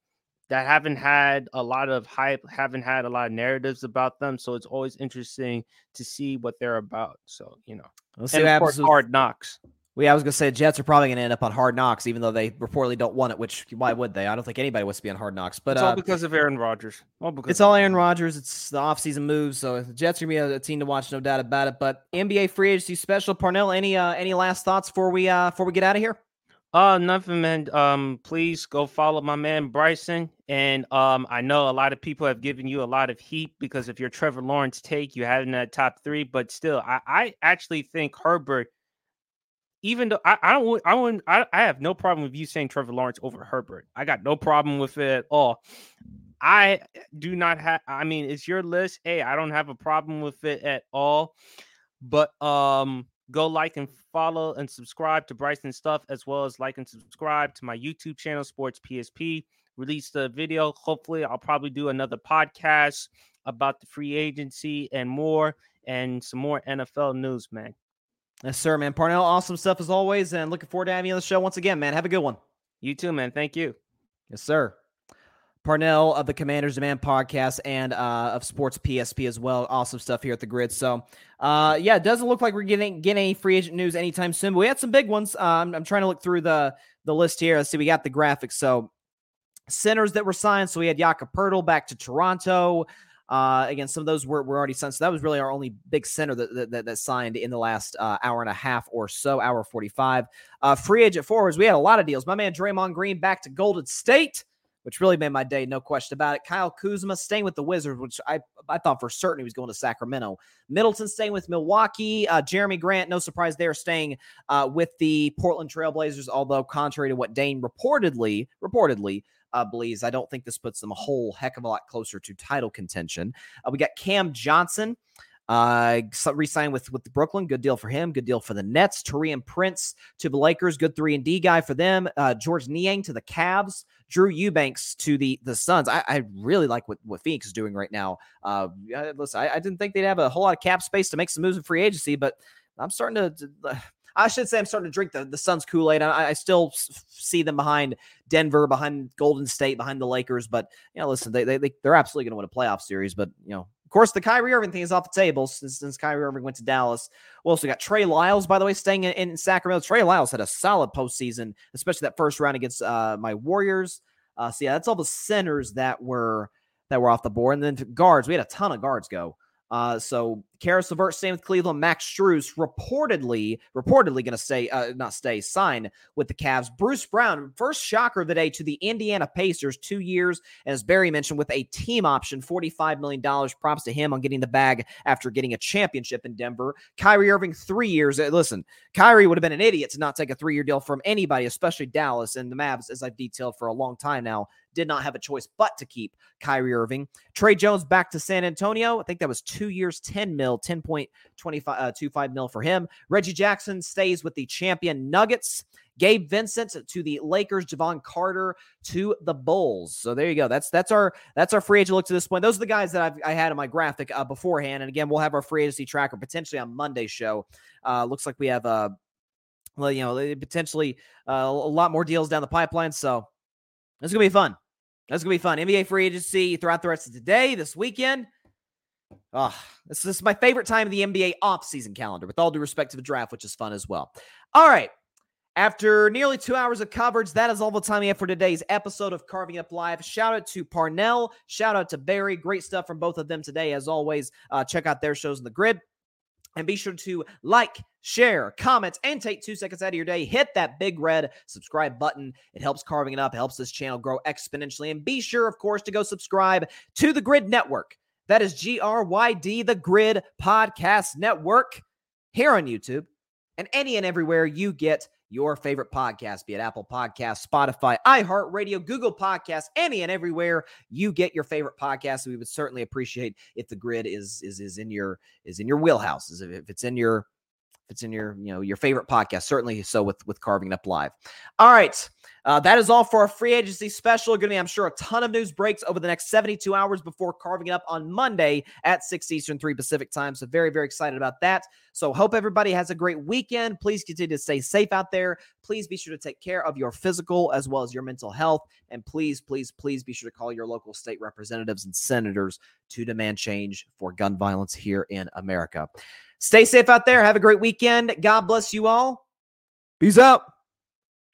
that haven't had a lot of hype, haven't had a lot of narratives about them. So it's always interesting to see what they're about. So, you know, Let's and of course, hard knocks. Well, yeah, I was gonna say Jets are probably gonna end up on Hard Knocks, even though they reportedly don't want it. Which why would they? I don't think anybody wants to be on Hard Knocks. But it's all uh, because of Aaron Rodgers. All because it's all Aaron Rodgers. It's the offseason moves, so the Jets are gonna be a, a, team to watch, no doubt about it. But NBA free agency special, Parnell. Any uh, any last thoughts before we uh before we get out of here? Uh, nothing, man. Um, please go follow my man Bryson. And um, I know a lot of people have given you a lot of heat because of your Trevor Lawrence take. You had in that top three, but still, I, I actually think Herbert even though I, I don't I wouldn't I, I have no problem with you saying Trevor Lawrence over Herbert. I got no problem with it at all. I do not have I mean it's your list. Hey, I don't have a problem with it at all. But um go like and follow and subscribe to Bryson stuff as well as like and subscribe to my YouTube channel Sports PSP. Release the video. Hopefully I'll probably do another podcast about the free agency and more and some more NFL news, man. Yes, sir, man. Parnell, awesome stuff as always. And looking forward to having you on the show once again, man. Have a good one. You too, man. Thank you. Yes, sir. Parnell of the Commanders Demand podcast and uh, of Sports PSP as well. Awesome stuff here at the Gryd. So, uh, yeah, it doesn't look like we're getting getting any free agent news anytime soon. But we had some big ones. Um, I'm trying to look through the the list here. Let's see. We got the graphics. So, centers that were signed. So we had Jakob Poeltl back to Toronto. Uh, again, some of those were, were already signed. So that was really our only big center that, that, that signed in the last uh, hour and a half or so, hour 45. Uh, free agent forwards, we had a lot of deals. My man Draymond Green back to Golden State which really made my day, no question about it. Kyle Kuzma staying with the Wizards, which I I thought for certain he was going to Sacramento. Middleton staying with Milwaukee. Uh, Jerami Grant, no surprise there, staying uh, with the Portland Trailblazers. Although contrary to what Dame reportedly reportedly uh, I don't think this puts them a whole heck of a lot closer to title contention. Uh, we got Cam Johnson. Uh, re-signed with with Brooklyn, good deal for him. Good deal for the Nets. Taurean Prince to the Lakers, good three and D guy for them. Uh, Georges Niang to the Cavs. Drew Eubanks to the the Suns. I, I really like what, what Phoenix is doing right now. Uh, listen, I, I, didn't think they'd have a whole lot of cap space to make some moves in free agency, but I'm starting to. to I should say I'm starting to drink the, the Suns Kool Aid. I, I, still see them behind Denver, behind Golden State, behind the Lakers. But you know, listen, they, they, they they're absolutely going to win a playoff series. But you know, of course, the Kyrie Irving thing is off the table since, since Kyrie Irving went to Dallas. We also got Trey Lyles, by the way, staying in, in Sacramento. Trey Lyles had a solid postseason, especially that first round against uh, my Warriors. Uh, so yeah, that's all the centers that were that were off the board, and then guards. We had a ton of guards go. Uh, so Caris LeVert staying with Cleveland. Max Strus reportedly, reportedly going to stay, uh, not stay, sign with the Cavs. Bruce Brown, first shocker of the day to the Indiana Pacers, two years, as Barry mentioned, with a team option, $45 million. Props to him on getting the bag after getting a championship in Denver. Kyrie Irving, three years. Uh, listen, Kyrie would have been an idiot to not take a three year deal from anybody, especially Dallas and the Mavs, as I've detailed for a long time now did not have a choice but to keep Kyrie Irving. Tre Jones back to San Antonio. I think that was two years, 10 mil, 10.25 uh, mil for him. Reggie Jackson stays with the champion Nuggets. Gabe Vincent to the Lakers, Jevon Carter to the Bulls. So there you go. That's that's our that's our free agent look to this point. Those are the guys that I've, i had in my graphic uh, beforehand. And again, we'll have our free agency tracker potentially on Monday's show. Uh, looks like we have uh, well, you know, potentially uh, a lot more deals down the pipeline. So it's gonna be fun. That's gonna be fun. NBA free agency throughout the rest of today, this weekend. Oh, this, this is my favorite time of the NBA off-season calendar, with all due respect to the draft, which is fun as well. All right. After nearly two hours of coverage, that is all the time we have for today's episode of Carving Up Live. Shout out to Parnell. Shout out to Barry. Great stuff from both of them today. As always, uh, check out their shows in the Gryd. And be sure to like, share, comment, and take two seconds out of your day. Hit that big red subscribe button. It helps carving it up, helps this channel grow exponentially. And be sure, of course, to go subscribe to the Gryd Network. That is G R Y D, the Gryd Podcast Network, here on YouTube and any and everywhere you get your favorite podcast, be it Apple Podcasts, Spotify, iHeartRadio, Google Podcasts, any and everywhere you get your favorite podcast. We would certainly appreciate if the Gryd is is is in your is in your wheelhouse, if it's in your it's in your you know your favorite podcast. Certainly so with with carving up live. All right. Uh, that is all for our free agency special. Going to be, I'm sure, a ton of news breaks over the next 72 hours before carving it up on Monday at 6 Eastern, 3 Pacific time. So, very, very excited about that. So, hope everybody has a great weekend. Please continue to stay safe out there. Please be sure to take care of your physical as well as your mental health. And please, please, please be sure to call your local state representatives and senators to demand change for gun violence here in America. Stay safe out there. Have a great weekend. God bless you all. Peace out.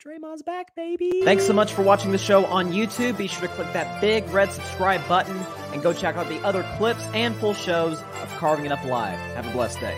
Draymond's back, baby. Thanks so much for watching the show on YouTube. Be sure to click that big red subscribe button and go check out the other clips and full shows of Carving It Up Live. Have a blessed day.